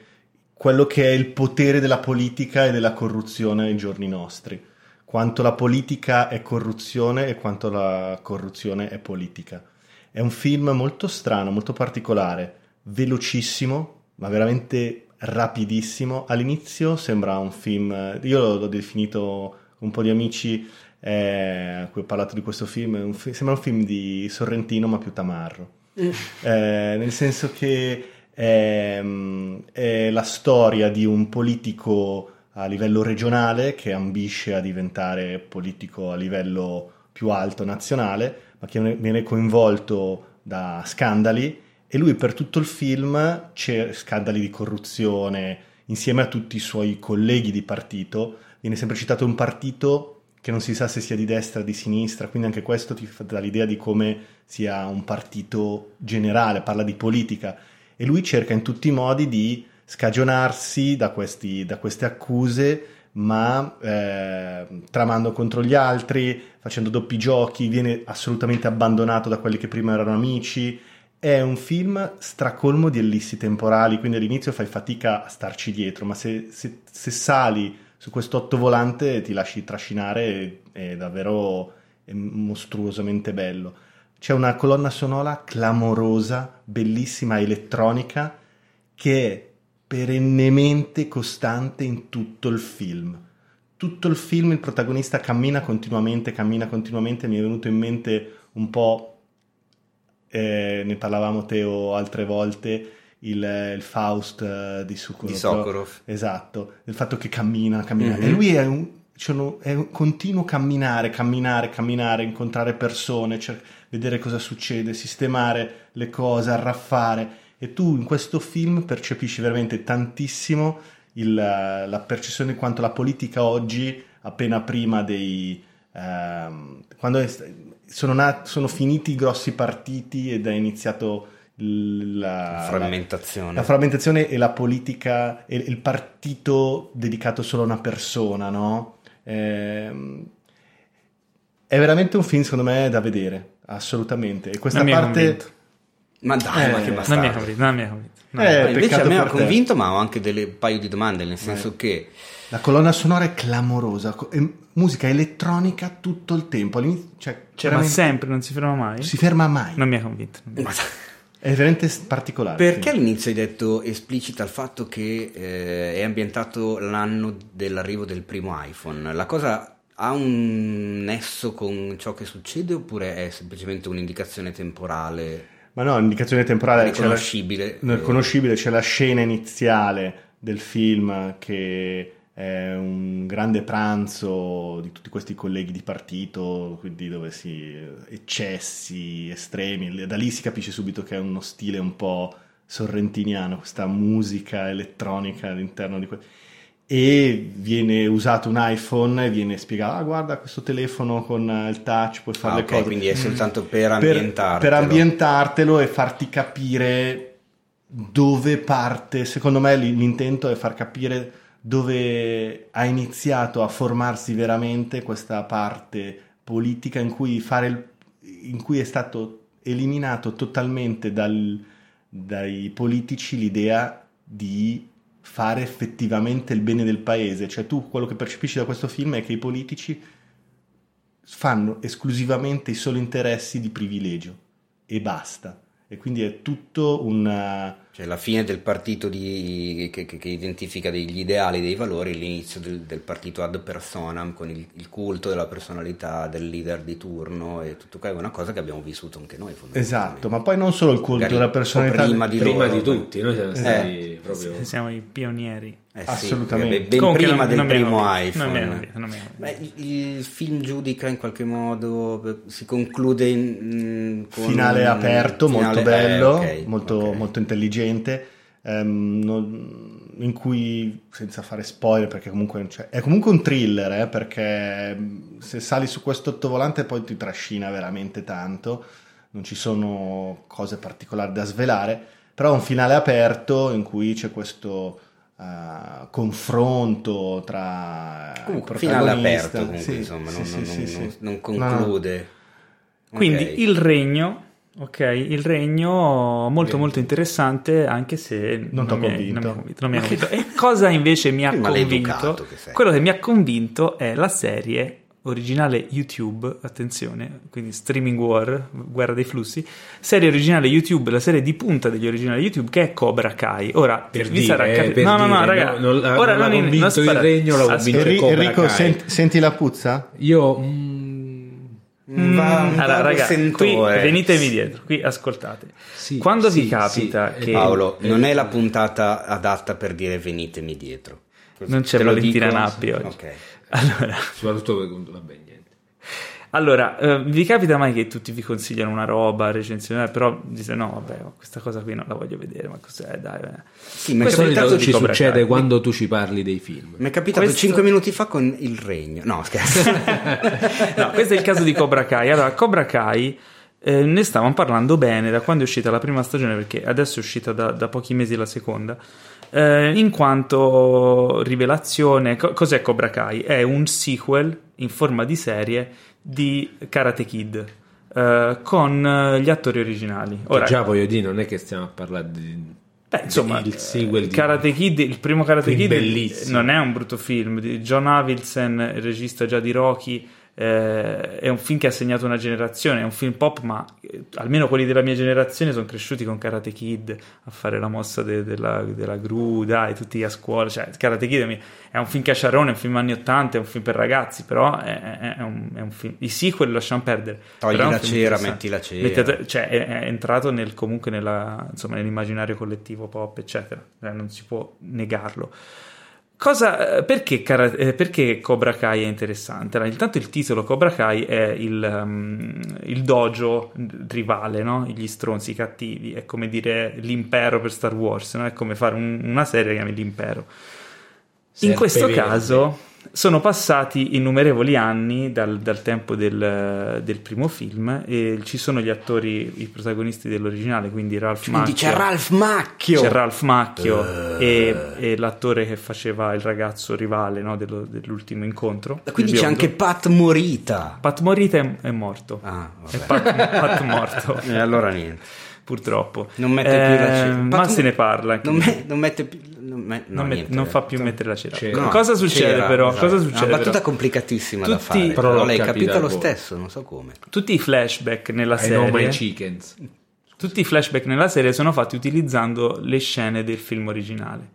quello che è il potere della politica e della corruzione ai giorni nostri. Quanto la politica è corruzione e quanto la corruzione è politica. È un film molto strano, molto particolare, velocissimo, ma veramente rapidissimo. All'inizio sembra un film, io l'ho definito un po' di amici eh, a cui ho parlato di questo film, è un fi- sembra un film di Sorrentino ma più tamarro. Eh, nel senso che ehm, è la storia di un politico a livello regionale che ambisce a diventare politico a livello più alto nazionale, ma che viene coinvolto da scandali e lui per tutto il film c'è scandali di corruzione insieme a tutti i suoi colleghi di partito, viene sempre citato un partito che non si sa se sia di destra o di sinistra, quindi anche questo ti dà l'idea di come sia un partito generale, parla di politica. E lui cerca in tutti i modi di scagionarsi da, questi- da queste accuse, ma eh, tramando contro gli altri, facendo doppi giochi, viene assolutamente abbandonato da quelli che prima erano amici. È un film stracolmo di ellissi temporali, quindi all'inizio fai fatica a starci dietro, ma se, se- se sali su questo ottovolante ti lasci trascinare, è, è davvero è mostruosamente bello. C'è una colonna sonora clamorosa, bellissima, elettronica, che perennemente costante in tutto il film. Tutto il film il protagonista cammina continuamente, cammina continuamente, mi è venuto in mente un po', eh, ne parlavamo Teo altre volte, il, il Faust eh, di Sokurov. Di Sokurov. Esatto, il fatto che cammina, cammina. Mhm. E lui è un, uno- è un continuo camminare, camminare, camminare, incontrare persone, cer- vedere cosa succede, sistemare le cose, arraffare. E tu in questo film percepisci veramente tantissimo il- la percezione di quanto la politica oggi, appena prima dei... ehm, quando è- sono, nat- sono finiti i grossi partiti ed è iniziato la, frammentazione. la frammentazione e la politica e il partito dedicato solo a una persona, no? Ehm, è veramente un film, secondo me, da vedere, assolutamente. E questa parte... convinto. Ma dai, Eh, ma che non Non mi ha bastardo. convinto, non mi ha convinto. No. Eh, Ma invece a me ha per te. convinto, ma ho anche delle paio di domande, nel senso che La colonna sonora è clamorosa, è musica elettronica tutto il tempo. All'inizio, cioè, Cioè, ma sempre, non si ferma mai? si ferma mai. Non mi ha convinto. mi ma- È veramente particolare. perché sì. all'inizio hai detto esplicita il fatto che eh, è ambientato l'anno dell'arrivo del primo iPhone? La cosa ha un nesso con ciò che succede oppure è semplicemente un'indicazione temporale Ma no, indicazione temporale c'è la- riconoscibile? riconoscibile, c'è la scena iniziale del film che è un grande pranzo di tutti questi colleghi di partito, quindi dove si eccessi estremi, da lì si capisce subito che è uno stile un po' sorrentiniano, questa musica elettronica all'interno di questo e viene usato un iPhone e viene spiegato ah guarda questo telefono con eh, il touch puoi fare Ah, le ok, cose quindi è soltanto per per, ambientartelo. per ambientartelo e farti capire dove parte. Secondo me l'intento è far capire dove ha iniziato a formarsi veramente questa parte politica in cui, fare il- in cui è stato eliminato totalmente dal- dai politici l'idea di fare effettivamente il bene del paese. Cioè tu quello che percepisci da questo film è che i politici fanno esclusivamente i soli interessi di privilegio e basta. E quindi è tutto un... Cioè la fine del partito di- che, che- che identifica degli ideali, dei valori, l'inizio del, del partito ad personam con il, il culto della personalità del leader di turno e tutto quello, è una cosa che abbiamo vissuto anche noi fondamentalmente. Esatto, ma poi non solo il culto Magari della personalità... prima di Prima loro, di tutti, noi siamo stati Eh, proprio... Siamo i pionieri. Eh sì, Assolutamente. beh, ben Comunque prima non- del non primo convinto, iPhone. non mi hanno convinto, non mi hanno Beh, il, il film giudica in qualche modo, si conclude in, mm, con finale un- aperto, finale- molto eh, bello, ok, molto, ok. molto intelligente, ehm, non- in cui, senza fare spoiler, perché comunque cioè, è comunque un thriller, eh, perché mm, se sali su questo ottovolante poi ti trascina veramente tanto, non ci sono cose particolari da svelare, però è un finale aperto in cui c'è questo... eh, confronto tra Comunque, finale aperto, comunque, Sì, insomma, sì, non, sì, non- non- non no. conclude. Quindi il regno, ok, il regno molto molto interessante anche se Non t'ho mi ha- convinto. non mi ha convinto, non mi ha convinto. E cosa invece mi ha convinto? Quello che mi ha convinto è la serie originale YouTube, attenzione, quindi Streaming War, Guerra dei Flussi, serie originale YouTube, la serie di punta degli originali YouTube che è Cobra Kai. Ora, Per vi dire, sarà eh, capito. per No, no, no, dire, raga. no, non- ora non in- convinto il regno, convinto Enri- Cobra Enrico, Kai. senti, senti la puzza? Io... mm, va- Allora, raga, qui venitemi dietro, qui ascoltate. Sì, Quando vi sì, capita sì, che Paolo, Eh, non è la puntata adatta per dire venitemi dietro. Non c'è Valentina? Nappi oggi. Ok. Allora, Soprattutto. Vabbè, niente. allora, eh, vi capita mai che tutti vi consigliano una roba, recensione, però dite no, vabbè, questa cosa qui non la voglio vedere, ma cos'è, dai. eh." Sì, mi è Questo capitato, ci succede quando tu ci parli dei film. mi è capitato Questo- 5 minuti fa con Il Regno. No, scherzo. no, questo è il caso di Cobra Kai. Allora, Cobra Kai eh, ne stavamo parlando bene da quando è uscita la prima stagione, perché adesso è uscita da, da pochi mesi la seconda. Eh, in quanto rivelazione, co- cos'è Cobra Kai? È un sequel in forma di serie di Karate Kid eh, con gli attori originali. Ora, Già voglio dire, non è che stiamo a parlare di... Beh, insomma, il sequel di- Karate Kid, il primo Karate Kid bellissimo. non è un brutto film. di John Avildsen, il regista già di Rocky, eh, è un film che ha segnato una generazione, è un film pop, ma eh, almeno quelli della mia generazione sono cresciuti con Karate Kid a fare la mossa de- della, della gru, dai, tutti a scuola. Cioè, Karate Kid è un film cacciarone, è un film anni 80, è un film per ragazzi, però è, è- un, è un film. I sequel lasciamo perdere. Togli la cera, metti la cera. Mettete- cioè è, è entrato nel- comunque nella- insomma, nell'immaginario collettivo pop, eccetera, Cioè, non si può negarlo. Cosa, eh, perché, eh, perché Cobra Kai è interessante? Allora, intanto il titolo Cobra Kai è il, um, il dojo rivale, no? gli stronzi cattivi, è come dire l'impero per Star Wars, no? è come fare un- una serie che chiami l'impero. In questo caso sono passati innumerevoli anni dal, dal tempo del, del primo film e ci sono gli attori, i protagonisti dell'originale, quindi Ralph Quindi Macchio. c'è Ralph Macchio. C'è Ralph Macchio e, e l'attore che faceva il ragazzo rivale no, dello- dell'ultimo incontro. Quindi c'è anche Pat Morita. Pat Morita è, è morto. Ah, è vabbè. Pat, Pat morto, E allora niente. purtroppo. Non mette più la Eh, cera. Ma Pat- se ne parla. anche Non, me- non mette più. Non, me- no, non, met- niente. non fa più mettere la cera. C'era. No, cosa succede c'era, però? esatto. Cosa Una succede battuta però? complicatissima da Tutti- fare. Però Però l'hai capita lo stesso, non so come. Tutti i flashback nella I serie chickens. tutti i flashback nella serie sono fatti utilizzando le scene del film originale.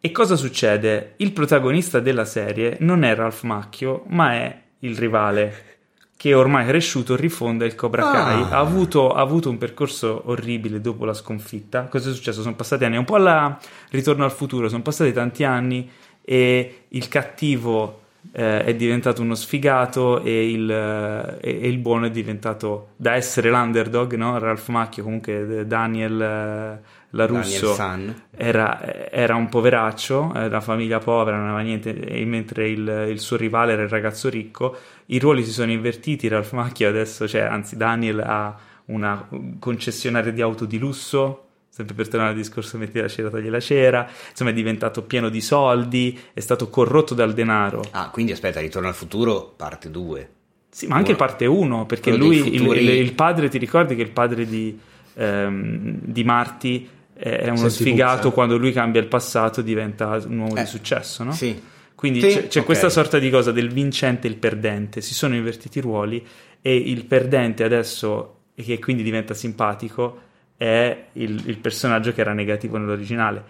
E cosa succede? Il protagonista della serie non è Ralph Macchio, ma è il rivale che ormai cresciuto rifonda il Cobra Kai. Ah. Ha, avuto, ha avuto un percorso orribile dopo la sconfitta. Cosa è successo? Sono passati anni, è un po' alla Ritorno al futuro, sono passati tanti anni e il cattivo eh, è diventato uno sfigato e il, eh, e- e il buono è diventato da essere l'underdog, no? Ralph Macchio, comunque eh, Daniel eh, Daniel San. era, era un poveraccio, era famiglia povera, non aveva niente, e mentre il, il suo rivale era il ragazzo ricco. I ruoli si sono invertiti, Ralph Macchio adesso, cioè, anzi Daniel ha una concessionaria di auto di lusso, sempre per tornare al discorso metti la cera, togli la cera, insomma è diventato pieno di soldi, è stato corrotto dal denaro. Ah, quindi aspetta, Ritorno al futuro, parte 2. Sì, ma anche Buono. parte 1, perché Quello lui, dei il, futuri- il- il padre, ti ricordi che il padre di, ehm, di Marty è uno Senti sfigato puzza. quando lui cambia il passato diventa un uomo Eh, di successo, no? Sì. Quindi Sì, c'è, c'è ok. questa sorta di cosa del vincente e il perdente, si sono invertiti i ruoli e il perdente adesso, e che quindi diventa simpatico, è il, il personaggio che era negativo nell'originale.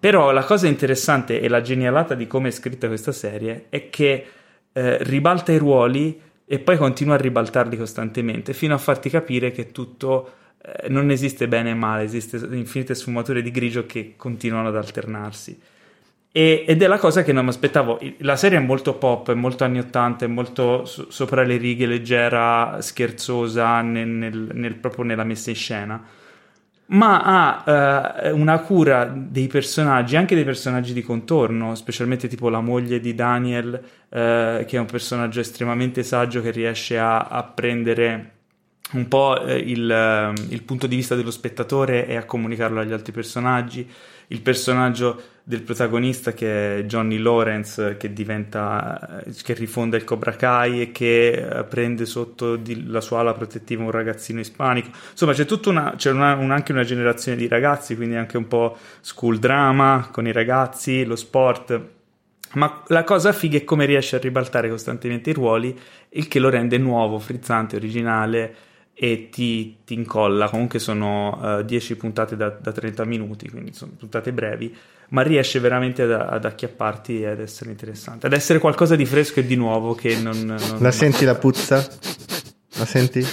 Però la cosa interessante e la genialata di come è scritta questa serie è che eh, ribalta i ruoli e poi continua a ribaltarli costantemente fino a farti capire che tutto eh, non esiste bene e male, esiste infinite sfumature di grigio che continuano ad alternarsi. E- ed è la cosa che non mi aspettavo. La serie è molto pop, è molto anni 80, è molto so- sopra le righe, leggera, scherzosa, nel- nel- nel- proprio nella messa in scena. Ma ha eh, una cura dei personaggi, anche dei personaggi di contorno, specialmente tipo la moglie di Daniel, eh, che è un personaggio estremamente saggio che riesce a, a prendere un po' eh, il, eh, il punto di vista dello spettatore e a comunicarlo agli altri personaggi. Il personaggio del protagonista che è Johnny Lawrence che diventa eh, che rifonda il Cobra Kai e che eh, prende sotto di- la sua ala protettiva un ragazzino ispanico insomma c'è tutta una c'è una- un- anche una generazione di ragazzi quindi anche un po' school drama con i ragazzi lo sport ma la cosa figa è come riesce a ribaltare costantemente i ruoli, il che lo rende nuovo, frizzante, originale e ti, ti incolla. Comunque sono eh, 10 puntate da, da 30 minuti, quindi sono puntate brevi, ma riesce veramente ad, ad acchiapparti e ad essere interessante, ad essere qualcosa di fresco e di nuovo che non... non La senti la puzza? La senti?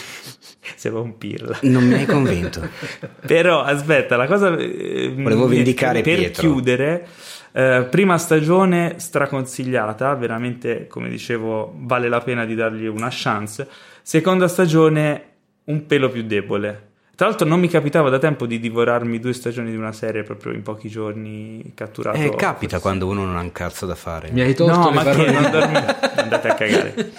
Sembra un pirla. Non mi hai convinto. Però aspetta, la cosa eh, Volevo vendicare per Pietro. chiudere. eh, prima stagione straconsigliata, veramente come dicevo vale la pena di dargli una chance. Seconda stagione un pelo più debole. Tra l'altro non mi capitava da tempo di divorarmi due stagioni di una serie proprio in pochi giorni catturato. Eh, capita quando uno non ha un cazzo da fare. Mi hai tolto No, le ma che non dormi- andate a cagare.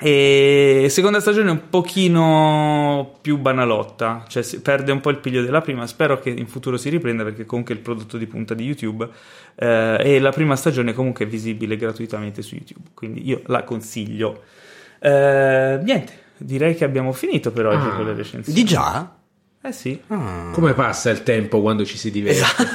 E seconda stagione un pochino più banalotta, cioè si perde un po' il piglio della prima. Spero che in futuro si riprenda perché comunque è il prodotto di punta di YouTube. eh, e la prima stagione comunque è visibile gratuitamente su YouTube, quindi io la consiglio. Eh, niente, direi che abbiamo finito per oggi Ah, con le recensioni. Di già? Eh sì. Ah. Come passa il tempo quando ci si diverte?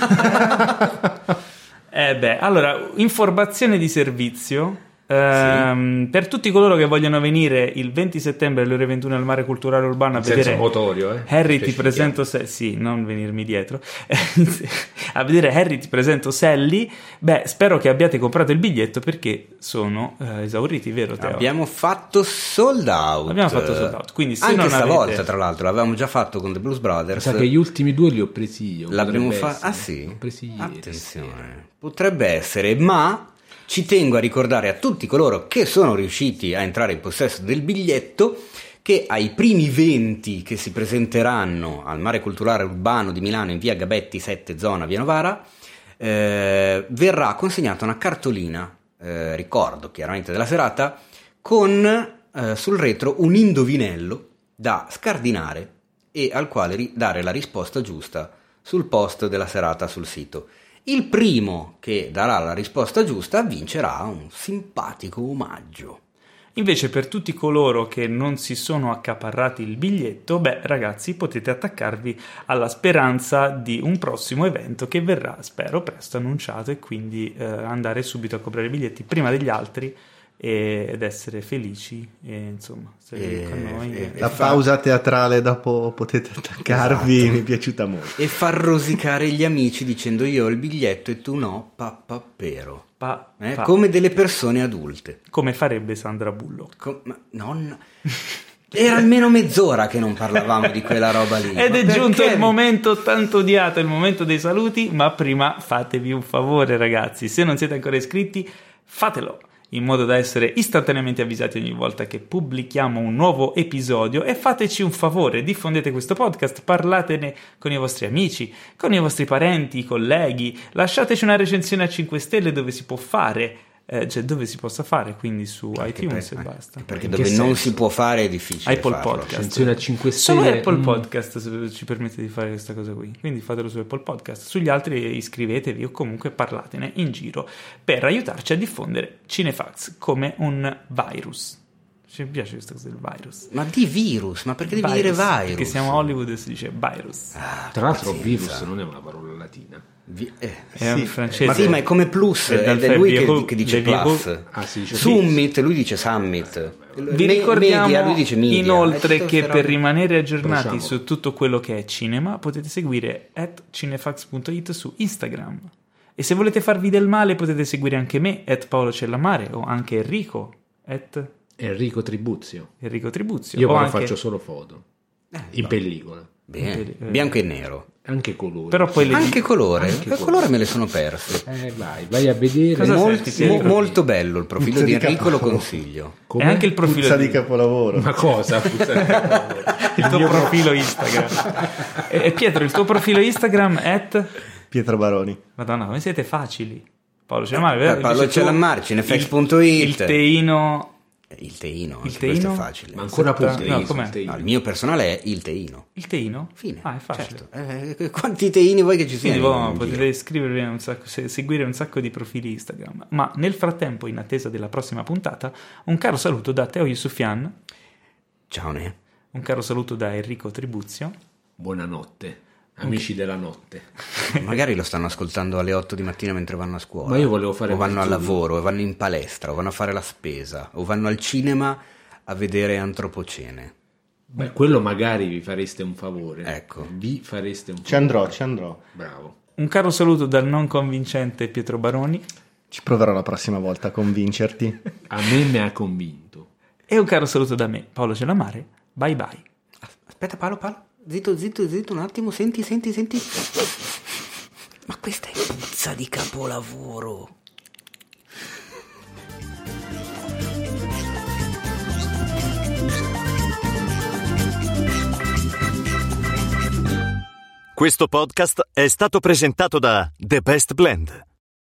Eh beh, allora, informazione di servizio. Ehm, Per tutti coloro che vogliono venire il 20 settembre alle ore 21 al Mare Culturale Urbano a In vedere motorio, eh? Harry ti presento Se- sì, non venirmi dietro a vedere Harry ti presento Sally beh spero che abbiate comprato il biglietto perché sono eh, esauriti vero Teo? Abbiamo fatto sold out. Abbiamo fatto sold out, quindi se Anche non stavolta, avete- tra l'altro, l'avevamo già fatto con The Blues Brothers. Sa che gli ultimi due li ho presi io. L'abbiamo fatto. Ah, sì. Ho presi ieri. Attenzione, potrebbe essere, ma ci tengo a ricordare a tutti coloro che sono riusciti a entrare in possesso del biglietto che ai primi 20 che si presenteranno al Mare Culturale Urbano di Milano in via Gabetti 7 zona Via Novara eh, verrà consegnata una cartolina, eh, ricordo chiaramente della serata, con eh, sul retro un indovinello da scardinare e al quale dare la risposta giusta sul post della serata sul sito. Il primo che darà la risposta giusta vincerà un simpatico omaggio. Invece per tutti coloro che non si sono accaparrati il biglietto, beh ragazzi potete attaccarvi alla speranza di un prossimo evento che verrà, spero, presto annunciato e quindi eh, andare subito a comprare i biglietti prima degli altri e- ed essere felici e insomma E- con noi. e- e- La fa- pausa teatrale dopo potete attaccarvi, Esatto. mi è piaciuta molto. E far rosicare gli amici dicendo io ho il biglietto e tu no, pappappero. pa- Eh, pa- Come delle persone adulte. come farebbe Sandra Bullock. Co- ma nonna... Era almeno mezz'ora che non parlavamo di quella roba lì. Ed Ma è giunto il momento tanto odiato, il momento dei saluti, ma prima fatevi un favore ragazzi, se non siete ancora iscritti, fatelo in modo da essere istantaneamente avvisati ogni volta che pubblichiamo un nuovo episodio. E fateci un favore, diffondete questo podcast, parlatene con i vostri amici, con i vostri parenti, i colleghi, lasciateci una recensione a 5 stelle dove si può fare, eh, cioè dove si possa fare, quindi su Anche iTunes per- e basta. Perché In dove che non senso? si può fare è difficile. Apple farlo. Podcast. Attenzione a 5 Solo stelle. Apple Mm. Podcast se- ci permette di fare questa cosa qui. Quindi fatelo su Apple Podcast. Sugli altri iscrivetevi o comunque parlatene in giro per aiutarci a diffondere Cinefax come un virus. Ci piace questa cosa del virus. Ma di virus, ma perché devi dire virus? Perché siamo a Hollywood e si dice virus. Ah, Tra l'altro, pazienza. virus non è una parola latina. Vi- eh, È un sì. francese. Ma sì, ma è come plus, È dal ed è lui che, che dice plus. Ah, si dice Summit, lui dice summit. Vi Me- ricordiamo media, lui dice media. inoltre Eh, che per rimanere aggiornati Bruciamolo. su tutto quello che è cinema potete seguire at cinefax.it su Instagram. E se volete farvi del male potete seguire anche me, at Paolo Cellamare, o anche Enrico, at Enrico Tribuzio. Enrico Tribuzio. Io o però anche... faccio solo foto. Eh, in pellicola. Bene, Eh. bianco e nero. Anche colori. Però poi le Anche colore, Anche il colore. colore me le sono perse. Eh, vai, vai a vedere. Molto, mo- molto bello il profilo Puzza di di Enrico, lo consiglio. Come? E anche il profilo Puzza di, di capolavoro. Ma cosa? il tuo profilo Instagram. e, e Pietro, il tuo profilo Instagram è Pietro Baroni. Madonna, come siete facili. Paolo Celamare, Eh? Paolo Celamare, cinefx.it. Il, il teino Eh, Il teino, Il teino? è facile. Ma ancora Setta- punti no, com'è? teino. No, il mio personale è il teino. Il teino? Fine. Ah, è facile. Certo. Eh, quanti teini vuoi che ci Quindi siano? voi in potete scrivervi un sacco, se- seguire un sacco di profili Instagram. Ma nel frattempo, in attesa della prossima puntata, un caro saluto da Teo Yusufian, Ciao Ne. un caro saluto da Enrico Tribuzio. Buonanotte, amici della notte. Magari lo stanno ascoltando alle 8 di mattina mentre vanno a scuola. Ma io volevo fare O vanno al lavoro, o vanno in palestra, o vanno a fare la spesa, o vanno al cinema a vedere Antropocene. Beh, quello magari vi fareste un favore. Ecco. Vi fareste un favore. Ci andrò, ci andrò. Bravo. Un caro saluto dal non convincente Pietro Baroni. Ci proverò la prossima volta a convincerti. A me mi ha convinto. E un caro saluto da me, Paolo Celamare. Bye bye. Aspetta, Paolo, Paolo. Zitto, zitto, zitto un attimo. Senti, senti, senti. Ma questa è puzza di capolavoro. Questo podcast è stato presentato da The Best Blend,